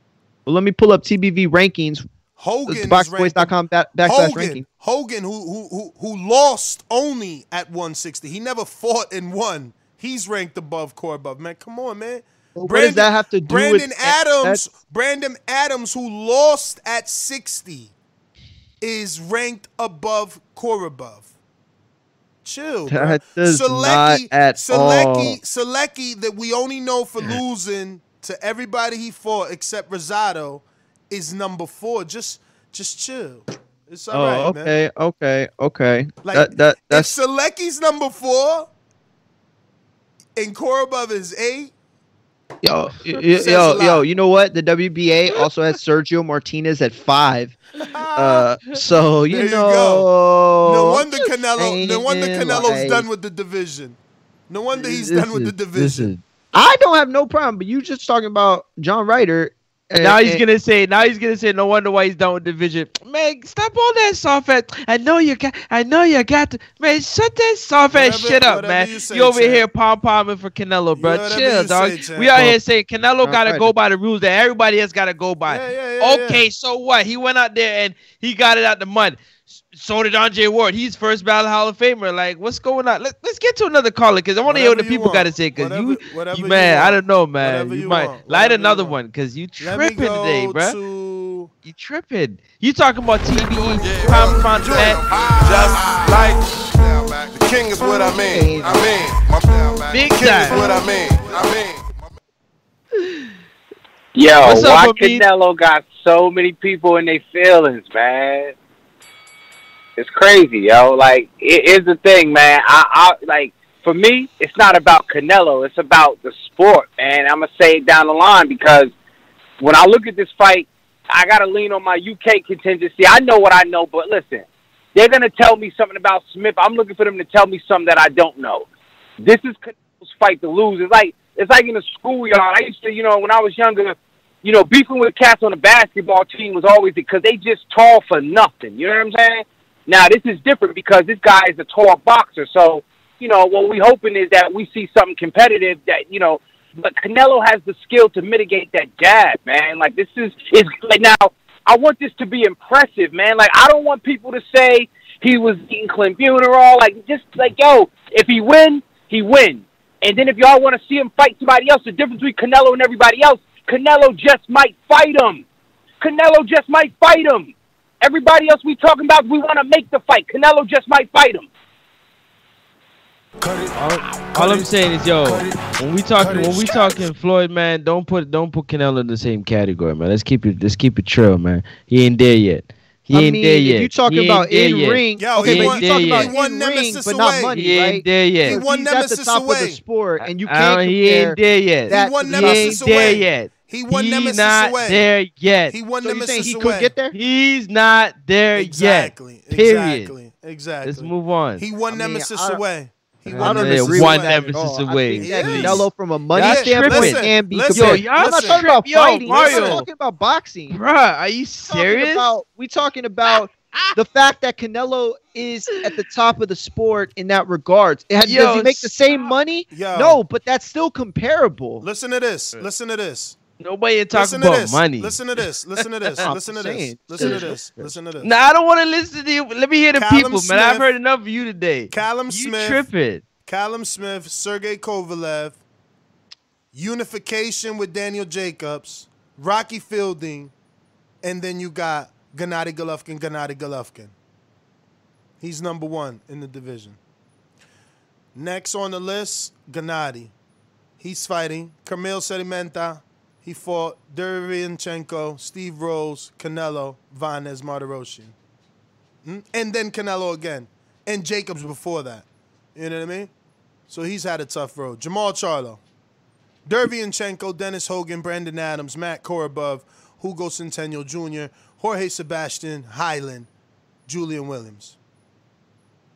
Well, let me pull up TBV rankings. Hogan is Boxboys.com back, backslash Hogan, ranking. Hogan, who who who who lost only at 160. He never fought and won. He's ranked above Korobov. Man, come on, man. What does that have to do Brandon with Adams? Brandon Adams, who lost at 60, is ranked above Korobov. Chill, bro. That does not at Sulecki, all. Sulecki, that we only know for losing to everybody he fought except Rosado, is number four. Just, just chill. It's all Oh, right, man. okay, okay, okay. Like, that that that's if Sulecki's number four and Korobov is eight, yo yo yo, yo. You know what? The WBA also has Sergio Martinez at five. Uh, so you There you know. go. no wonder Canelo. No wonder Canelo's like, done with the division. No wonder he's done with the division. is- I don't have no problem, but you just talking about John Ryder. And- now he's and- gonna say. Now he's gonna say. No wonder why he's done with division. Man, stop all that soft ass. I know you got. I know you got. To, man, shut that soft ass Whatever- shit up, man. you You, over champ. here pom pomming for Canelo, bro. whatever Chill, dog. say, we out here saying Canelo John gotta Ryder. go by the rules that everybody else gotta go by. Yeah, yeah, yeah, okay, so what? He went out there and he got it out the mud. S- So did Andre Ward. He's first ballot Hall of Famer. Like, what's going on? Let, let's get to another caller because I want to hear what the Whatever you people got to say. Because Whatever- you, whatever you you man, I don't know, man. Whatever You, you might want. light Whatever another one because you tripping today, go bro. to You tripping. You talking about TBE, pound pound net. Just like the king is what I mean. I mean, my Big king is time. what I mean. I mean. Yo, What's why Hamid? Canelo got so many people in their feelings, man? It's crazy, yo. Like, it is the thing, man. I, I like for me, it's not about Canelo. It's about the sport, man. I'm gonna say it down the line because when I look at this fight, I gotta lean on my UK contingency. I know what I know, but listen, they're gonna tell me something about Smith. I'm looking for them to tell me something that I don't know. This is Canelo's fight to lose. It's like it's like in the schoolyard. I used to, you know, when I was younger, you know, beefing with cats on the basketball team was always because they just tall for nothing. You know what I'm saying? Now this is different because this guy is a tall boxer. So, you know, what we hoping is that we see something competitive that, you know, but Canelo has the skill to mitigate that jab, man. Like this is is like now I want this to be impressive, man. Like I don't want people to say he was eating Buterol. Like just like yo, if he win, he win. And then if y'all want to see him fight somebody else, the difference between Canelo and everybody else, Canelo just might fight him. Canelo just might fight him. Everybody else we talking about, we want to make the fight. Canelo just might fight him. All I'm saying is, yo, when we talking, when we talking Floyd, man, don't put don't put Canelo in the same category, man. Let's keep it let's keep it true, man. He ain't there yet. He I ain't mean, there yet. you talking He about in yet. ring, Yo, okay, he but you talking about yet. in One ring, nemesis but not away. money, He ain't right? there yet. He If one he's at the nemesis top of the sport, and you Uh, can't he compare ain't there yet. that He one to He the- nemesis ain't there yet. He one He nemesis not away. there yet. He one So you saying nemesis he away. could get there? He's not there Exactly. yet. Period. Exactly. Exactly. Let's move on. He won I mean, nemesis I- away. He I one don't nemesis agree with away. that nemesis away. think that He is. Canelo from a money Y'all standpoint tripping. can be Listen, compared. y'all I'm not talking about Yo, fighting. Mario. I'm talking about boxing. Bruh, are you talking serious? about we talking about the fact that Canelo is at the top of the sport in that regards. It, Yo, does he make the same money? Yo. No, but that's still comparable. Listen to this. Listen to this. Nobody ain't talking Listen to about this. money. Listen to this. Listen to this. Listen to this. Listen to this. Listen to this. Now I don't want to listen to you. Let me hear the Callum people, man. I've heard enough of you today. Callum you Smith. tripping. Callum Smith, Sergey Kovalev, unification with Daniel Jacobs, Rocky Fielding, and then you got Gennady Golovkin, Gennady Golovkin. He's number one in the division. Next on the list, Gennady. He's fighting Kamil Szeremeta. He fought Derevyanchenko, Steve Rolls, Canelo, Vanes Martirosyan. Hmm? And then Canelo again. And Jacobs before that. You know what I mean? So he's had a tough road. Jermall Charlo, Derevyanchenko, Dennis Hogan, Brandon Adams, Matt Korobov, Hugo Centeno Jr., Jorge Sebastian, Heiland, Julian Williams.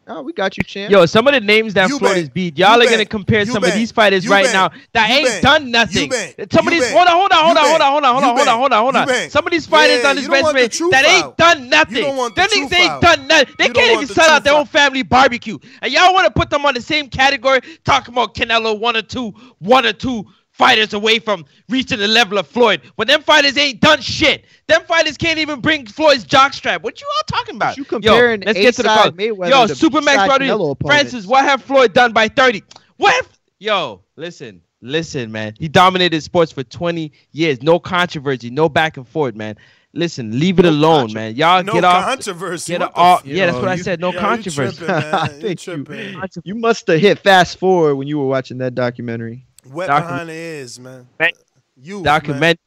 Oh, we got you, champ. Yo, some of the names that You bet. beat, y'all are gonna compare some of these fighters right now that ain't done nothing. Some of these, hold on, hold on, hold on, hold on, hold on, hold on, hold on, hold on. Some of these fighters on this bench that ain't done nothing. You don't want the Them niggas ain't done nothing. They can't even sell out their own family barbecue. And y'all want to put them on the same category, talking about Canelo one or two, one or two fighters away from reaching the level of Floyd. But them fighters ain't done shit. Them fighters can't even bring Floyd's jockstrap. What you all talking about? You comparing Yo, let's get to the A-side call. Mayweather Yo, to Supermax B-side Rodriguez. Francis, what have Floyd done by 30? What if Yo, listen, listen, man. He dominated sports for 20 years. No controversy, no back and forth, man. Listen, leave it alone, man. Y'all No get off. No controversy. Get What the off. f- Yeah, that's Yo, what I said. No Yo, you controversy. tripping, man. You think tripping. you, you must have hit fast forward when you were watching that documentary. Wet Docu- behind the ears, man. You Document.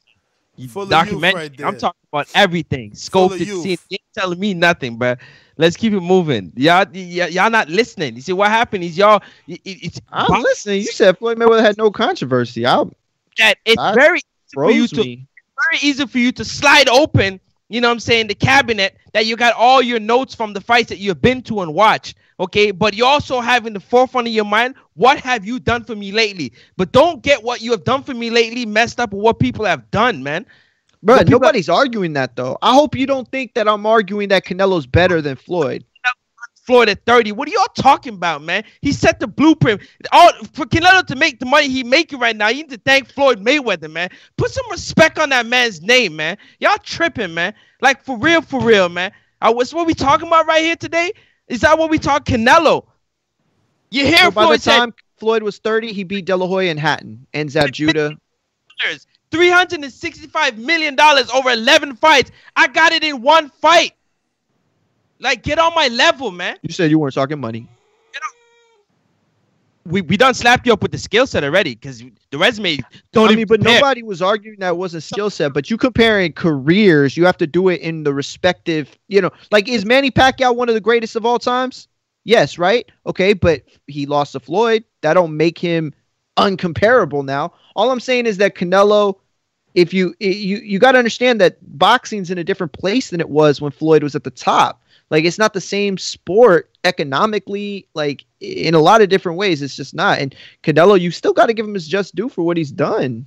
Full document. right. I'm talking about everything. Full Scoped of it. youth. seen it. You ain't telling me nothing, bro. Let's keep it moving. Y'all, y'all not listening. You see what happened is y'all. it- it- It's I'm listening. You said Floyd Mayweather had no controversy. I that it's That very easy for you to me. very easy for you to slide open, you know what I'm saying, the cabinet that you got all your notes from the fights that you've been to and watched. Okay, but you also have in the forefront of your mind, what have you done for me lately? But don't get what you have done for me lately messed up with what people have done, man. Bro, What people- nobody's arguing that though. I hope you don't think that I'm arguing that Canelo's better than Floyd. Floyd at 30. What are y'all talking about, man? He set the blueprint. All for Canelo to make the money he making right now, you need to thank Floyd Mayweather, man. Put some respect on that man's name, man. Y'all tripping, man. Like for real, for real, man. I was what we talking about right here today. Is that what we talk Canelo? You hear So by the Floyd said time Floyd was 30, he beat De La Hoya and Hatton and Zab Judah. three hundred and sixty-five million dollars over eleven fights. I got it in one fight. Like, get on my level, man. You said you weren't talking money. We we done slapped you up with the skill set already because the resume don't I mean, but compare. nobody was arguing that wasn't skill set. But you comparing careers, you have to do it in the respective. You know, like is Manny Pacquiao one of the greatest of all times? Yes, right. Okay, but he lost to Floyd. That don't make him uncomparable. Now, all I'm saying is that Canelo. If you you you got to understand that boxing's in a different place than it was when Floyd was at the top. Like it's not the same sport economically. Like in a lot of different ways, it's just not. And Canelo, you still got to give him his just due for what he's done.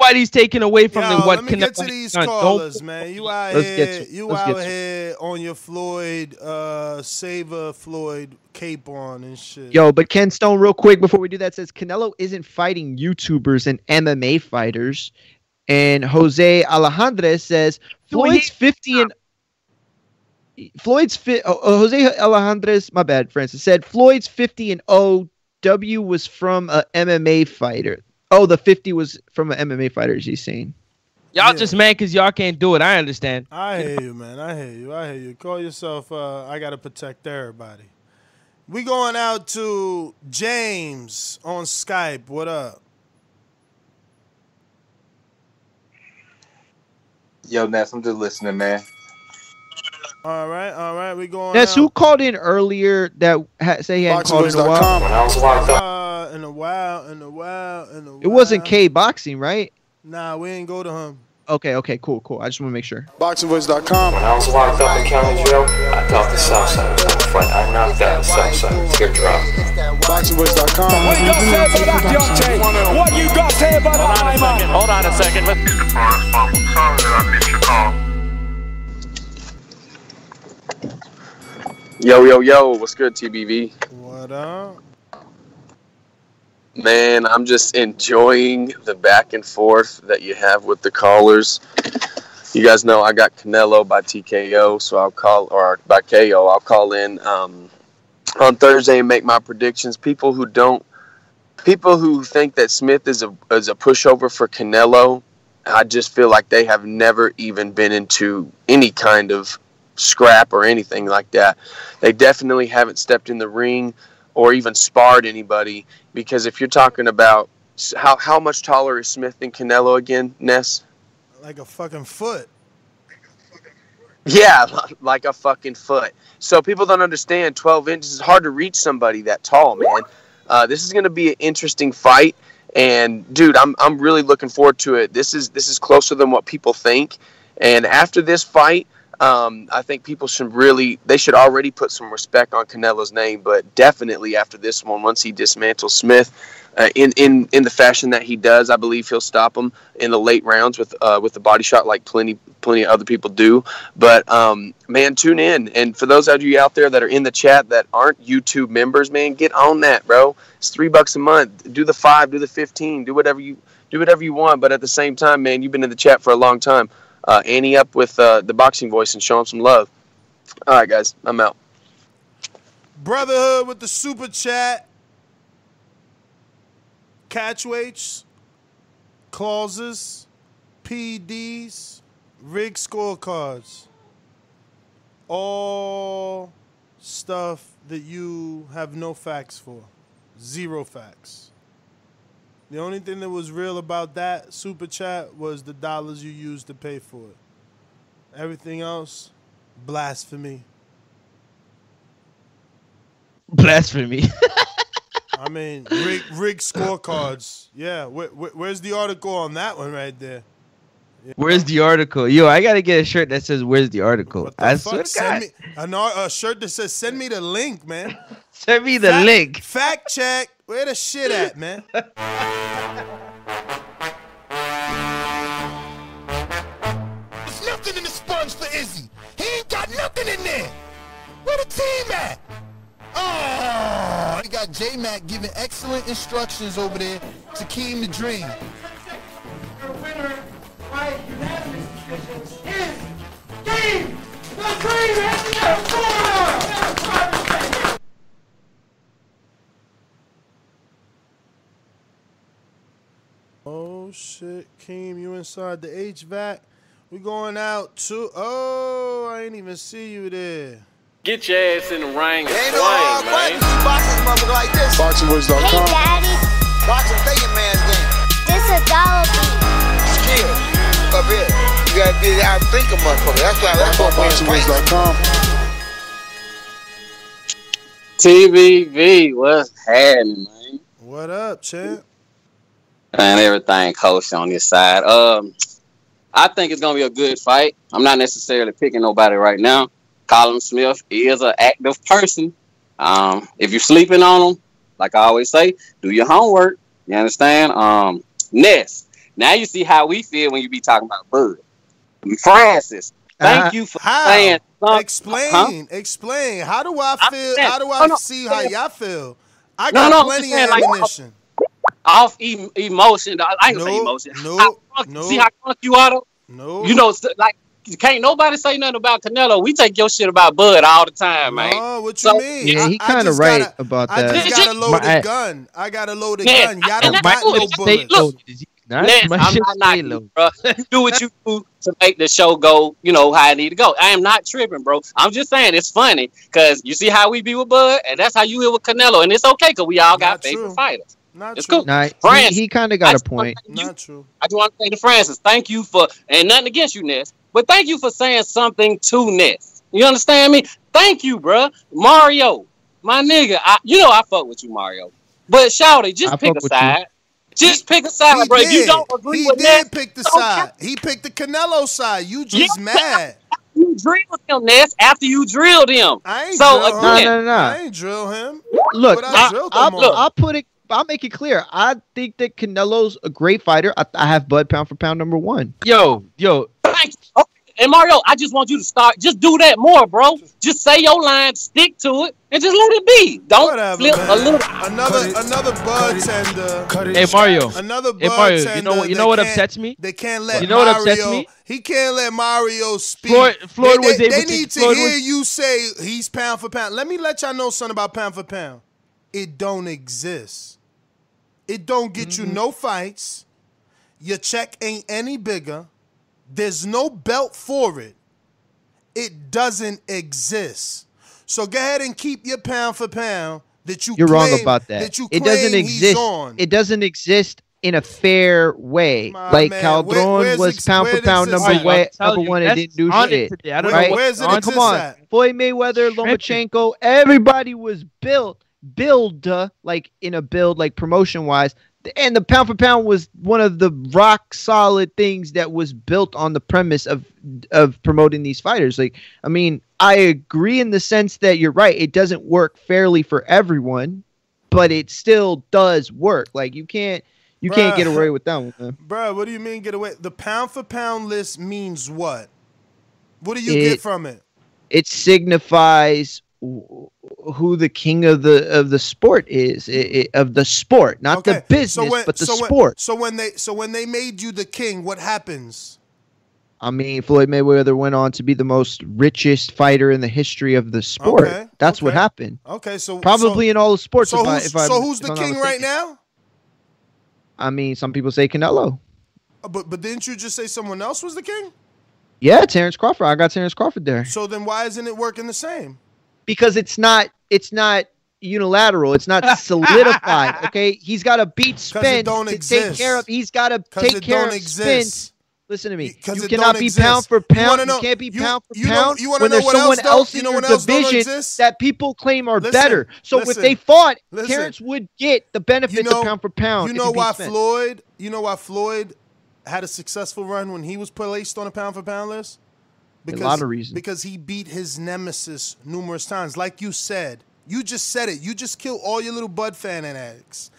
Nobody's taking away from Yo, the what let me get Canelo to these done. Don't- callers, man. You out Let's here, get to- you let's out get to- here on your Floyd, uh, Saver Floyd cape on and shit. Yo, but Ken Stone, real quick before we do that, says Canelo isn't fighting YouTubers and MMA fighters. And Jose Alejandre says Floyd's 50 and Floyd's fi- oh, oh, Jose Alejandres, my bad, Francis said Floyd's 50 and 0. W was from a MMA fighter. Oh, the 50 was from an MMA fighter. Is he saying? Y'all just mad because y'all can't do it. I understand. I hear you, man. I hear you. I hear you. Call yourself. Uh, I gotta protect everybody. We going out to James on Skype. What up? Yo, Ness, I'm just listening, man. All right, all right. We going. That's out. who called in earlier that ha- say he hadn't called in a while. Uh, in a while, in a while, in a while. It wasn't K Boxing, right? Nah, we ain't go to him. Okay, okay, cool, cool. I just want to make sure. BoxingVoice.com. When I was locked up in county jail, I thought the South Side was gonna fight. I knocked out the South Side. Get dropped. BoxingVoice.com. What you got to say about that, Deontay? What you got to say about that, man? Hold on a second. Yo, yo, yo, what's good, TBV? What up? Man, I'm just enjoying the back and forth that you have with the callers. You guys know I got Canelo by TKO, so I'll call, or by KO, I'll call in um, on Thursday and make my predictions. People who don't, people who think that Smith is a is a pushover for Canelo, I just feel like they have never even been into any kind of scrap or anything like that. They definitely haven't stepped in the ring or even sparred anybody because if you're talking about how how much taller is Smith than Canelo again, Ness? Like a fucking foot. Yeah, like a fucking foot. So people don't understand 12 inches is hard to reach somebody that tall, man. Uh, this is going to be an interesting fight, and dude, I'm I'm really looking forward to it. This is this is closer than what people think, and after this fight. Um, I think people should really, they should already put some respect on Canelo's name, but definitely after this one, once he dismantles Smith, uh, in in in the fashion that he does, I believe he'll stop him in the late rounds with uh, with the body shot, like plenty plenty of other people do. But um, man, tune in, and for those of you out there that are in the chat that aren't YouTube members, man, get on that, bro. It's three bucks a month. Do the five, do the fifteen, do whatever you do whatever you want. But at the same time, man, you've been in the chat for a long time. Uh, Annie up with uh, the boxing voice and show him some love. All right, guys, I'm out. Brotherhood with the super chat. catch weights, clauses, PDs, rig scorecards. All stuff that you have no facts for. Zero facts. The only thing that was real about that super chat was the dollars you used to pay for it. Everything else, blasphemy. Blasphemy. I mean, rig, rig scorecards. Yeah, where, where, where's the article on that one right there? Where's the article? Yo, I gotta get a shirt that says "Where's the article?" I swear Fuck, to God. send me an, a shirt that says "Send me the link, man." Send me the Fact- link. Fact check. Where the shit at, man? There's nothing in the sponge for Izzy. He ain't got nothing in there. Where the team at? Oh, he got J Mac giving excellent instructions over there to Keem the Dream. Your winner by unanimous decision is Game the Dream Oh shit, Keem, you inside the HVAC? We going out to. Oh, I ain't even see you there. Get your ass in the ring and Ain't swing, no hard man. button. These motherfucker like this. BoxingVoice.com. Hey, Daddy. Boxing thinking man's game. This a dollar beat. Skill. Up here. You gotta be out think a motherfucker. That's why that's what we're fighting. TBV, what's happening, man? What up, champ? And everything coach on this side. Um, I think it's gonna be a good fight. I'm not necessarily picking nobody right now. Callum Smith is an active person. Um, if you're sleeping on him, like I always say, do your homework. You understand? Um, Ness. Now you see how we feel when you be talking about Bud. Francis, thank Uh, you for how? saying something. Explain, Huh? explain. How do I feel? How do I no, see how y'all feel? I got no, plenty of like, ammunition. Off em- emotion. I ain't gonna say emotion. no, How drunk- no. See how drunk you are? though? No. You know, like can't nobody say nothing about Canelo. We take your shit about Bud all the time, man. Oh, what So- you mean? Yeah, he kind of right gotta- about I that. just got a My- loaded I- gun. I got a loaded Yeah, gun. Y'all don't and got my- no stay bullets. low. Not Ness, I'm shit not stay knocking you, bro. You do what you do to make the show go, you know, how I need to go. I am not tripping, bro. I'm just saying it's funny because you see how we be with Bud, and that's how you is with Canelo, and it's okay because we all got Not favorite true. fighters. Not It's true. cool. Nah, he, Francis, he kind of got a point. thank you- Not true. I just want to say to Francis, thank you for, and nothing against you, Ness, but thank you for saying something to Ness. You understand me? Thank you, bruh. Mario, my nigga, I, you know I fuck with you, Mario. But Shouty, just I pick a with you. side. Just pick a side, He bro. If you don't agree he with that. He did pick the don't side. He picked the Canelo side. You just Yeah. mad. you drilled him, Ness, after you drilled him. I ain't So, drill him. No, no, no, I ain't drill him. Look, I I, I'll, him on. I'll put it. I'll make it clear. I think that Canelo's a great fighter. I, I have Bud pound for pound number one. Yo, yo, Thank. Okay. And Mario, I just want you to start. Just do that more, bro. Just say your line, stick to it, and just let it be. Don't Whatever, flip man. a little. Another another bud tender. hey Mario. Another Hey bud Mario, you know what? You know what upsets me? They can't let You know what upsets me? He can't let Mario speak. Floyd- Floyd they, was they, able they to- need to Floyd hear was- you say he's pound for pound. Let me let y'all know something about pound for pound. It don't exist. It don't get Mm-hmm. you no fights. Your check ain't any bigger. There's no belt for it. It doesn't exist. So go ahead and keep your pound for pound that you You're wrong about that. you it doesn't exist. on. It doesn't exist in a fair way. My like man, Caldron where- was ex- pound for pound number at? way, number you, one and didn't do shit. today. I don't Where- know what- where's it on- Come on, at? Floyd Mayweather, Lomachenko, everybody was built, build uh, like in a build, like promotion wise. And the pound for pound was one of the rock solid things that was built on the premise of of promoting these fighters. Like, I mean, I agree in the sense that you're right. It doesn't work fairly for everyone, but it still does work. Like, you can't you can't get away with that one. Man. Bro, what do you mean get away? The pound for pound list means what? What do you It- get from it? it signifies who the king of the of the sport is i- i- of the sport not the business but the so sport When, so when they so when they made you the king, what happens? i mean floyd mayweather went on to be the most richest fighter in the history of the sport Okay, that's what happened Okay, so probably so, in all the sports So if who's, I'm- so who's the king right now? I mean, some people say Canelo. Uh, But but didn't you just say someone else was the king? Yeah, Terence Crawford. I got Terence Crawford there So then why isn't it working the same? Because it's not it's not unilateral. It's not solidified. Okay, he's got to beat Spence to exist. take care of. He's got to 'Cause take it care don't of exist. Spence. Listen to me. You it cannot be exist. pound for pound. wanna You, can't be you- pound for you know- pound you wanna when know there's what someone else else, don't- you in know your else division that people claim are Listen, better. So if they fought, listen. Terence would get the benefits know- of pound for pound. You know why Spence. Floyd? You know why Floyd had a successful run when he was placed on a pound for pound list? A lot of reasons. Because he beat his nemesis numerous times. Like you said, you just said it. You just killed all your little Bud fan addicts.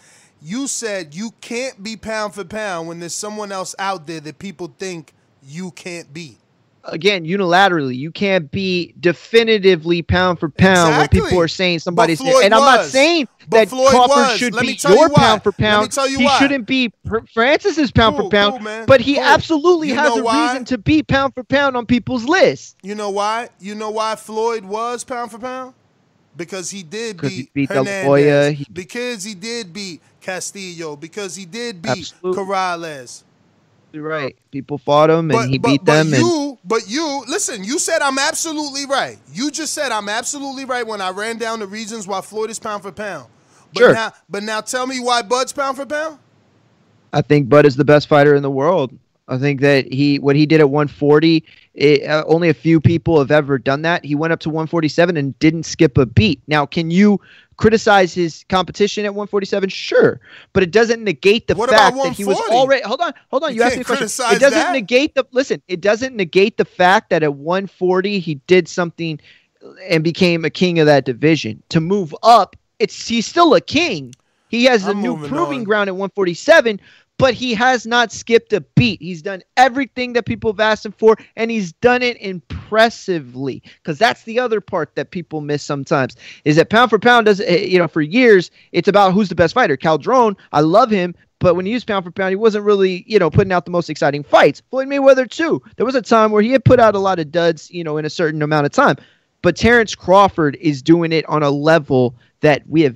You said you can't be pound for pound when there's someone else out there that people think you can't beat. Again, unilaterally, you can't be definitively pound for pound Exactly. when people are saying somebody's. And I'm not saying that Floyd Crawford was. should Let be your why. pound for pound. he why. shouldn't be Francis's pound Cool, for pound, cool, but he Cool. absolutely You has a why? reason to be pound for pound on people's list. You know why? You know why Floyd was pound for pound? Because he did 'Cause he beat, beat Hernandez. Hoya, he- because he did beat Castillo. Because he did beat Absolutely. Corrales. Right. People fought him, and But, he but, beat but them. and you, but you, listen. You said I'm absolutely right. You just said I'm absolutely right when I ran down the reasons why Floyd is pound for pound. But Sure. now, but now tell me why Bud's pound for pound. I think Bud is the best fighter in the world. I think that he what he did at 140, it, uh, only a few people have ever done that. He went up to 147 and didn't skip a beat. Now, can you criticize his competition at 147? Sure, but it doesn't negate the What fact that he was already. Hold on, hold on. You You, asked me a question. It doesn't that. negate the listen. It doesn't negate the fact that at 140 he did something and became a king of that division. To move up, it's he's still a king. He has a I'm new proving on. ground at 147, but he has not skipped a beat. He's done everything that people have asked him for, and he's done it impressively. Because that's the other part that people miss sometimes is that pound for pound does eh, you know for years it's about who's the best fighter. Caldron, I love him. But when he used pound for pound, he wasn't really, you know, putting out the most exciting fights. Floyd Mayweather too. There was a time where he had put out a lot of duds, you know, in a certain amount of time. But Terence Crawford is doing it on a level that we have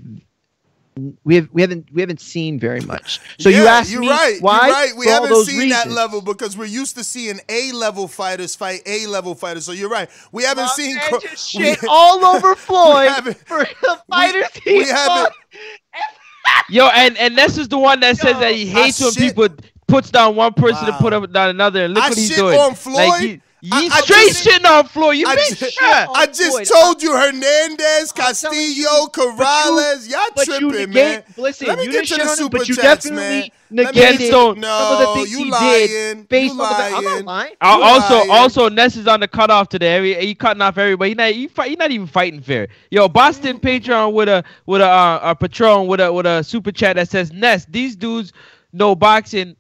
we have we haven't we haven't seen very much. So you asked you're me right. why? You're right. We haven't those seen that level because we're used to seeing A level fighters fight A level fighters. So you're right. We haven't seen Cro- just shit all over we Floyd haven't- for the fighters we he haven't- fought. Yo, and and this is the one that says that he I hates when shit- people puts down one person to Wow. put up down another. And look I what he's shit doing. on Floyd. Like he, I- I straight just- shitting on Floyd. You I been just. I just told you Hernandez, Castillo, Corrales. Y'all But you tripping, negate, man. listen, Let me you get to the him, super but you chats, definitely man. negated Let me- Stone. some of the things you he lying. did based You on the. I'm not lying. lying. You Also, lying. also, Ness is on the cutoff today. He, he cutting off everybody. He not, he fight, he not even fighting fair. Yo, Boston Patreon with a with a uh, a patron with a with a super chat that says Ness. These dudes know boxing.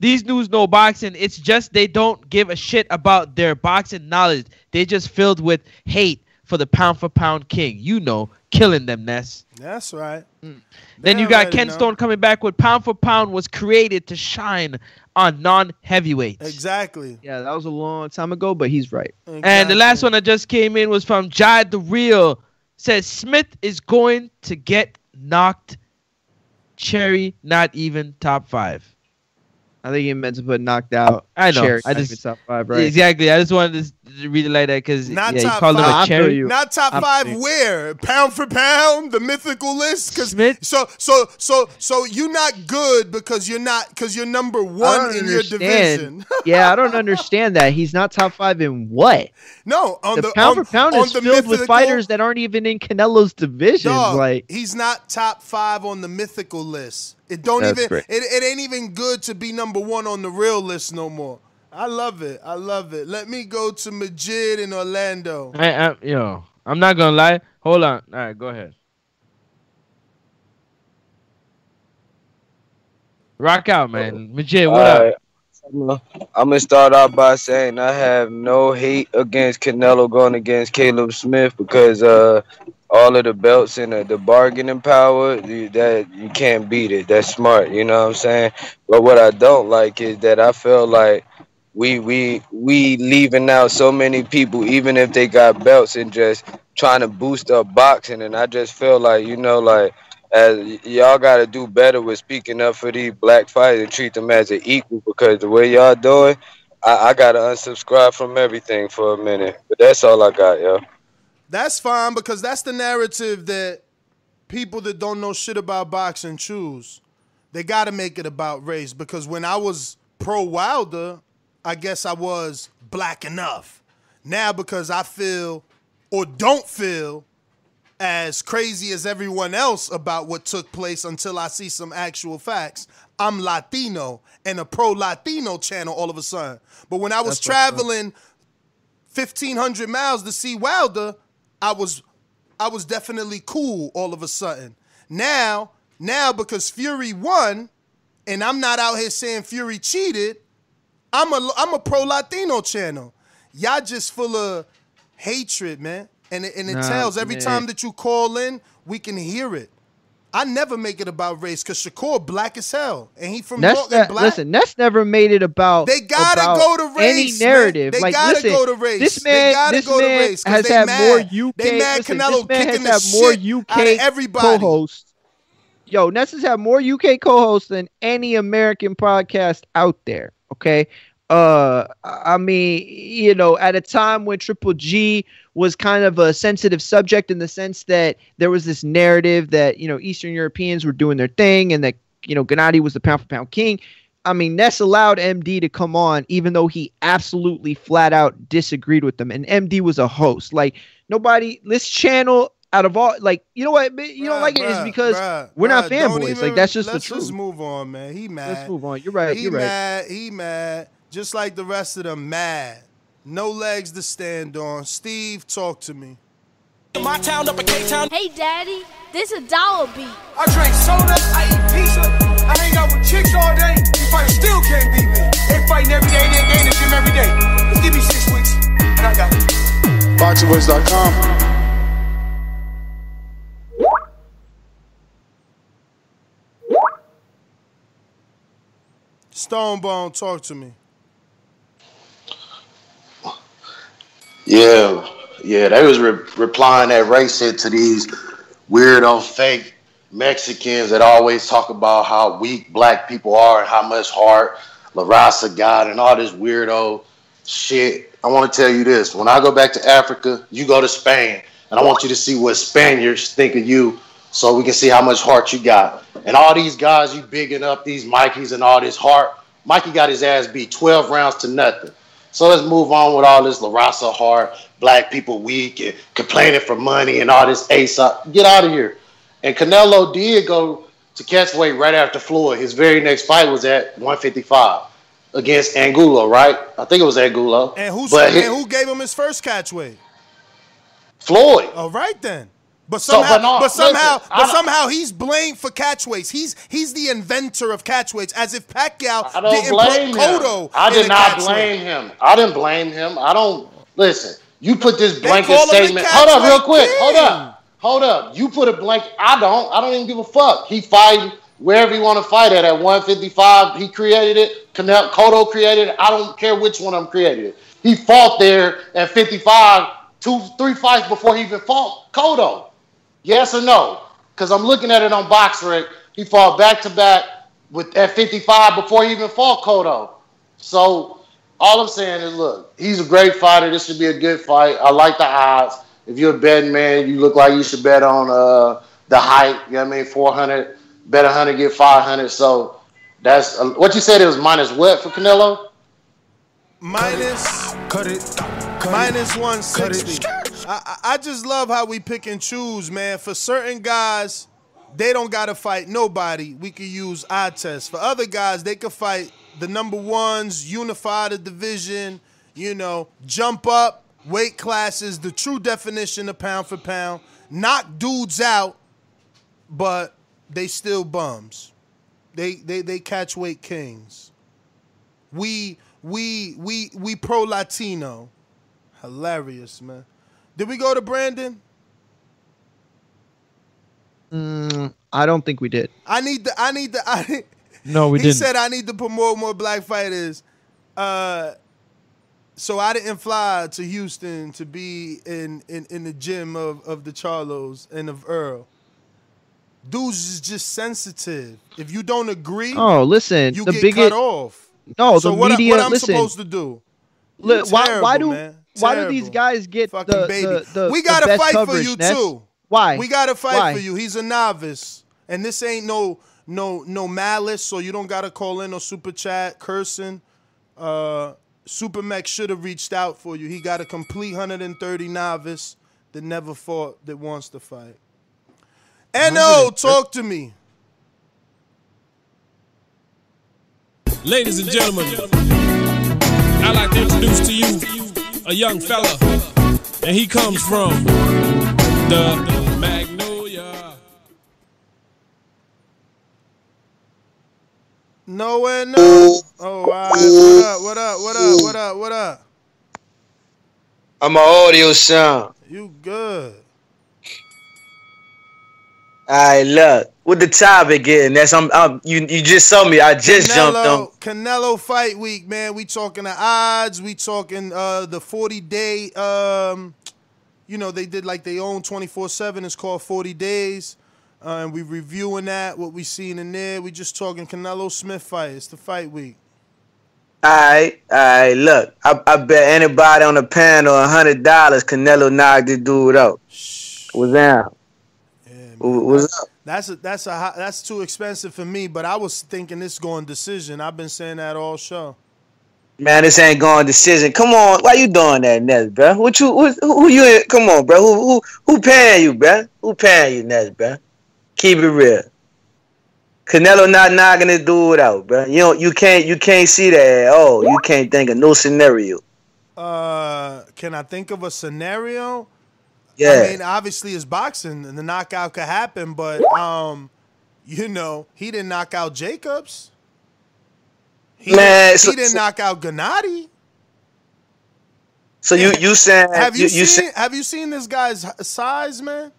These dudes know boxing. It's just they don't give a shit about their boxing knowledge. They just filled with hate for the pound for pound king. You know, killing them, Ness. That's right. Mm. Then you got already Ken know. Stone coming back with pound for pound was created to shine on non heavyweights. Exactly. Yeah, that was a long time ago, but he's right. And the last one that just came in was from Jad the Real. Says Smith is going to get knocked. Cherry, not even top five. I think he meant to put knocked out. I know. Cherry, I just top five, right? exactly. I just wanted to read it like that because Not yeah, you top called him five. a cherry. Not top I'm- five where? Pound for pound, the mythical list? Cause so so so so you're not good because you're not because you're number one don't in your division. yeah, I don't understand that. He's not top five in what? No, on the, the, pound on, for pound on is the filled with fighters that aren't even in Canelo's division. Dog, Like he's not top five on the mythical list. It don't That's even great. it, it ain't even good to be number one on the real list no more. I love it. I love it. Let me go to Majid in Orlando. I, I, yo, I'm not gonna lie. Hold on. All right, go ahead. Rock out, man. Majid, what up? I'm gonna start off by saying I have no hate against Canelo going against Caleb Smith because uh, all of the belts and the, the bargaining power you, that you can't beat it. That's smart, you know what I'm saying. But what I don't like is that I feel like we we we leaving out so many people, even if they got belts, and just trying to boost up boxing. And I just feel like you know like as y'all got to do better with speaking up for these black fighters and treat them as an equal because the way y'all doing, I, I got to unsubscribe from everything for a minute. But that's all I got, yo. That's fine because that's the narrative that people that don't know shit about boxing choose. They got to make it about race because when I was pro Wilder, I guess I was black enough. Now because I feel or don't feel as crazy as everyone else about what took place until I see some actual facts. I'm Latino and a pro Latino channel all of a sudden. But when I was That's traveling 1500 miles to see Wilder, I was I was definitely cool all of a sudden. Now, now because Fury won and I'm not out here saying Fury cheated, I'm a I'm a pro Latino channel. Y'all just full of hatred, man. And it, and it Nah, tells every man. time that you call in, we can hear it. I never make it about race because Shakur black as hell, and he from Ness, ne- black. listen, Ness never made it about. They gotta about go to race, Any man. narrative, They like gotta listen, go to race. this They man, gotta this go to man race has had mad. more UK. They mad listen, Canelo this man kicking has the had more UK everybody. co-hosts. Yo, Ness has had more UK co-hosts than any American podcast out there. Okay. Uh, I mean, you know, at a time when Triple G was kind of a sensitive subject in the sense that there was this narrative that you know Eastern Europeans were doing their thing and that you know Gennady was the pound for pound king. I mean, Ness allowed MD to come on, even though he absolutely flat out disagreed with them. And MD was a host. Like nobody, this channel out of all, like you know what, you don't like it is because bruh, we're not bruh, fanboys. like that's just the truth. let's just move on, man. He mad. Let's move on. You're right. He You're right. mad. He mad. Just like the rest of them, mad. No legs to stand on. Steve, talk to me. My town up in K-Town. Hey, Daddy, this a dollar beat. I drink soda, I eat pizza, I hang out with chicks all day. You fight still can't beat me. They fighting every day, they they in the gym every day. Just give me six weeks, and I got it. BoxingWords.com. Stonebone, talk to me. Yeah, yeah, they was re- replying that race shit to these weirdo um, fake Mexicans that always talk about how weak black people are and how much heart La Raza got and all this weirdo shit. I want to tell you this: when I go back to Africa, you go to Spain, and I want you to see what Spaniards think of you, so we can see how much heart you got. And all these guys you bigging up, these Mikeys and all this heart. Mikey got his ass beat 12 rounds to nothing. So let's move on with all this La Raza heart, black people weak and complaining for money and all this ASAP. Get out of here. And Canelo did go to catch weight right after Floyd. His very next fight was at 155 against Angulo, right? I think it was Angulo. And who's but and he- who gave him his first catch weight? Floyd. All right then. But So, somehow, but no, but somehow, listen, but somehow he's blamed for catch weights. He's he's the inventor of catch weights, as if Pacquiao I didn't blame. Cotto I did not blame him. I didn't blame him. I don't listen. You put this blanket call him the statement. Hold up, real quick. Hold up. Hold up. You put a blanket. I don't. I don't even give a fuck. He fighting wherever he want to fight at. At 155, he created it. Canel Cotto created it. I don't care which one of them created it. He fought there at 55, two, three fights before he even fought Cotto. Yes or no? Because I'm looking at it on BoxRec. He fought back to back with at 55 before he even fought Cotto. So all I'm saying is, look, he's a great fighter. This should be a good fight. I like the odds. If you're a betting man, you look like you should bet on uh, the height. You know what I mean? 400, bet 100, get 500. So that's uh, what you said. It was minus what for Canelo? minus cut it minus 160 I, I just love how we pick and choose man. For certain guys they don't gotta fight nobody. We could use eye test for other guys they could fight the number ones unify the division you know jump up weight classes the true definition of pound for pound knock dudes out but they still bums. They they they catch weight kings. We we we we pro Latino. Hilarious, man. Did we go to Brandon? Mm, I don't think we did. I need the I need the I No, we he didn't. He said I need to promote more black fighters. Uh so I didn't fly to Houston to be in in, in the gym of, of the Charlos and of Earl. Dudes is just sensitive. If you don't agree, Oh, listen, you the get biggest. cut off. No, so the what, I- media. what I'm listen, supposed to do? Look, You why, why terrible, do man. Why do these guys get the, Fucking baby. the, the we gotta fight coverage, for you Ness? too. Why? We gotta fight Why? for you. He's a novice, and this ain't no no no malice. So you don't gotta call in no super chat cursing. Uh, Super Mech should have reached out for you. He got a complete 130 novice that never fought that wants to fight. No, talk to me. Ladies and gentlemen, I'd like to introduce to you a young fella, and he comes from the Magnolia. Nowhere, no. Oh, all right. What up? What up? What up? What up? What up? I'm an audio sound. You good? Alright, look. with the topic is? That's I'm, I'm you you just saw me. I just jumped on. Canelo, Canelo fight week, man. We talking the odds. We talking uh the 40 day um you know, they did like they own 24/7. It's called 40 days. Uh, and we reviewing that, what we seen in there. We just talking Canelo Smith fight. It's the fight week. Alright, alright, look. I, I bet anybody on the panel a hundred dollars Canelo knocked the dude out. What's down? What- What's up? That's a, that's a hot- that's too expensive for me, but I was thinking this going decision. I've been saying that all show. Man, this ain't going decision. Come on, why you doing that, Ness, bro? What you who, who you come on, bro? Who who who paying you, bro? Who paying you, Ness, bro? Keep it real. Canelo not knocking this dude out, bro. You don't, you can't you can't see that at all. You can't think of no scenario. Uh, can I think of a scenario? Yeah. I mean, obviously it's boxing and the knockout could happen, but um, you know, he didn't knock out Jacobs. He, Man, he so- didn't so- knock out Gennady. So you you saying Have you, you, seen? say- have you seen this guy's size, man?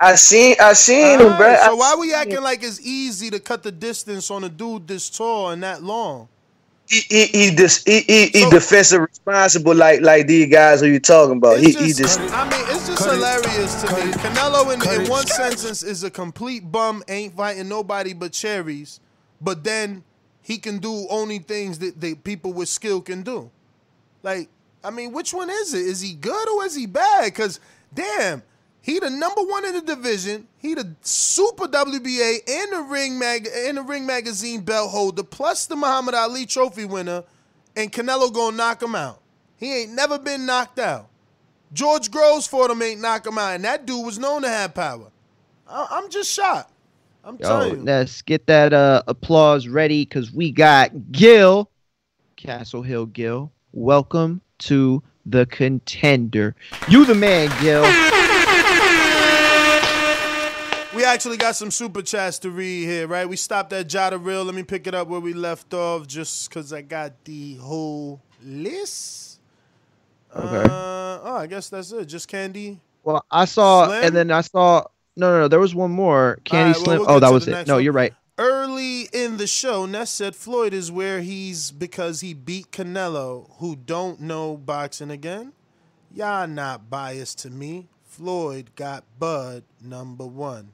I seen I seen him, bro. So I why we acting him. like it's easy to cut the distance on a dude this tall and that long? He he he, dis, he, he, he defensive responsible like like these guys who you talking about. He he just I mean, it's just hilarious to me. Canelo, in, in one sentence, is a complete bum, ain't fighting nobody but cherries, but then he can do only things that, that people with skill can do. Like, I mean, which one is it? Is he good or is he bad? Because, damn, he the number one in the division. He the super WBA and the ring mag and the ring magazine belt holder, plus the Muhammad Ali trophy winner, and Canelo gonna knock him out. He ain't never been knocked out. George Groves fought him, ain't knock him out, and that dude was known to have power. I, I'm just shocked. I'm Yo, telling you. let's get that uh, applause ready because we got Gil, Castle Hill Gil. Welcome to the contender. You the man, Gil. We actually got some super chats to read here, right? We stopped at Jada Real. Let me pick it up where we left off just because I got the whole list. Okay. Uh, oh, I guess that's it. Just Candy. Well, I saw, Slim? and then I saw. No, no, no. There was one more. Candy well, Slim. we'll oh, that was it. No, one. you're right. Early in the show, Ness said Floyd is where he's because he beat Canelo, who don't know boxing again. Y'all not biased to me. Floyd got Bud number one.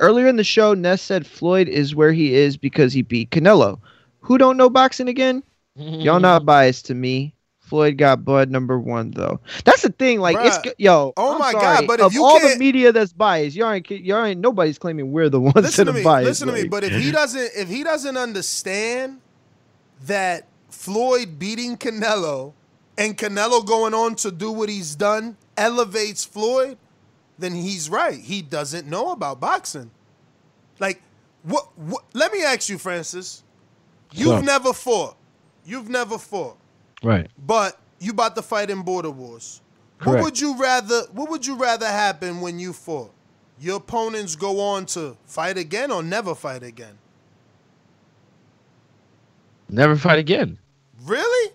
Earlier in the show, Ness said Floyd is where he is because he beat Canelo. Who don't know boxing again? Y'all not biased to me. Floyd got Bud number one though. That's the thing. Like it's Bruh. go- yo. Oh I'm my sorry. God, but if of you all the can't- media that's biased, y'all ain't y'all ain't nobody's claiming we're the ones listen that to are me. biased. Listen to me. like- But if he doesn't, if he doesn't understand that Floyd beating Canelo and Canelo going on to do what he's done elevates Floyd, then he's right. He doesn't know about boxing. Like, what? what let me ask you, Francis. You've So- never fought. You've never fought, Right. but you about to fight in border wars. Correct. What would you rather? What would you rather happen when you fought? Your opponents go on to fight again or never fight again? Never fight again. Really?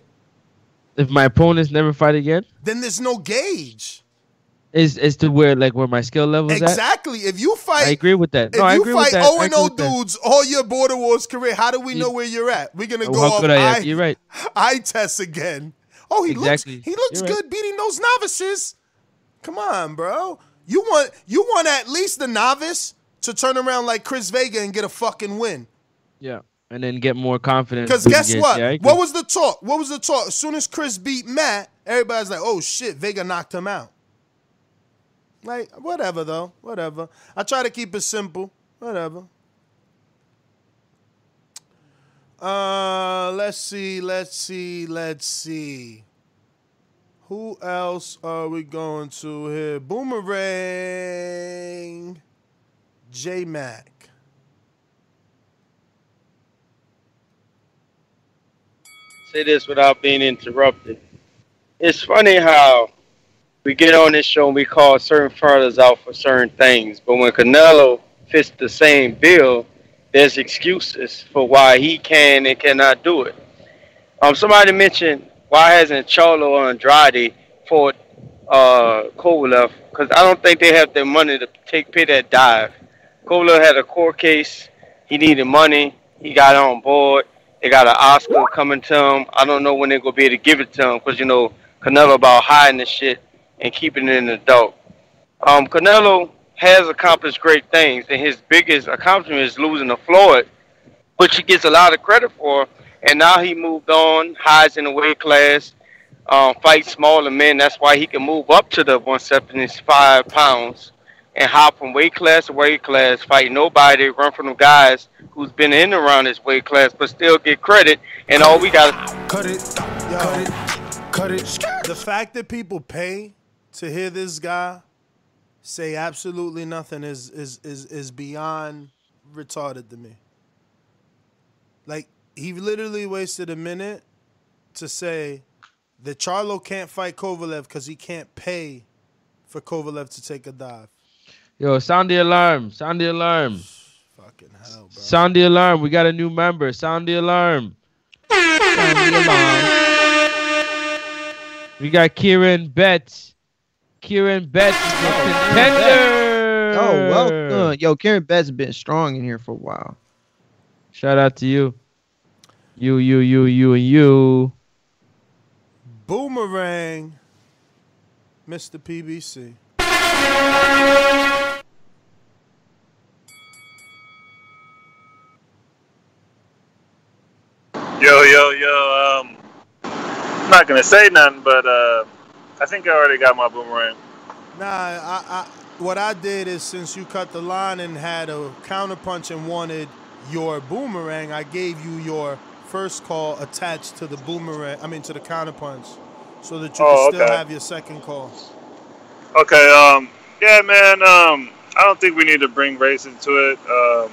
If my opponents never fight again, Then there's no gauge. Is is to where like where my skill level is at. Exactly. If you fight, I agree with that. if No, I you agree fight with that. O and O dudes all your border wars career, how do we know where you're at? We're gonna Oh, go off eye, You're right. eye tests again. Oh, he Exactly. looks he looks You're right. good beating those novices. Come on, bro. You want you want at least the novice to turn around like Chris Vega and get a fucking win. Yeah. And then get more confidence. Because guess gates. what? Yeah, what was the talk? What was the talk? As soon as Chris beat Matt, everybody's like, "Oh shit, Vega knocked him out." Like whatever though, whatever. I try to keep it simple. Whatever. Uh, let's see, let's see, let's see. Who else are we going to here? Boomerang, J Mac. say this without being interrupted. It's funny how we get on this show and we call certain fighters out for certain things, but when Canelo fits the same bill, there's excuses for why he can and cannot do it. Um, somebody mentioned why hasn't Charlo Andrade fought uh, Kovalev? Because I don't think they have the money to take pay that dive. Kovalev had a court case. He needed money. He got on board. They got an Oscar coming to him. I don't know when they're gonna be able to give it to him because you know Canelo about hiding the shit and keeping it in the dark. Um, Canelo has accomplished great things, and his biggest accomplishment is losing to Floyd, which he gets a lot of credit for. And now he moved on, hides in the weight class, um, fights smaller men. That's why he can move up to the 175 pounds and hop from weight class to weight class, fight nobody, run from the guys who's been in and around this weight class, but still get credit. And all we got to Cut it. Cut it. Cut it. The fact that people pay to hear this guy say absolutely nothing is is is is beyond retarded to me. Like he literally wasted a minute to say that Charlo can't fight Kovalev because he can't pay for Kovalev to take a dive. Yo, sound the alarm. Sound the alarm. Fucking hell, bro. Sound the alarm. We got a new member. Sound the alarm. Sound the alarm. We got Kieran Betts. Kieran Betts is a contender. Oh, well done. Yo, Karen Betts has been strong in here for a while. Shout out to you. You, you, you, you, and you. Boomerang, Mr. PBC. Yo, yo, yo. Um, I'm not gonna say nothing, but uh, I think I already got my boomerang. Nah, I, I what I did is since you cut the line and had a counterpunch and wanted your boomerang, I gave you your first call attached to the boomerang. I mean to the counterpunch, so that you Oh, can still okay. have your second call. Okay. Um. Yeah, man. Um. I don't think we need to bring race into it. Um.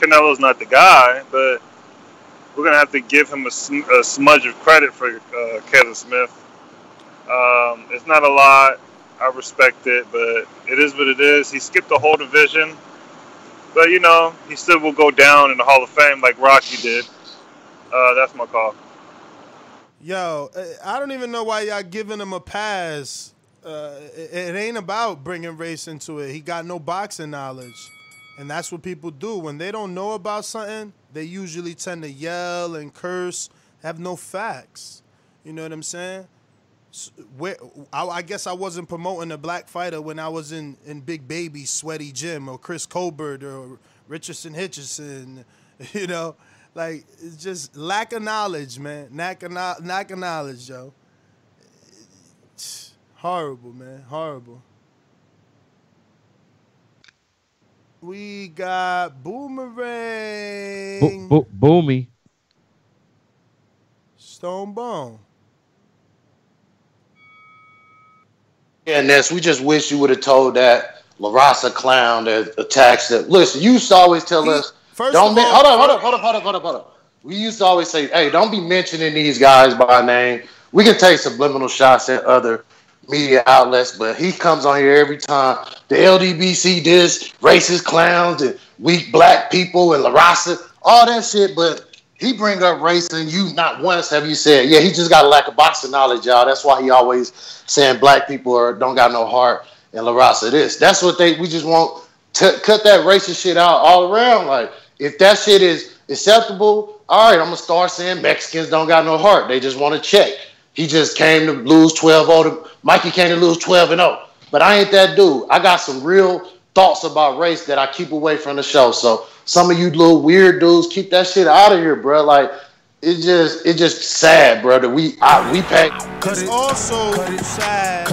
Canelo's not the guy, but we're gonna have to give him a, sm- a smudge of credit for uh, Caleb Smith. Um. It's not a lot. I respect it, but it is what it is. He skipped the whole division, but you know he still will go down in the Hall of Fame like Rocky did. Uh, that's my call. Yo, uh, I don't even know why y'all giving him a pass. Uh, it, it ain't about bringing race into it. He got no boxing knowledge, and that's what people do when they don't know about something. They usually tend to yell and curse, have no facts. You know what I'm saying? Where I, I guess I wasn't promoting a black fighter when I was in in Big Baby, Sweaty Jim, or Chris Colbert, or Richardson Hitchins. You know, like it's just lack of knowledge, man. Lack of, lack of knowledge, Joe. Horrible, man. Horrible. We got Boomerang. Bo- bo- boomy. Stone Bone. Yeah, Ness, we just wish you would have told that La Raza clown that attacks them. Listen, you used to always tell us, first don't all- hold up, hold up, hold up, hold up, hold up, hold up. We used to always say, hey, don't be mentioning these guys by name. We can take subliminal shots at other media outlets, but he comes on here every time. The LDBC this, racist clowns and weak black people and La Raza, all that shit, but he bring up race and you not once have you said, yeah, he just got a lack of boxing knowledge, y'all. That's why he always saying black people are don't got no heart and La Raza this. That's what they we just want to cut that racist shit out all around. Like if that shit is acceptable, all right, I'm gonna start saying Mexicans don't got no heart. They just want to check. He just came to lose 12 0 to Mikey came to lose 12 and 0. but I ain't that dude. I got some real thoughts about race that I keep away from the show. So some of you little weird dudes, keep that shit out of here, bro. Like it's just it's just sad, bro. That we I, we pack. It's also sad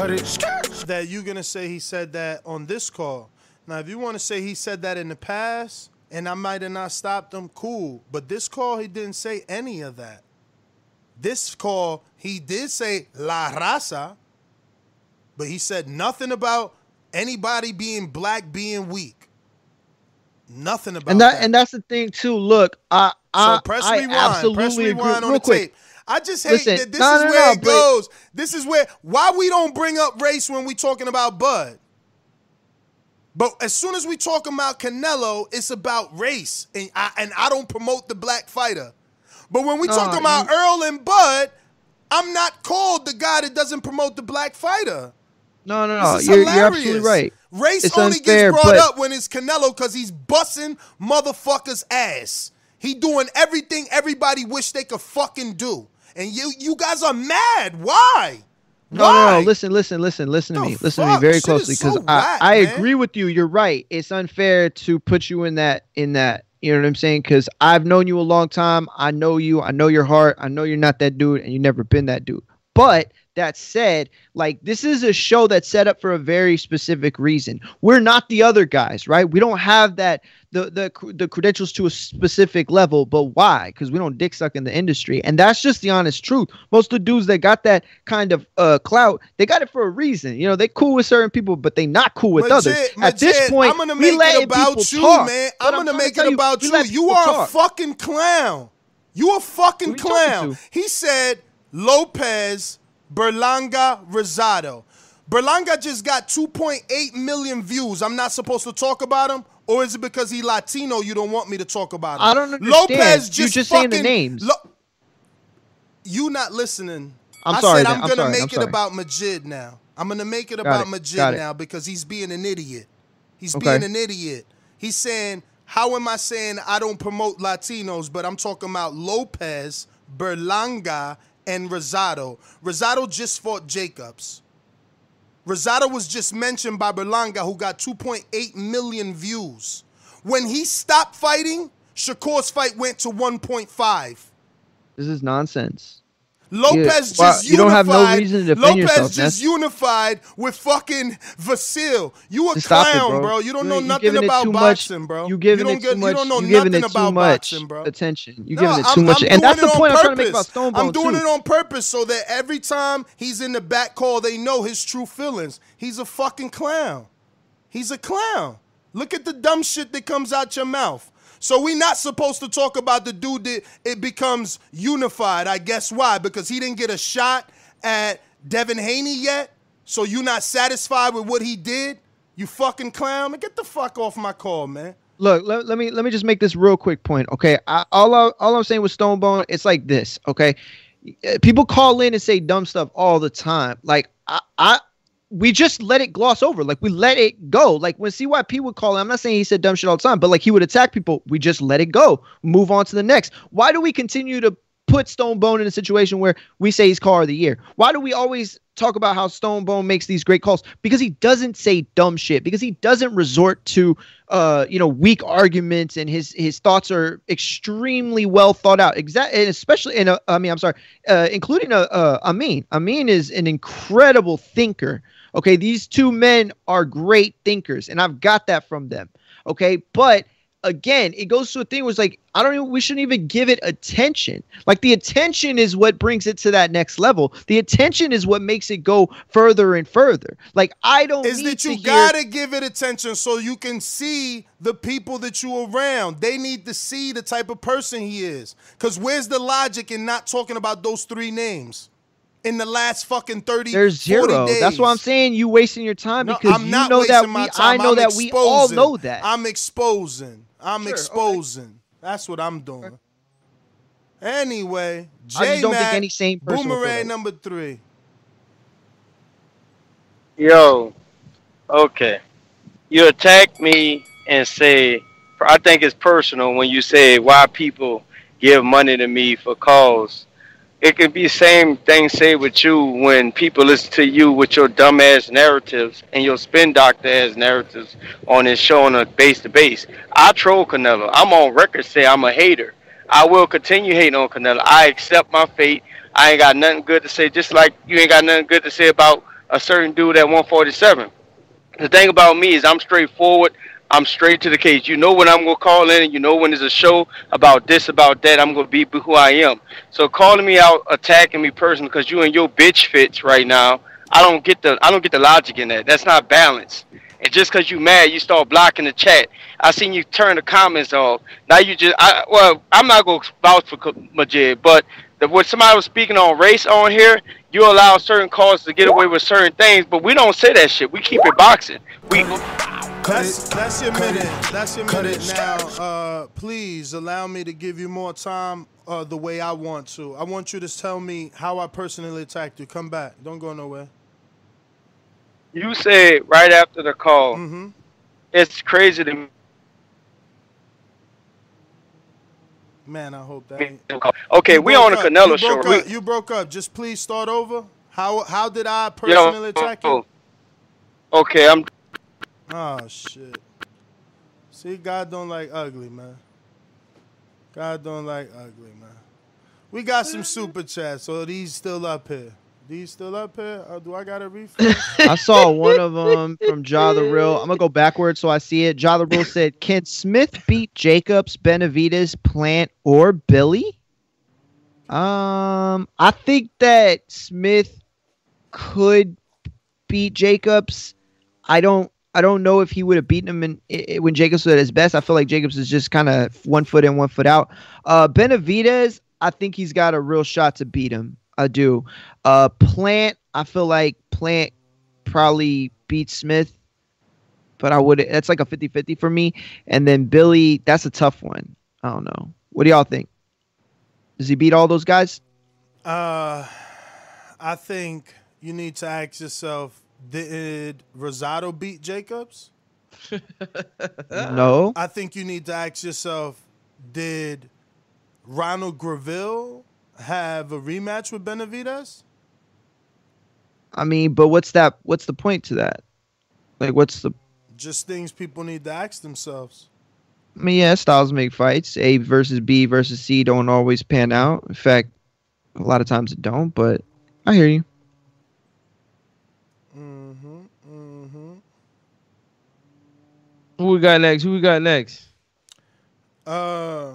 that you're gonna say he said that on this call. Now, if you want to say he said that in the past, and I might have not stopped him, cool. But this call, he didn't say any of that. This call, he did say La Raza, but he said nothing about anybody being black being weak. Nothing about And that, that. and that's the thing too. Look, I I, so press I rewind. absolutely press agree. on Real the quick, tape. I just hate Listen, that this no, is no, where no, it goes. This is where why we don't bring up race when we talking about Bud. But as soon as we talk about Canelo, it's about race, and I and I don't promote the black fighter. But when we talk about you- Earl and Bud, I'm not called the guy that doesn't promote the black fighter. No, no, no. This is You're, you're absolutely right. Race It's only unfair, gets brought up when it's Canelo because he's bussing motherfuckers' ass. He doing everything everybody wish they could fucking do. And you you guys are mad. Why? No, Why? no, no. Listen, listen, listen, listen to me. Listen to me very Shit closely because so I, I agree with you. You're right. It's unfair to put you in that in that. You know what I'm saying? Because I've known you a long time. I know you. I know your heart. I know you're not that dude, and you've never been that dude. But that said, like this is a show that's set up for a very specific reason. We're not the other guys, right? We don't have that the the the credentials to a specific level. But why? Because we don't dick suck in the industry, and that's just the honest truth. Most of the dudes that got that kind of uh clout, they got it for a reason. You know, they cool with certain people, but they not cool with others. Majid, At this point, I'm gonna we make it about you, talk. man. I'm gonna make it about you. You are a talk. fucking clown. You a fucking you clown. He said Lopez Berlanga Rosado. Berlanga just got 2.8 million views. I'm not supposed to talk about him, or is it because he Latino? You don't want me to talk about him? I don't understand. Lopez just just saying the names. Lo- you not listening. I'm I sorry, said. I'm I'm gonna sorry, make I'm it sorry. about Majid now. I'm gonna make it Got about it, Majid now because he's being an idiot. He's Okay. being an idiot. He's saying, "How am I saying I don't promote Latinos, but I'm talking about Lopez, Berlanga, and Rosado? Rosado just fought Jacobs. Rosado was just mentioned by Berlanga, who got 2.8 million views. When he stopped fighting, Shakur's fight went to 1.5. This is nonsense. Lopez Yeah, just you don't have no unified- reason to defend Lopez yourself, just unified with fucking Vasil. You a Just stop it, clown, bro. bro. You don't You- know you nothing about too much- boxing, bro. You giving don't it get- too much. You don't know you nothing about much boxing, bro. attention. You No, giving it I'm- too much, I'm and that's doing the point on I'm trying to make about purpose. Stone I'm doing too. it on purpose so that every time he's in the back call, they know his true feelings. He's a fucking clown. He's a clown. Look at the dumb shit that comes out your mouth. So we not supposed to talk about the dude that it becomes unified. I guess why? Because he didn't get a shot at Devin Haney yet. So you not satisfied with what he did? You fucking clown. Man, get the fuck off my call, man. Look, let, let me let me just make this real quick point. Okay, I, all I, all I'm saying with Stonebone, it's like this. Okay, Uh, people call in and say dumb stuff all the time. Like I, I we just let it gloss over. Like we let it go. Like when CYP would call I'm not saying he said dumb shit all the time, but like he would attack people. We just let it go. Move on to the next. Why do we continue to put Stone Bone in a situation where we say he's car of the year? Why do we always talk about how Stone Bone makes these great calls? Because he doesn't say dumb shit. Because he doesn't resort to uh, you know, weak arguments and his his thoughts are extremely well thought out. Exact and especially in a, I mean, I'm sorry, uh, including a, uh, Amin. Amin is an incredible thinker. Okay, these two men are great thinkers, and I've got that from them. Okay, but again, it goes to a thing where it's like I don't even we shouldn't even give it attention. Like the attention is what brings it to that next level. The attention is what makes it go further and further. Like I don't is that you gotta give it attention so you can see the people that you around. They need to see the type of person he is. Cause where's the logic in not talking about those three names in the last fucking 30 There's 40 zero. days? That's why I'm saying you wasting your time No, because I'm you not know that wasting my we. time. I know I'm that we all know that. I'm exposing. I'm exposing. That's what I'm doing. Anyway, I just don't think any sane person Boomerang number three. Yo, okay. You attack me and say, I think it's personal when you say why people give money to me for calls. It could be same thing say with you when people listen to you with your dumbass narratives and your spin doctor ass narratives on this show on a base to base. I troll Canelo. I'm on record say I'm a hater. I will continue hating on Canelo. I accept my fate. I ain't got nothing good to say. Just like you ain't got nothing good to say about a certain dude at 147. The thing about me is I'm straightforward. I'm straight to the case. You know when I'm gonna call in, and you know when there's a show about this, about that. I'm gonna be who I am. So calling me out, attacking me personally because you and your bitch fits right now. I don't get the I don't get the logic in that. That's not balance. And just because you mad, you start blocking the chat. I seen you turn the comments off. Now you just I well I'm not gonna vouch for Majid, but the, when somebody was speaking on race on here, you allow certain calls to get away with certain things, but we don't say that shit. We keep it boxing. We That's, that's your minute. That's your minute now. Uh, please allow me to give you more time uh, the way I want to. I want you to tell me how I personally attacked you. Come back. Don't go nowhere. you said right after the call, Mm-hmm. it's crazy to me. Man, I hope that. Okay, You we broke on a up. Canelo you show. Broke We- up. You broke up. Just please start over. How how did I personally attack you? Okay, I'm Oh shit. See, God don't like ugly, man. God don't like ugly, man. We got some super chats, so these still up here. These still up here? Uh, do I got a refresh? I saw one of them from Ja the Real. I'm gonna go backwards so I see it. Ja the Real said, "Can Smith beat Jacobs, Benavidez, Plant, or Billy?" Um, I think that Smith could beat Jacobs. I don't. I don't know if he would have beaten him in, i- i- when Jacobs was at his best. I feel like Jacobs is just kind of one foot in, one foot out. Uh, Benavidez, I think he's got a real shot to beat him. I do. Uh, Plant, I feel like Plant probably beats Smith, but I would. That's like a 50-50 for me. And then Billy, that's a tough one. I don't know. What do y'all think? Does he beat all those guys? Uh, I think you need to ask yourself: Did Rosado beat Jacobs? No. I think you need to ask yourself: Did Ronald Gavril have a rematch with Benavidez? I mean, but what's that? What's the point to that? Like, what's the? Just things people need to ask themselves. I mean, yeah, styles make fights. A versus B versus C don't always pan out. In fact, a lot of times it don't. But I hear you. Mm-hmm. Mm-hmm. Who we got next? Who we got next? Uh.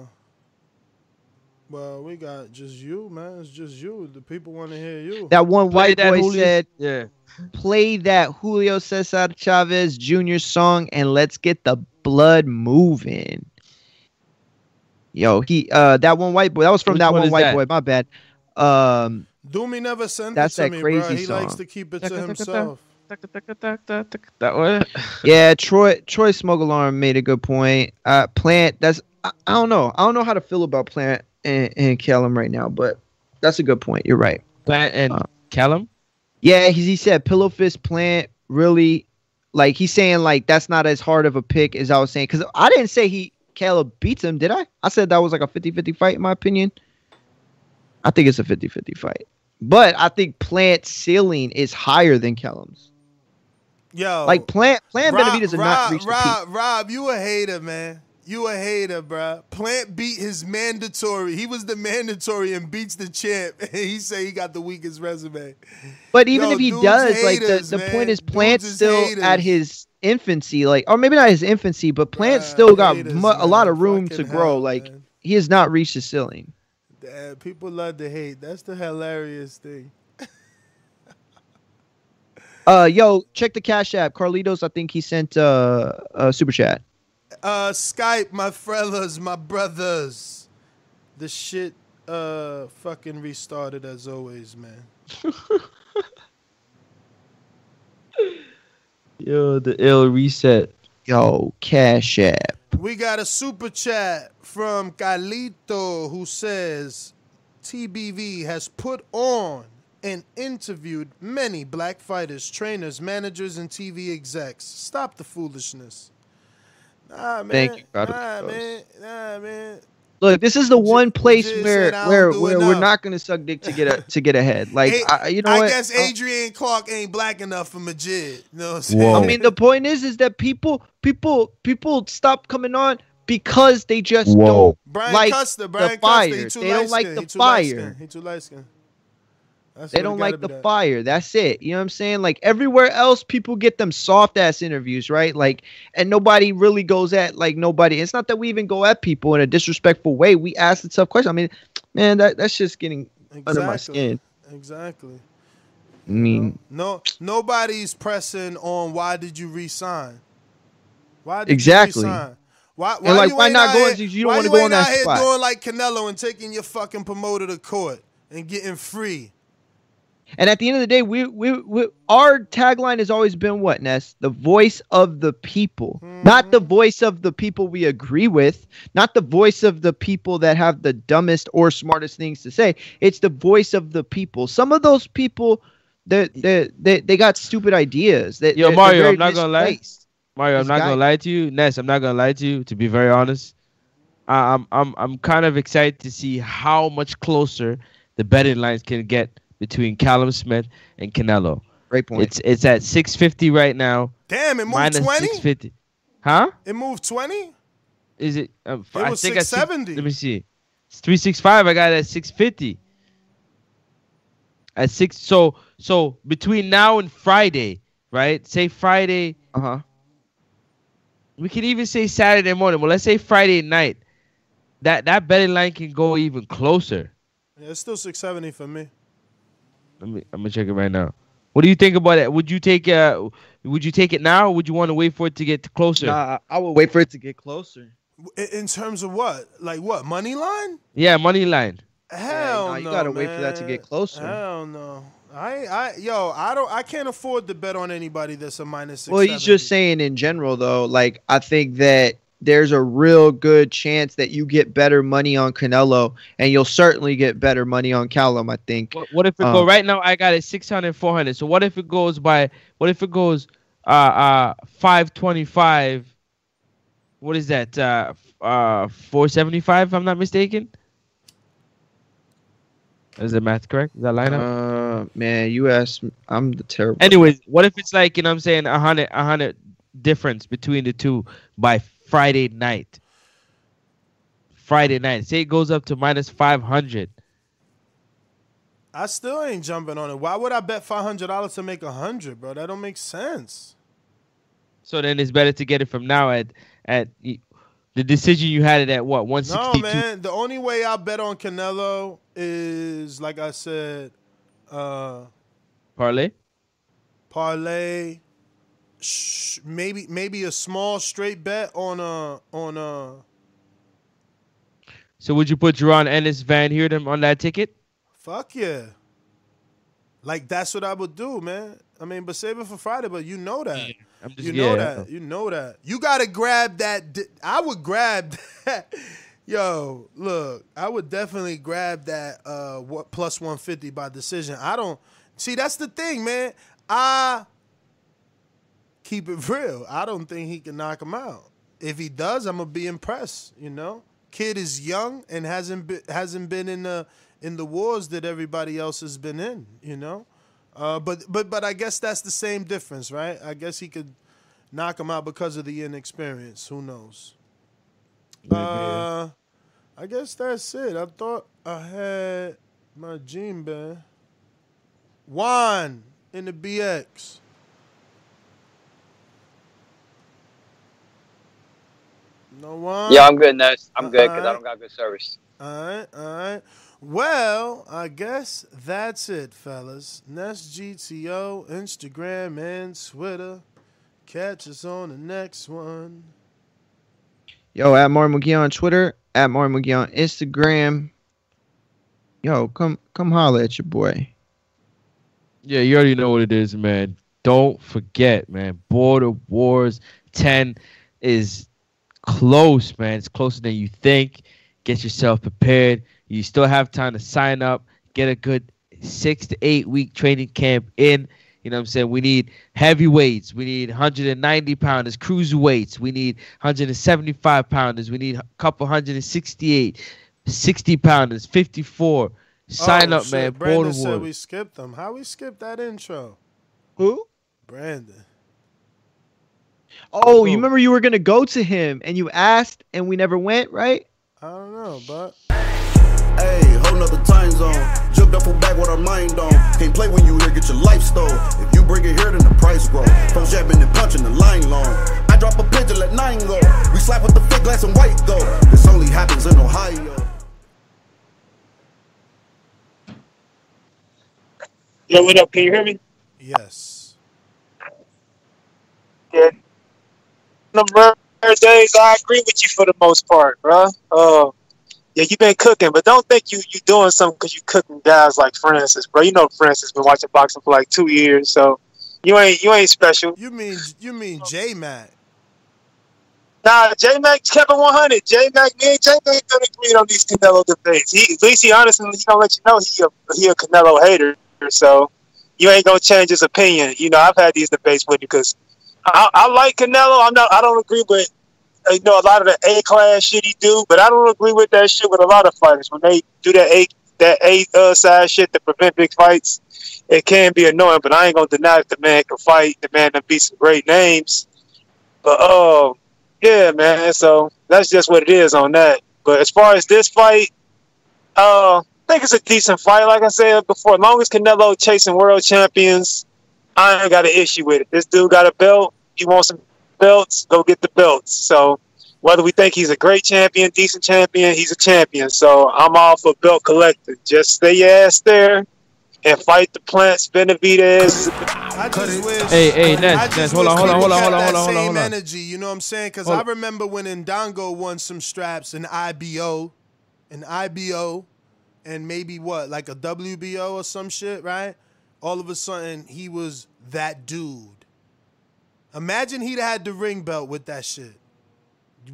Well, we got just you, man. It's just you. The people want to hear you. That one Play white that boy Julio- said, "Yeah, play that Julio Cesar Chavez Jr. song and let's get the blood moving." Yo, he uh that one white boy. That was from Which that one one white that? boy. My bad. Um, Doomy never sent That's it to that me, crazy bro. He likes song. to keep it to himself. That one. yeah, Troy Troy Smoke Alarm made a good point. Uh, Plant. That's I, I don't know. I don't know how to feel about Plant and, and Callum right now, but that's a good point. You're right. Plant and Callum. Yeah, he, he said Pillow Fist Plant really like he's saying like that's not as hard of a pick as I was saying because I didn't say he Caleb beats him, did I? I said that was like a 50-50 fight in my opinion. I think it's a 50-50 fight. But I think Plant's ceiling is higher than Callum's. Yo, Like Plant Plant Rob, Benavidez did not Rob, the Rob, Rob, you a hater, man. You a hater, bruh. Plant beat his mandatory. He was the mandatory and beats the champ. And he say he got the weakest resume. But even Yo, if he does, like the, the point is Plant's is still haters. at his infancy, like or maybe not his infancy, but Plant still got mu- a lot of room to grow. like he has not reached his ceiling. Damn, people love to hate. That's the hilarious thing. Uh, yo, check the Cash App. Carlitos, I think he sent uh a super chat. Uh, Skype, my fellas, my brothers. The shit uh fucking restarted as always, man. Yo, the ill reset. Yo, Cash App. We got a super chat from Calito who says TBV has put on and interviewed many black fighters, trainers, managers, and TV execs. Stop the foolishness. Nah, man. Thank you, Nah, man. Nah, man. Look, Look, this is the one place where said, "I don't where where we're not gonna suck dick to get a, to get ahead. Like A- I, you know I what? guess Adrian Clark ain't black enough for Majid. You know what I'm saying? Whoa. I mean, the point is, is that people, people, people stop coming on because they just Whoa. don't Brian like Custer, Brian the Custer, fire. he They don't like light-skinned. the He light fire. skinned. He too light skinned. That's They don't like the that. fire. That's it. You know what I'm saying? Like everywhere else, people get them soft ass interviews, right? Like, and nobody really goes at like nobody. It's not that we even go at people in a disrespectful way. We ask the tough question. I mean, man, that that's just getting under my skin. Exactly. I mean, No, nobody's pressing on why did you resign? Why did Exactly. you resign? Why, And, like, you why not going here- you don't wanna go ain't on that out here spot? doing like Canelo and taking your fucking promoter to court and getting free? And at the end of the day, we, we, we our tagline has always been what, Ness? The voice of the people. Mm-hmm. Not the voice of the people we agree with, not the voice of the people that have the dumbest or smartest things to say. It's the voice of the people. Some of those people they they they, they got stupid ideas. That Yo, Mario, I'm not gonna lie. Mario, I'm not guy- gonna lie to you, Ness. I'm not gonna lie to you. To be very honest, I'm I'm I'm kind of excited to see how much closer the betting lines can get between Callum Smith and Canelo. Great point. It's it's at 650 right now. Damn, it moved minus 20? 650. Huh? It moved twenty. Is it? Um, It I was think I 670. Let me see. It's 365. I got it at 650. At six. So so between now and Friday, right? Say Friday. Uh huh. We can even say Saturday morning. Well, let's say Friday night. That that betting line can go even closer. Yeah, it's still six seventy for me. Let me. I'm gonna check it right now. What do you think about it? Would you take uh Would you take it now, or would you want to wait for it to get closer? Nah, I would wait for it to get closer. In, in terms of what? Like what? Money line? Yeah, money line. Hell nah, no. you gotta wait for that to get closer. Hell no. I I yo, I don't I can't afford to bet on anybody that's a minus six. Well, he's just saying in general, though. Like, I think that there's a real good chance that you get better money on Canelo, and you'll certainly get better money on Callum. I think. What, what if it Um, go right now? I got it 600, 400. So what if it goes by? What if it goes uh uh 525? What is that? Uh uh 475 if I'm not mistaken. Is the math correct? Is that lineup? Uh, man, you asked. I'm the terrible. Anyways, what if it's like, you know what I'm saying, a hundred a hundred difference between the two by Friday night? Friday night. Say it goes up to minus five hundred. I still ain't jumping on it. Why would I bet five hundred dollars to make a hundred, bro? That don't make sense. So then it's better to get it from now at at the decision you had it at what one No, sixty two. man. The only way I bet on Canelo is like I said, uh, parlay. parlay. Sh- maybe maybe a small straight bet on uh on uh So would you put Jaron Ennis Van Heerden on that ticket? fuck yeah. Like that's what I would do, man. I mean, but save it for Friday. But you know that. I'm just you know yeah, that. You know that. You gotta grab that. Di- I would grab that. Yo, look, I would definitely grab that uh what plus 150 by decision. I don't see that's the thing, man. I keep it real. I don't think he can knock him out. If he does, I'm gonna be impressed, you know? Kid is young and hasn't been hasn't been in the in the wars that everybody else has been in, you know? Uh, but but but I guess that's the same difference, right? I guess he could knock him out because of the inexperience. Who knows? Uh, I guess that's it. I thought I had my gene band. Juan in the BX. No one. Yeah, I'm good, Ness. I'm good because I don't got good service. All right, all right. Well, I guess that's it, fellas. Nest GTO, Instagram, and Twitter. Catch us on the next one. Yo, at Martin McGee on Twitter, at Martin McGee on Instagram. Yo, come come holler at your boy. Yeah, you already know what it is, man. Don't forget, man. Border Wars 10 is close, man. It's closer than you think. Get yourself prepared. You still have time to sign up. Get a good six to eight week training camp in. You know what I'm saying? We need heavyweights. We need 190 pounders, cruiserweights. We need 175 pounders. We need a couple 168, 60 pounders, 54. Sign Oh, up, shit. man. Brandon said Baltimore. we skipped them. How we skipped that intro? Who? Brandon. Oh, you remember you were gonna go to him and you asked and we never went, right? I don't know, but Hey, whole nother time zone. Jumped up full back with our mind on. Can't play when you here, get your life stole. If you bring it here, then the price grow. From jabbing and punching the line long. I drop a pigeon, let nine go. We slap with the fake glass and white go. This only happens in Ohio. Yo, what up? Can you hear me? Yes. Yeah. The rare days, I agree with you for the most part, bro. Uh, yeah, you've been cooking, but don't think you you doing something because you cooking guys like Francis, bro. You know Francis been watching boxing for like two years, so you ain't you ain't special. You mean you mean J Mac? Nah, J Mac kept it 100. J Mac, me and J Mac don't agree on these Canelo debates. He, at least he honestly, he gonna let you know he a, he a Canelo hater. So you ain't gonna change his opinion. You know, I've had these debates with you because I, I like Canelo. I'm not. I don't agree with you know a lot of the A class shit he do, but I don't agree with that shit with a lot of fighters when they do that A that A uh, side shit to prevent big fights. It can be annoying, but I ain't gonna deny that the man can fight. The man can beat some great names. But uh, yeah, man. So that's just what it is on that. But as far as this fight, uh, I think it's a decent fight. Like I said before, as long as Canelo chasing world champions, I ain't got an issue with it. This dude got a belt. He wants some belts. Go get the belts. So whether we think he's a great champion, decent champion, he's a champion. So I'm all for belt collecting. Just stay your ass there and fight the plants Benavidez. I just wish. Hey, hey, Ness, I Ness, hold on, hold on, hold on, hold on, hold on, hold on, same energy. You know what I'm saying? Because I remember when Ndongo won some straps in IBO, an IBO, and maybe what, like a WBO or some shit, right? All of a sudden, he was that dude. Imagine he'd had the ring belt with that shit.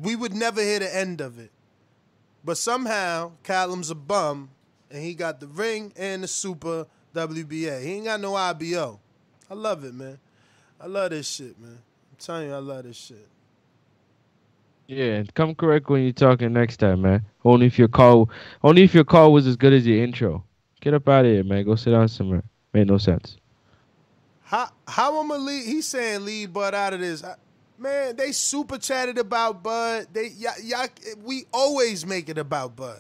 We would never hear the end of it. But somehow, Callum's a bum, and he got the ring and the super WBA. He ain't got no IBO. I love it, man. I love this shit, man. I'm telling you, I love this shit. Yeah, come correct when you're talking next time, man. Only if your call, only if your call was as good as your intro. Get up out of here, man. Go sit down somewhere. Made no sense. How how I'm gonna leave? He's saying leave Bud out of this. Man, they super chatted about Bud. They y'all, y'all we always make it about Bud.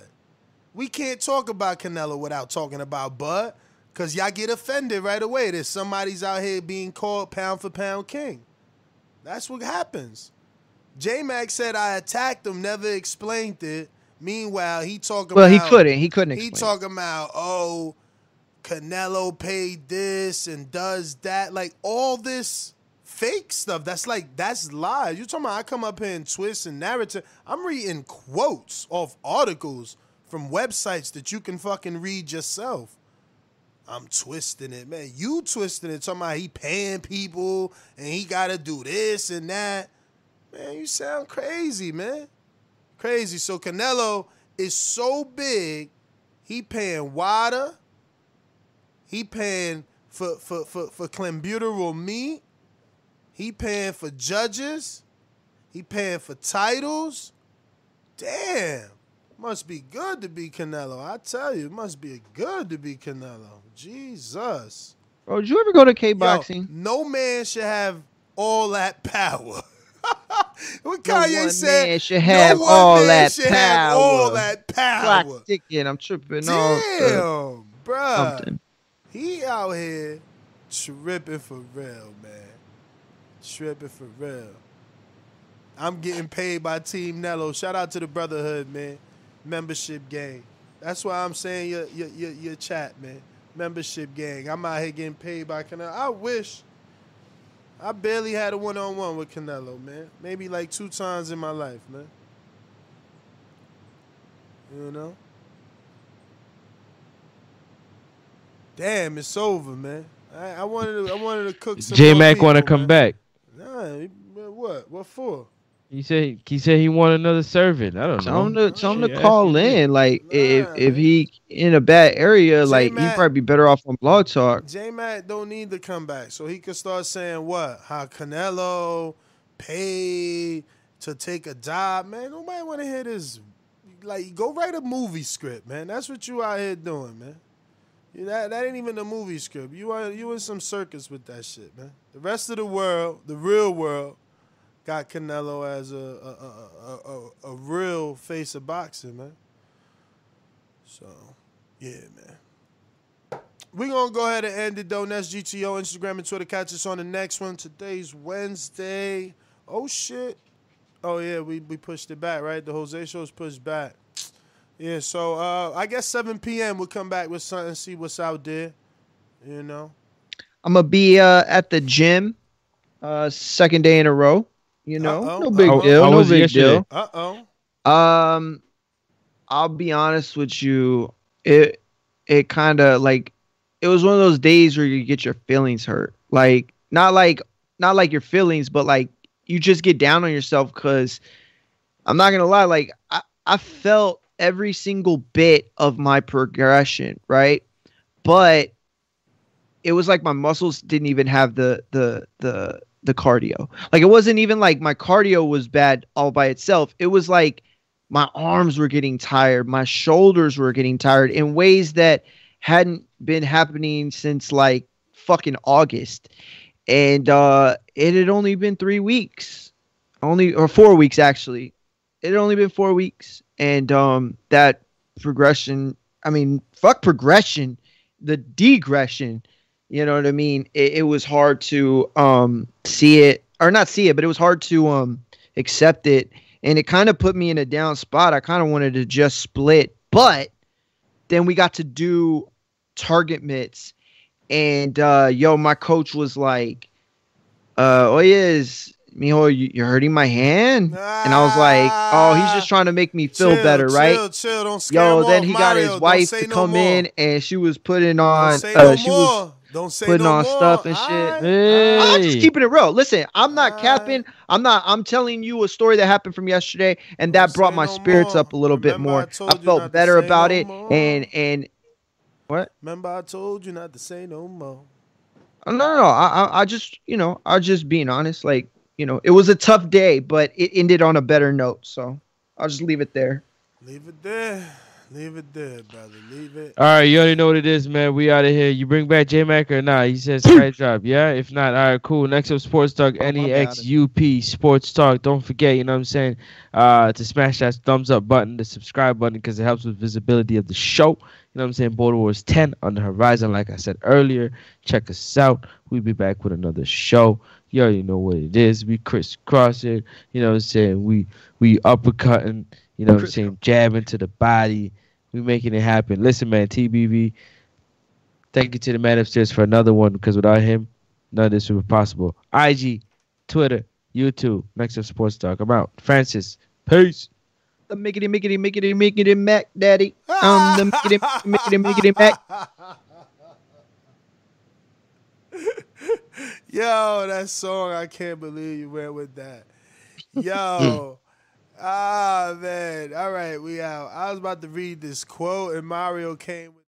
We can't talk about Canelo without talking about Bud, cause y'all get offended right away that somebody's out here being called pound for pound king. That's what happens. J Mac said I attacked him, never explained it. Meanwhile, he talking Well, he couldn't. He couldn't He talking about oh, Canelo paid this and does that, like all this fake stuff. That's like that's lies. You talking about I come up here and twist and narrative. I'm reading quotes off articles from websites that you can fucking read yourself. I'm twisting it, man. You twisting it, talking about he paying people and he gotta do this and that. Man, you sound crazy, man. Crazy. So Canelo is so big, he paying water. He paying for for for for clenbuterol meat. He paying for judges. He paying for titles. Damn. Must be good to be Canelo. I tell you, it must be good to be Canelo. Jesus. Bro, did you ever go to K Yo, boxing? no man should have all that power. what No Kanye said, man should have no all man that should have all power. that Clock power. ticking. I'm tripping off. Damn, bruh. something. He out here tripping for real, man. Tripping for real. I'm getting paid by Team Nello. Shout out to the Brotherhood, man. Membership gang. That's why I'm saying your your your, your chat, man. Membership gang. I'm out here getting paid by Canelo. I wish. I barely had a one on one with Canelo, man. Maybe like two times in my life, man. You know? Damn, it's over, man. I, I wanted to I wanted to cook some J Mac want to come man. back. Nah, he- what? What for? He said he said he want another servant. I don't Tell him know. to tell him to Shit, call in. Like if if he in a bad area, like he'd probably be better off on Blog Talk. J Mac don't need to come back, so he could start saying what? How Canelo paid to take a job, man. Nobody want to hear this. Like, go write a movie script, man. That's what you out here doing, man. That that ain't even a movie script. You are you in some circus with that shit, man. The rest of the world, the real world, got Canelo as a a, a, a, a, real face of boxing, man. So, yeah, man. We're gonna go ahead and end it though. Next GTO, Instagram and Twitter. Catch us on the next one. Today's Wednesday. Oh shit. Oh yeah, we, we pushed it back, right? The Jose show's pushed back. Yeah, so uh I guess 7 p.m. we'll come back with something, see what's out there. You know? I'm gonna be uh, at the gym, uh, second day in a row. You know, Uh-oh, no big uh-oh. deal. How No was big yesterday? deal. Uh oh. Um, I'll be honest with you. It it kind of like it was one of those days where you get your feelings hurt. Like not like not like your feelings, but like you just get down on yourself because I'm not gonna lie. Like I I felt every single bit of my progression, right? But it was like my muscles didn't even have the the the the cardio. Like it wasn't even like my cardio was bad all by itself. It was like my arms were getting tired, my shoulders were getting tired in ways that hadn't been happening since like fucking August. And uh it had only been 3 weeks. Only or 4 weeks actually. It had only been 4 weeks and um that progression, I mean, fuck progression, the degression you know what I mean? It, it was hard to um see it or not see it, but it was hard to um accept it, and it kind of put me in a down spot. I kind of wanted to just split, but then we got to do target mitts, and uh yo, my coach was like, uh, oh yes. Mijo, you- you're hurting my hand, and I was like, "Oh, he's just trying to make me feel Chill, better, right?" Chill, chill. Don't scare Yo, then he got Mario. his wife to no come more. in, and she was putting on, uh, no she more. was Don't say putting no on more. stuff and shit. Hey. I'm just keeping it real. Listen, I'm not capping. I'm not. I'm telling you a story that happened from yesterday, and that brought my spirits up a little bit more. I, not felt better about it, and and what? Remember, I told you not to say no more. Oh, no, no, no. I, I, I just, you know, I just being honest. Like, you know, it was a tough day, but it ended on a better note. So I'll just leave it there. Leave it there. Leave it there, brother. Leave it. All right, you already know what it is, man. We out of here. You bring back J Mac or not? He says sky drop. Yeah. If not, all right, cool. Next up, Sports Talk, Oh, Next Up Sports Talk. Don't forget, you know what I'm saying, uh, to smash that thumbs up button, the subscribe button, because it helps with visibility of the show. You know what I'm saying? Border Wars 10 on the horizon, like I said earlier. Check us out. We'll be back with another show. You already know what it is. We crisscross it. You know what I'm saying? We we uppercutting. You know what I'm saying? Jabbing to the body. We making it happen. Listen, man, TBV. Thank you to the man upstairs for another one because without him, none of this would be possible. IG, Twitter, YouTube, Next Up Sports Talk. I'm out. Francis, peace. The mickety, mickety, mickety, mickety, Mac, daddy. Um, the mickety, mickety, mickety, Mac. Yo, that song, I can't believe you went with that. Yo. ah, man. All right, we out. I was about to read this quote, and Mario came with